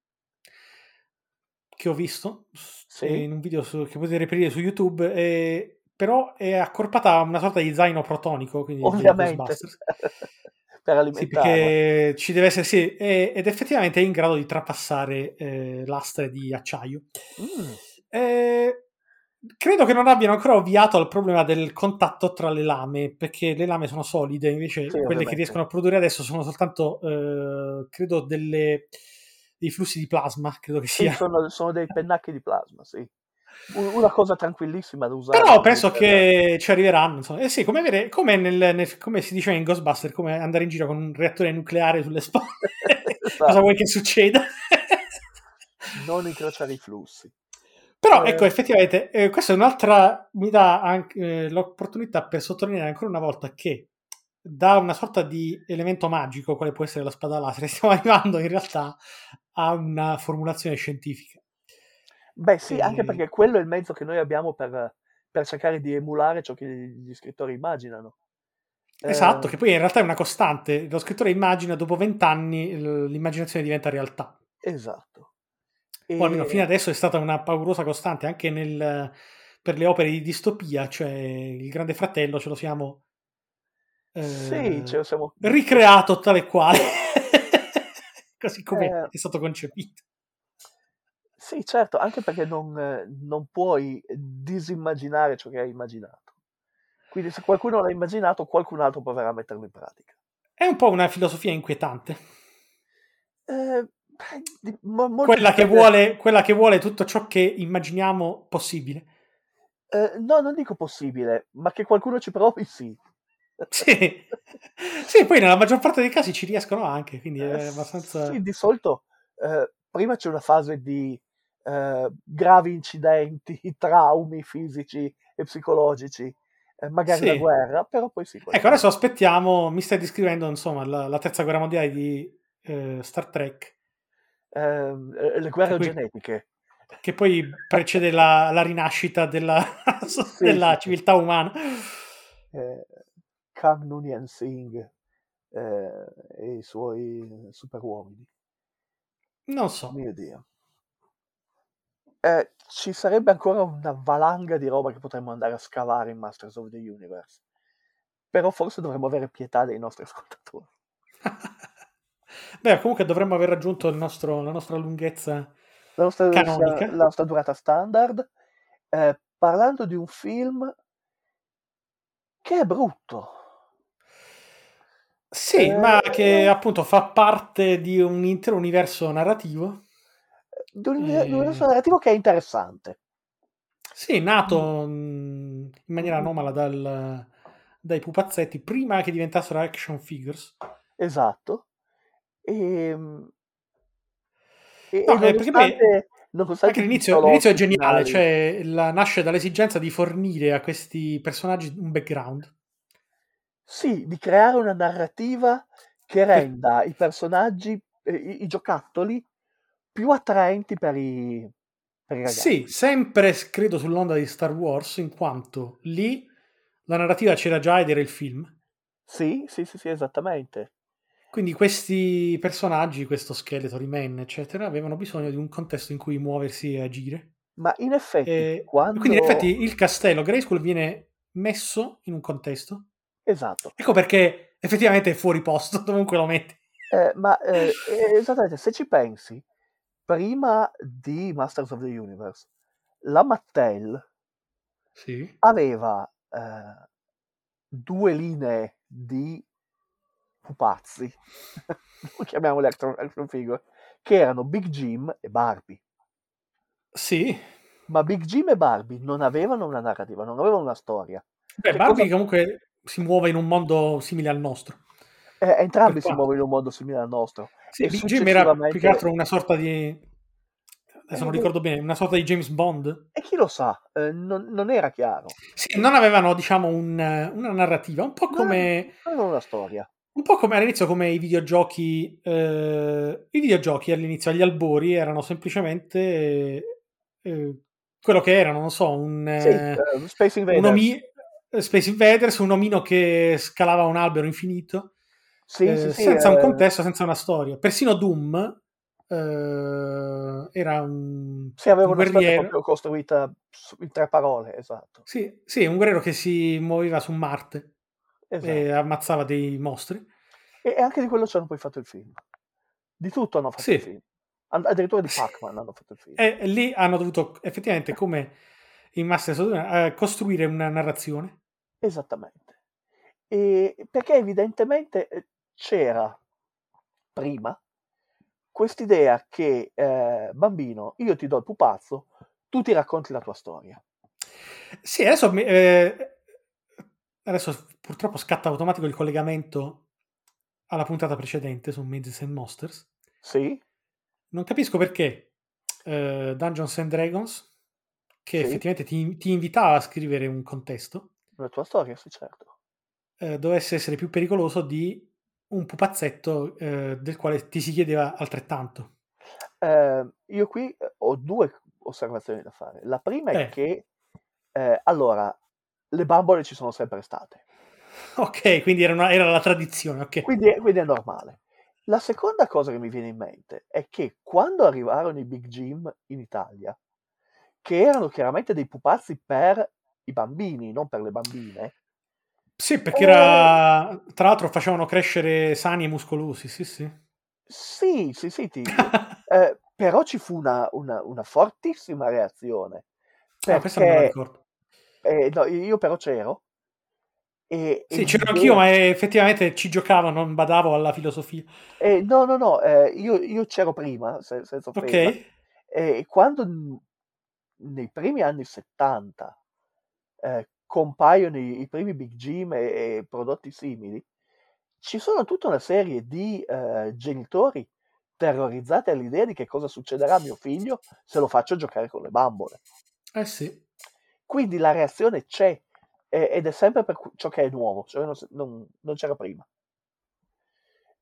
che ho visto sì. in un video su, che potete reperire su YouTube. E però è accorpata a una sorta di zaino protonico, quindi ovviamente per alimentarla. Sì, perché ci deve essere, sì, ed effettivamente è in grado di trapassare eh, lastre di acciaio. Mm. Eh, credo che non abbiano ancora ovviato al problema del contatto tra le lame, perché le lame sono solide, invece sì, quelle ovviamente. che riescono a produrre adesso sono soltanto, eh, credo, delle, dei flussi di plasma, credo che sia. Sì, sono, sono dei pennacchi di plasma, sì una cosa tranquillissima da usare. Però penso che ci arriveranno. Insomma. Eh sì, come, avere, come, nel, nel, come, si diceva in Ghostbuster, come andare in giro con un reattore nucleare sulle spalle. esatto. Cosa vuoi che succeda? non incrociare i flussi. Però eh. ecco, effettivamente, eh, questa è un'altra, mi dà anche eh, l'opportunità per sottolineare ancora una volta che da una sorta di elemento magico, quale può essere la spada laser, stiamo arrivando in realtà a una formulazione scientifica. Beh sì, anche perché quello è il mezzo che noi abbiamo per, per cercare di emulare ciò che gli scrittori immaginano. Esatto, eh... che poi in realtà è una costante. Lo scrittore immagina, dopo vent'anni l'immaginazione diventa realtà. Esatto. E... O almeno fino adesso è stata una paurosa costante anche nel, per le opere di distopia, cioè il Grande Fratello ce lo siamo, eh, sì, ce lo siamo... ricreato tale e quale, così come eh... è stato concepito. Sì, certo, anche perché non, non puoi disimmaginare ciò che hai immaginato. Quindi se qualcuno l'ha immaginato, qualcun altro proverà a metterlo in pratica. È un po' una filosofia inquietante. Eh, mo- quella, che vuole, quella, che vuole, tutto ciò che immaginiamo possibile. Eh, no, non dico possibile, ma che qualcuno ci provi, sì. Sì. sì, poi nella maggior parte dei casi ci riescono anche, quindi è eh, abbastanza... Sì, di solito eh, prima c'è una fase di eh, gravi incidenti, traumi fisici e psicologici, eh, magari sì. la guerra, però poi sì. Ecco, adesso aspettiamo, mi stai descrivendo insomma la, la terza guerra mondiale di eh, Star Trek. Ehm, eh, le guerre poi, genetiche. Che poi precede la, la rinascita della, sì, della sì. civiltà umana. Eh, Kang Noonien Singh eh, e i suoi superuomini. Non so. Mio Dio eh, ci sarebbe ancora una valanga di roba che potremmo andare a scavare in Masters of the Universe. Però forse dovremmo avere pietà dei nostri ascoltatori. Beh, comunque dovremmo aver raggiunto nostro, la nostra lunghezza la nostra, canonica. La nostra durata standard. Eh, parlando di un film che è brutto. Sì, eh, ma che appunto fa parte di un intero universo narrativo di un universo e... narrativo che è interessante. Sì, nato mm. in maniera anomala dal, dai pupazzetti prima che diventassero action figures. Esatto. Ehm, e, no, e eh, perché poi, anche l'inizio, l'inizio, è geniale, cioè la, nasce dall'esigenza di fornire a questi personaggi un background. Sì, di creare una narrativa che renda i personaggi, eh, i, i giocattoli, più attraenti per i, per i ragazzi. Sì, sempre credo sull'onda di Star Wars, in quanto lì la narrativa c'era già ed era il film. Sì, sì, sì, sì, esattamente. Quindi questi personaggi, questo scheletro di Man, eccetera, avevano bisogno di un contesto in cui muoversi e agire. Ma in effetti, E quando... quindi in effetti il castello Grayskull viene messo in un contesto. Esatto. Ecco perché effettivamente è fuori posto, dovunque lo metti. Eh, ma eh, esattamente, se ci pensi, prima di Masters of the Universe, la Mattel Sì. aveva eh, due linee di pupazzi, chiamiamole action, action figure, che erano Big Jim e Barbie. Sì. Ma Big Jim e Barbie non avevano una narrativa, non avevano una storia. Beh, Che Barbie cosa- comunque si muove in un mondo simile al nostro. Eh, entrambi si muovono in un modo simile al nostro. Sì, E Jim era più successivamente- che altro una sorta di... Adesso non Eh, ricordo bene, una sorta di James Bond. E chi lo sa, eh, non, non era chiaro. Sì, non avevano, diciamo, un- una narrativa, un po' come... Non aveva una storia. Un po' come all'inizio, come i videogiochi. eh, I videogiochi all'inizio, agli albori, erano semplicemente eh, quello che erano, non so, un, Sì, eh, eh, Space un Invaders. omi- eh, Space Invaders, un omino che scalava un albero infinito, Sì, eh, sì, sì, senza un eh, contesto, senza una storia. Persino Doom eh, era un, Sì, aveva un una guerriero. proprio costruita in tre parole, esatto. Sì, sì, un guerriero che si muoveva su Marte esatto. e ammazzava dei mostri. E, anche di quello ci hanno poi fatto il film. Di tutto hanno fatto Sì. il film. Ad- Addirittura di. Pac-Man hanno fatto il film. E lì hanno dovuto effettivamente, come in the Universe, eh, costruire una narrazione. Esattamente. E perché evidentemente eh, c'era prima quest'idea che, eh, bambino, io ti do il pupazzo, tu ti racconti la tua storia. Sì, adesso, eh, adesso purtroppo scatta automatico il collegamento alla puntata precedente su Mazes and Monsters. Sì? Non capisco perché eh, Dungeons and Dragons, che Sì. effettivamente ti, ti invitava a scrivere un contesto, La tua storia, sì, certo. eh, dovesse essere più pericoloso di un pupazzetto eh, del quale ti si chiedeva altrettanto. Eh, io qui eh, ho due osservazioni da fare. La prima è Eh. che, eh, allora, le bambole ci sono sempre state, Ok, quindi era, una- era la tradizione, ok. quindi è, quindi è normale. La seconda cosa che mi viene in mente è che quando arrivarono i Big Jim in Italia, che erano chiaramente dei pupazzi per i bambini, non per le bambine, Sì, perché Eh. era... Tra l'altro facevano crescere sani e muscolosi, sì, sì. sì, sì, sì, ti- eh, però ci fu una, una- una fortissima reazione. Ah, Perché, ricordo. eh, no, io però c'ero. E, e Sì, c'ero l'idea- anch'io, ma effettivamente ci giocavo, non badavo alla filosofia. Eh, no, no, no, eh, io, io c'ero prima, se- senza offesa, Ok? e quando nei primi anni 70 eh, compaiono i, i primi Big Jim e, e prodotti simili, ci sono tutta una serie di eh, genitori terrorizzati all'idea di che cosa succederà a mio figlio se lo faccio giocare con le bambole. Eh sì. Quindi la reazione c'è eh, ed è sempre per ciò che è nuovo, cioè non, non- non c'era prima.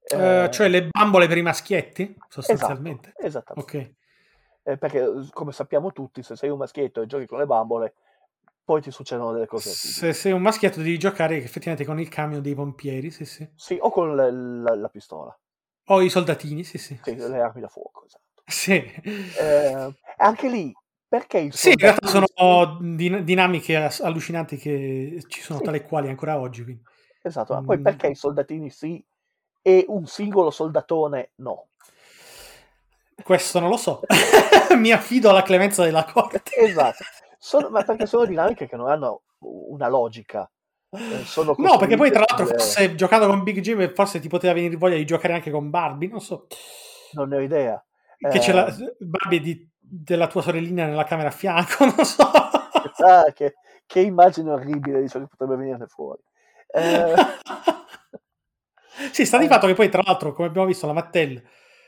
Eh, Eh, cioè le bambole per i maschietti, esatto, sostanzialmente. esattamente. Ok. Eh, perché come sappiamo tutti, se sei un maschietto e giochi con le bambole, poi ti succedono delle cose. Se sei un maschietto devi giocare effettivamente con il camion dei pompieri, sì, sì. Sì, o con la, la- la pistola, O i soldatini, sì, sì. sì, le armi da fuoco, esatto. Sì. Eh, anche lì, perché il Sì, in realtà sono din- dinamiche allucinanti che ci sono Sì. tale quali ancora oggi. quindi. Esatto, ma poi Mm. perché i soldatini sì e un singolo soldatone no? Questo non lo so. Mi affido alla clemenza della corte. Esatto, Sono- ma perché sono dinamiche che non hanno una logica. eh, sono No, perché poi tra l'altro sulle- forse giocando con Big Jim forse ti poteva venire voglia di giocare anche con Barbie, non so. Non ne ho idea. Che c'è la Eh, Barbie di- della tua sorellina nella camera a fianco, non so. ah, che, che immagine orribile di ciò che potrebbe venirne fuori. Eh, sì, sta di Eh. fatto che poi, tra l'altro, come abbiamo visto, la Mattel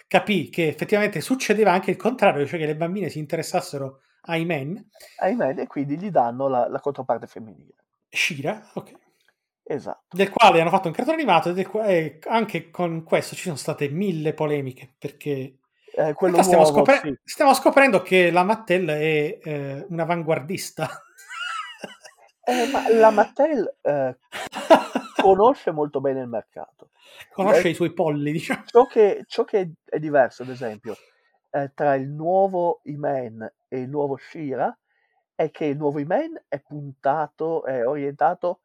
capì che effettivamente succedeva anche il contrario, cioè che le bambine si interessassero ai men. ahimè, e quindi gli danno la, la controparte femminile. Shira, ok, Esatto. del quale hanno fatto un cartone animato e, del qua- e anche con questo ci sono state mille polemiche perché Eh, quello stiamo, nuovo, scopre- sì. stiamo scoprendo che la Mattel è eh, un avanguardista. Eh, ma la Mattel eh, conosce molto bene il mercato. Conosce Eh, i suoi polli, diciamo. Ciò che, ciò che è diverso, ad esempio, eh, tra il nuovo Iman e il nuovo Shira è che il nuovo Iman è puntato, è orientato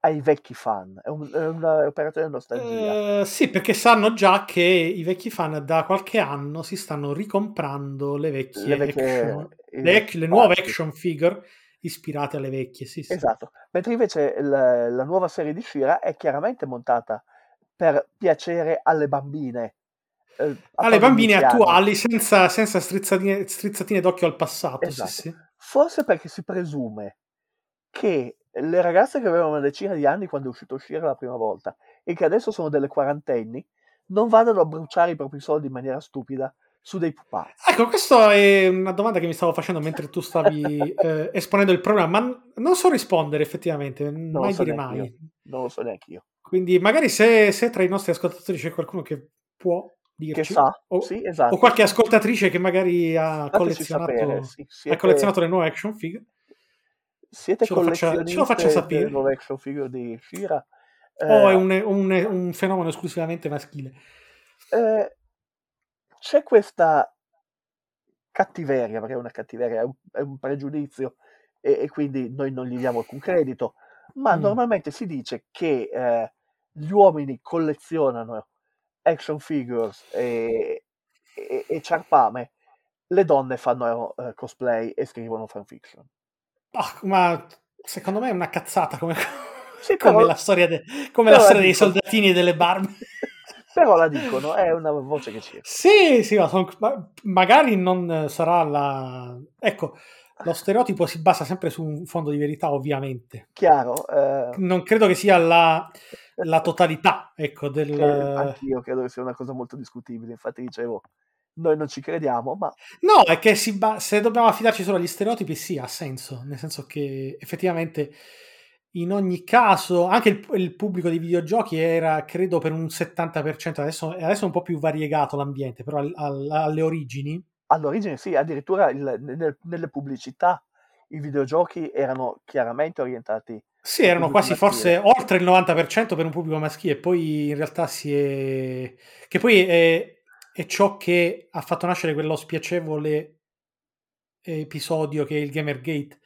ai vecchi fan, è, un- è un'operazione di nostalgia. Eh, sì, perché sanno già che i vecchi fan da qualche anno si stanno ricomprando le vecchie, Le vecchie- action, le, vecchi le nuove action figure ispirate alle vecchie. Sì, sì. Esatto, mentre invece la, la nuova serie di Shira è chiaramente montata per piacere alle bambine. Eh, Alle bambine 10 anni. attuali, senza, senza strizzatine, strizzatine d'occhio al passato. Esatto. Sì, sì. Forse perché si presume che le ragazze che avevano una decina di anni quando è uscito Shira la prima volta e che adesso sono delle quarantenni non vadano a bruciare i propri soldi in maniera stupida su dei pupazzi. Ecco, questa è una domanda che mi stavo facendo mentre tu stavi eh, esponendo il problema, ma non so rispondere effettivamente, Non mai so dire mai. io. Non lo so neanche io. Quindi magari se, se tra i nostri ascoltatori c'è qualcuno che può Che dirci, sa? o, sì, esatto. o qualche ascoltatrice che magari ha collezionato, sapere, sì, ha siete- collezionato le nuove action figure. Siete ce lo faccia- lo sapere. delle nuove action figure di Shira? O è Eh, un, un- un fenomeno esclusivamente maschile? eh, c'è questa cattiveria, perché è una cattiveria, è un, è un pregiudizio e, e quindi noi non gli diamo alcun credito, ma Mm. normalmente si dice che eh, gli uomini collezionano action figures e, e, e ciarpame, le donne fanno eh, cosplay e scrivono fanfiction. Ah, ma secondo me è una cazzata come, Sì, come però- la storia, de- come la però la storia dei soldatini e delle barbe. Però la dicono, è una voce che circola. Sì, sì, ma, son- ma magari non sarà la... Ecco, lo stereotipo si basa sempre su un fondo di verità, ovviamente. Chiaro, eh, Non credo che sia la, la totalità, ecco, del... che anch'io credo che sia una cosa molto discutibile, infatti dicevo, noi non ci crediamo, ma No, è che si ba- se dobbiamo affidarci solo agli stereotipi, sì, ha senso, nel senso che effettivamente in ogni caso, anche il, il pubblico di videogiochi era, credo, per un 70%, adesso, adesso è un po' più variegato l'ambiente, però al- al- alle origini, all'origine sì, addirittura il- nel- nelle pubblicità i videogiochi erano chiaramente orientati sì, erano quasi maschile. forse oltre il 90% per un pubblico maschile, poi in realtà si è... che poi è, è ciò che ha fatto nascere quello spiacevole episodio che è il Gamergate,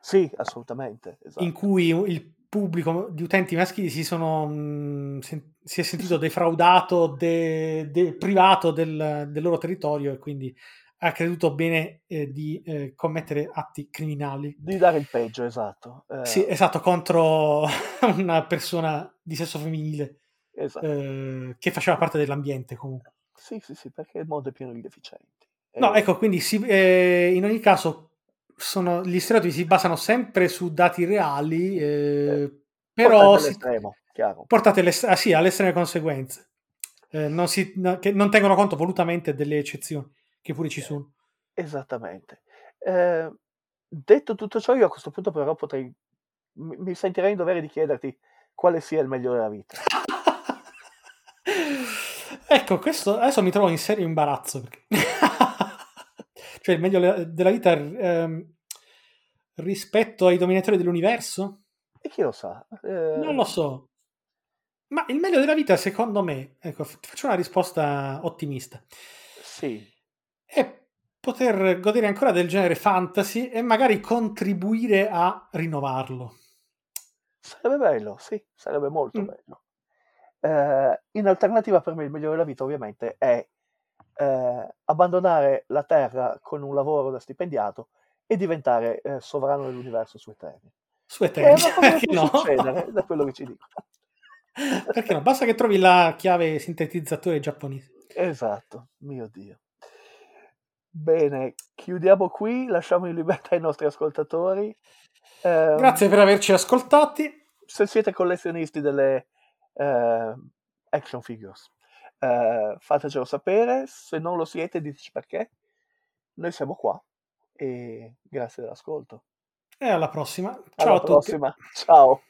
Sì, assolutamente, esatto. in cui il pubblico di utenti maschili si, sono, sen- si è sentito defraudato, de- de- privato del, del loro territorio e quindi ha creduto bene eh, di eh, commettere atti criminali. Di dare il peggio, esatto. eh, Sì, esatto, contro una persona di sesso femminile esatto. eh, che faceva parte dell'ambiente comunque. Sì, sì, sì, perché il mondo è pieno di deficienti. No, Eh, ecco, quindi si- eh, in ogni caso sono, gli stereotipi si basano sempre su dati reali, però si, all'estremo, chiaro. portate alle, ah, sì, alle estreme conseguenze, non, si- no, che non tengono conto volutamente delle eccezioni, che pure ci sono. Esattamente. Eh, detto tutto ciò, io a questo punto però potrei, mi, mi sentirei in dovere di chiederti quale sia il meglio della vita. ecco, questo adesso mi trovo in serio imbarazzo. Perché... cioè, il meglio della vita ehm, rispetto ai dominatori dell'universo? E chi lo sa? Eh, Non lo so. Ma il meglio della vita, secondo me, ecco, ti faccio una risposta ottimista, Sì, è poter godere ancora del genere fantasy e magari contribuire a rinnovarlo. sarebbe bello, sì, sarebbe molto Mm. bello. Eh, in alternativa per me il meglio della vita ovviamente è eh, abbandonare la Terra con un lavoro da stipendiato e diventare eh, sovrano dell'universo su Eternia. Su che perché no? succedere, da quello che ci dico. Perché no? Basta che trovi la chiave sintetizzatore giapponese. Esatto, mio Dio. Bene, chiudiamo qui, lasciamo in libertà i nostri ascoltatori. Eh, Grazie per averci ascoltati. Se siete collezionisti delle eh, action figures, eh, fatecelo sapere. Se non lo siete, diteci perché. Noi siamo qua e grazie dell'ascolto. E alla prossima. Ciao Alla a tutti. prossima. Ciao.